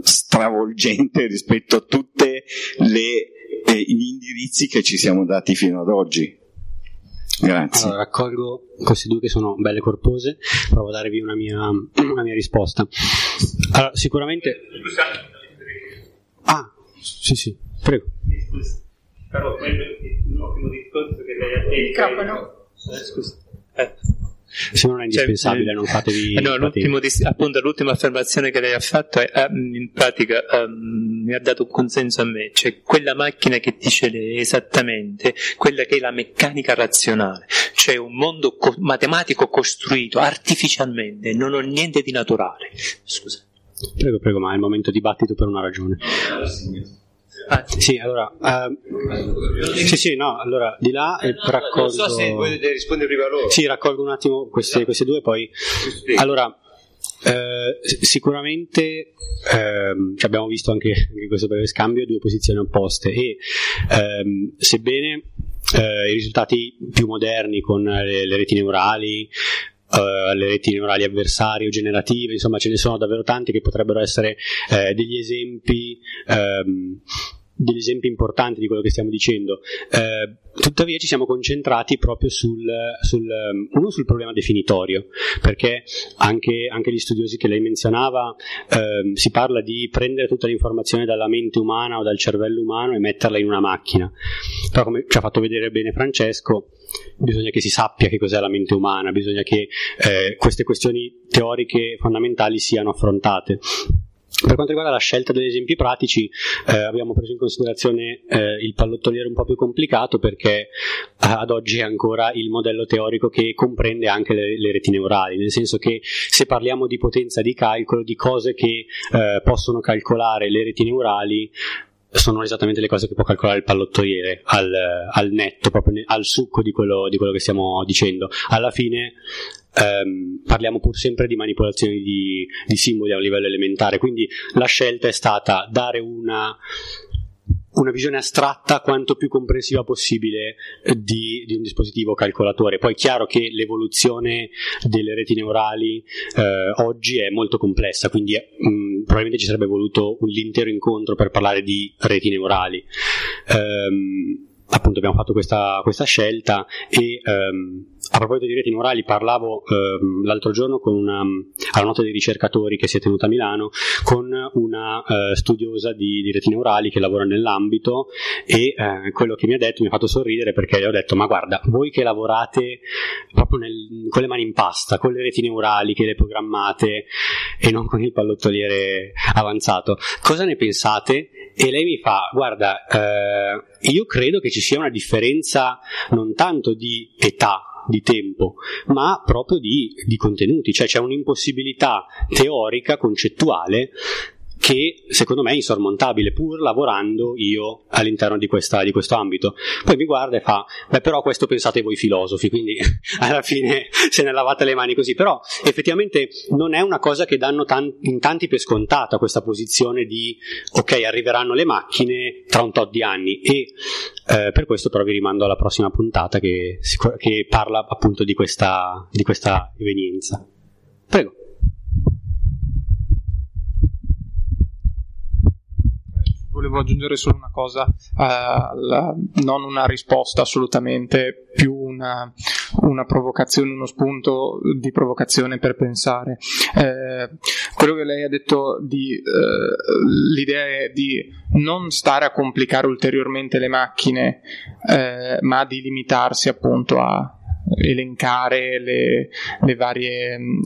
stravolgente rispetto a tutti gli indirizzi che ci siamo dati fino ad oggi. Grazie. Allora, raccolgo queste due che sono belle corpose, provo a darvi una mia, una mia risposta. Allora, sicuramente... Ah, sì, sì, prego. Però quello è un ottimo discorso che lei ha detto. Il microfono. Eh, scusa. Eh. Se non è indispensabile, Cioè, non fatevi. eh, no, l'ultimo appunto, l'ultima affermazione che lei ha fatto è, ah, in pratica ehm, mi ha dato un consenso a me, cioè quella macchina che dice lei esattamente quella che è la meccanica razionale, cioè un mondo co- matematico costruito artificialmente, non ho niente di naturale. Scusa. Prego, prego, ma è il momento dibattito per una ragione. Sì, allora. ehm, sì, sì, no, allora di là raccolgo. Non so se volete rispondere prima loro. Sì, raccolgo un attimo queste, queste due, poi. Allora, eh, sicuramente ehm, ci abbiamo visto anche in questo breve scambio due posizioni opposte e ehm, sebbene eh, i risultati più moderni con le, le reti neurali eh, le reti neurali avversarie o generative, insomma ce ne sono davvero tanti che potrebbero essere eh, degli esempi ehm, degli esempi importanti di quello che stiamo dicendo. Eh, tuttavia ci siamo concentrati proprio sul, sul, um, uno sul problema definitorio, perché anche, anche gli studiosi che lei menzionava ehm, si parla di prendere tutta l'informazione dalla mente umana o dal cervello umano e metterla in una macchina. Però come ci ha fatto vedere bene Francesco, bisogna che si sappia che cos'è la mente umana, bisogna che eh, queste questioni teoriche fondamentali siano affrontate. Per quanto riguarda la scelta degli esempi pratici, eh, abbiamo preso in considerazione eh, il pallottoliere un po' più complicato perché eh, ad oggi è ancora il modello teorico che comprende anche le, le reti neurali, nel senso che se parliamo di potenza di calcolo, di cose che eh, possono calcolare le reti neurali, sono esattamente le cose che può calcolare il pallottoliere al, al netto, proprio ne- al succo di quello, di quello che stiamo dicendo. Alla fine ehm, parliamo pur sempre di manipolazioni di, di simboli a un livello elementare, quindi la scelta è stata dare una, una visione astratta quanto più comprensiva possibile eh, di, di un dispositivo calcolatore. Poi è chiaro che l'evoluzione delle reti neurali eh, oggi è molto complessa, quindi eh, mh, probabilmente ci sarebbe voluto un- l'intero incontro per parlare di reti neurali. Ehm, appunto abbiamo fatto questa, questa scelta e ehm, a proposito di reti neurali parlavo ehm, l'altro giorno con una, alla nota dei ricercatori che si è tenuta a Milano con una eh, studiosa di, di reti neurali che lavora nell'ambito e eh, quello che mi ha detto mi ha fatto sorridere perché le ho detto ma guarda voi che lavorate proprio nel- con le mani in pasta con le reti neurali che le programmate e non con il pallottoliere avanzato cosa ne pensate? E lei mi fa, guarda, eh, io credo che ci sia una differenza non tanto di età, di tempo, ma proprio di, di contenuti, cioè c'è un'impossibilità teorica, concettuale che secondo me è insormontabile, pur lavorando io all'interno di, questa, di, questo ambito. Poi mi guarda e fa, beh però questo pensate voi filosofi, quindi alla fine se ne lavate le mani così, però effettivamente non è una cosa che danno tan- in tanti per scontata questa posizione di, ok, arriveranno le macchine tra un tot di anni e eh, per questo però vi rimando alla prossima puntata che, che parla appunto di questa, di questa evenienza. Prego. Volevo aggiungere solo una cosa, uh, non una risposta assolutamente, più una, una, provocazione, uno spunto di provocazione per pensare. Eh, quello che lei ha detto di eh, l'idea è di non stare a complicare ulteriormente le macchine, eh, ma di limitarsi appunto a elencare le, le varie mm,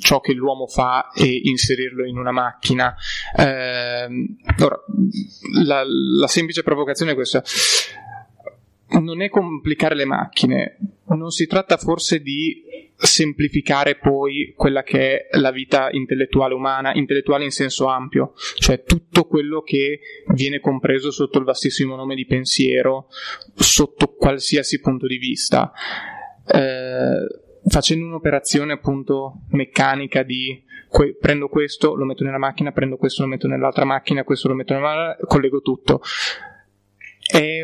ciò che l'uomo fa e inserirlo in una macchina. Eh, ora, la, la semplice provocazione è questa non è complicare le macchine, non si tratta forse di semplificare poi quella che è la vita intellettuale umana, intellettuale in senso ampio, cioè tutto quello che viene compreso sotto il vastissimo nome di pensiero, sotto qualsiasi punto di vista eh, facendo un'operazione appunto meccanica di que- prendo questo, lo metto nella macchina, prendo questo, lo metto nell'altra macchina, questo lo metto nella collego tutto.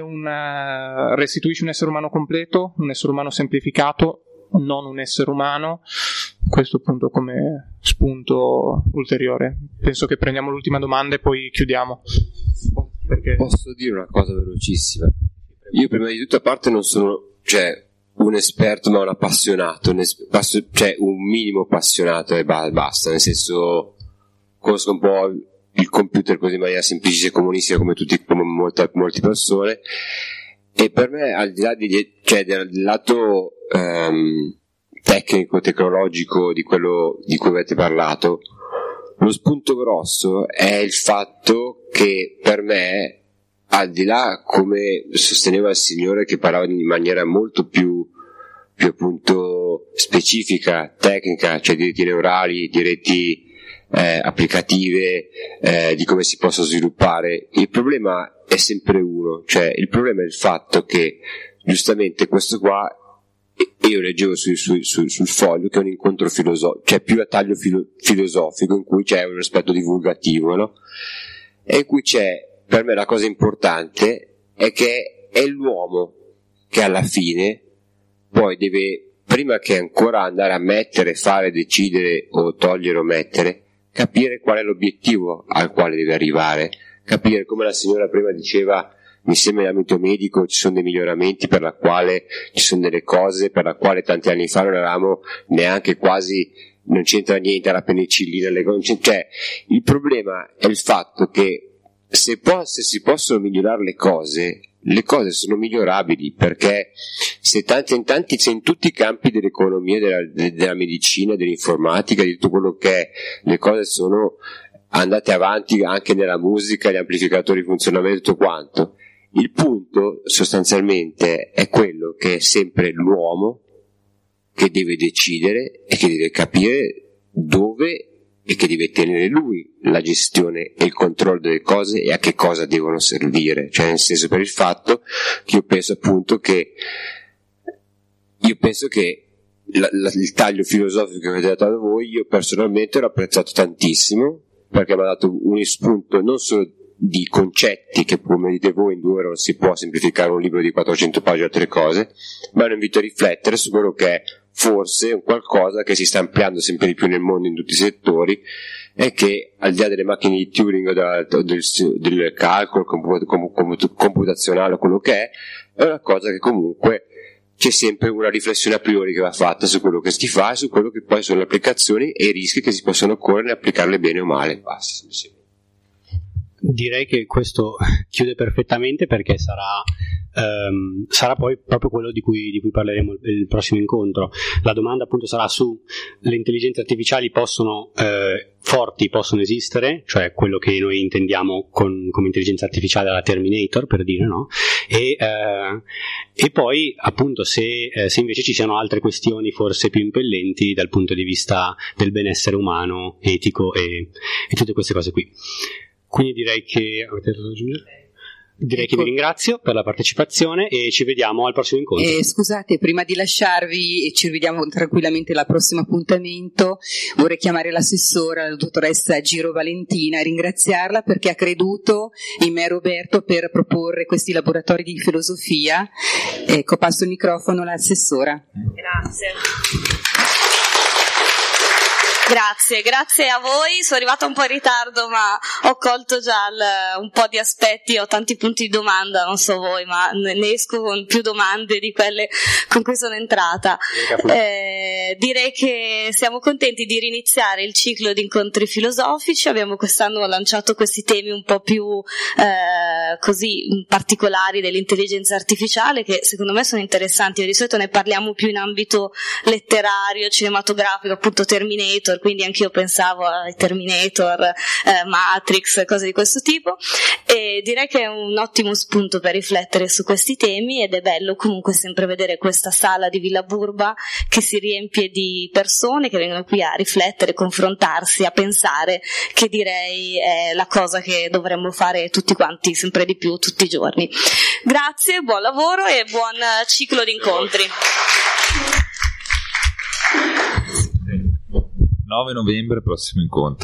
Una, restituisce un essere umano completo, un essere umano semplificato, non un essere umano. Questo appunto come spunto ulteriore. Penso che prendiamo l'ultima domanda e poi chiudiamo. Perché... Posso dire una cosa velocissima? Io prima di tutto a parte non sono, cioè, un esperto ma un appassionato, un es- passo- cioè un minimo appassionato e basta, nel senso conosco un po' il computer così in maniera semplice e comunistica come tutti, come molte, molte persone e per me al di là di, cioè, del lato um, tecnico, tecnologico di quello di cui avete parlato, lo spunto grosso è il fatto che per me al di là, come sosteneva il Signore che parlava in maniera molto più, più appunto specifica, tecnica, cioè di reti neurali, di reti eh, applicative, eh, di come si possono sviluppare, il problema è sempre uno, cioè il problema è il fatto che giustamente questo qua io leggevo su, su, su, sul foglio che è un incontro filosofico, cioè più a taglio filo, filosofico in cui c'è un aspetto divulgativo, no? E in cui c'è per me la cosa importante è che è l'uomo che alla fine poi deve, prima che ancora andare a mettere, fare, decidere o togliere o mettere, capire qual è l'obiettivo al quale deve arrivare, capire come la signora prima diceva insieme all'ambito medico ci sono dei miglioramenti per la quale ci sono delle cose per la quale tanti anni fa non eravamo neanche quasi non c'entra niente la penicillina le cioè il problema è il fatto che se, può, se si possono migliorare le cose, le cose sono migliorabili perché se tanti, in, tanti, se in tutti i campi dell'economia, della, della medicina, dell'informatica, di tutto quello che è, le cose sono andate avanti anche nella musica, gli amplificatori funzionano tutto quanto. Il punto sostanzialmente è quello che è sempre l'uomo che deve decidere e che deve capire dove e che deve tenere lui la gestione e il controllo delle cose e a che cosa devono servire, cioè nel senso per il fatto che io penso appunto che io penso che la, la, il taglio filosofico che avete dato a voi io personalmente l'ho apprezzato tantissimo perché mi ha dato un spunto non solo di concetti che come dite voi in due ore non si può semplificare un libro di 400 pagine o altre cose, ma è un invito a riflettere su quello che è forse un qualcosa che si sta ampliando sempre di più nel mondo in tutti i settori e che al di là delle macchine di Turing o del, del, del calcolo computazionale o quello che è, è una cosa che comunque c'è sempre una riflessione a priori che va fatta su quello che si fa e su quello che poi sono le applicazioni e i rischi che si possono correre e applicarle bene o male. Basta, Direi che questo chiude perfettamente perché sarà, ehm, sarà poi proprio quello di cui, di cui parleremo il, prossimo incontro. La domanda appunto sarà su le intelligenze artificiali possono, eh, forti possono esistere, cioè quello che noi intendiamo con, come intelligenza artificiale alla Terminator per dire no, e, eh, e poi appunto se, eh, se invece ci siano altre questioni forse più impellenti dal punto di vista del benessere umano, etico e, e tutte queste cose qui. Quindi direi che Direi ecco. che vi ringrazio per la partecipazione e ci vediamo al prossimo incontro. Eh, scusate, prima di lasciarvi, ci vediamo tranquillamente al prossimo appuntamento, vorrei chiamare l'assessora, la dottoressa Giro Valentina, e ringraziarla perché ha creduto in me Roberto per proporre questi laboratori di filosofia. Ecco, passo il microfono all'assessora. Grazie. Grazie, grazie a voi. Sono arrivata un po' in ritardo, ma ho colto già il, un po' di aspetti, ho tanti punti di domanda, non so voi, ma ne esco con più domande di quelle con cui sono entrata. Eh, direi che siamo contenti di riniziare il ciclo di incontri filosofici. Abbiamo quest'anno lanciato questi temi un po' più eh, così particolari dell'intelligenza artificiale, che secondo me sono interessanti. Di solito ne parliamo più in ambito letterario, cinematografico, appunto Terminator quindi anch'io pensavo ai Terminator, eh, Matrix, cose di questo tipo e direi che è un ottimo spunto per riflettere su questi temi ed è bello comunque sempre vedere questa sala di Villa Burba che si riempie di persone che vengono qui a riflettere, confrontarsi, a pensare, che direi è la cosa che dovremmo fare tutti quanti sempre di più tutti i giorni. Grazie, buon lavoro e buon ciclo di incontri. 9 novembre, prossimo incontro.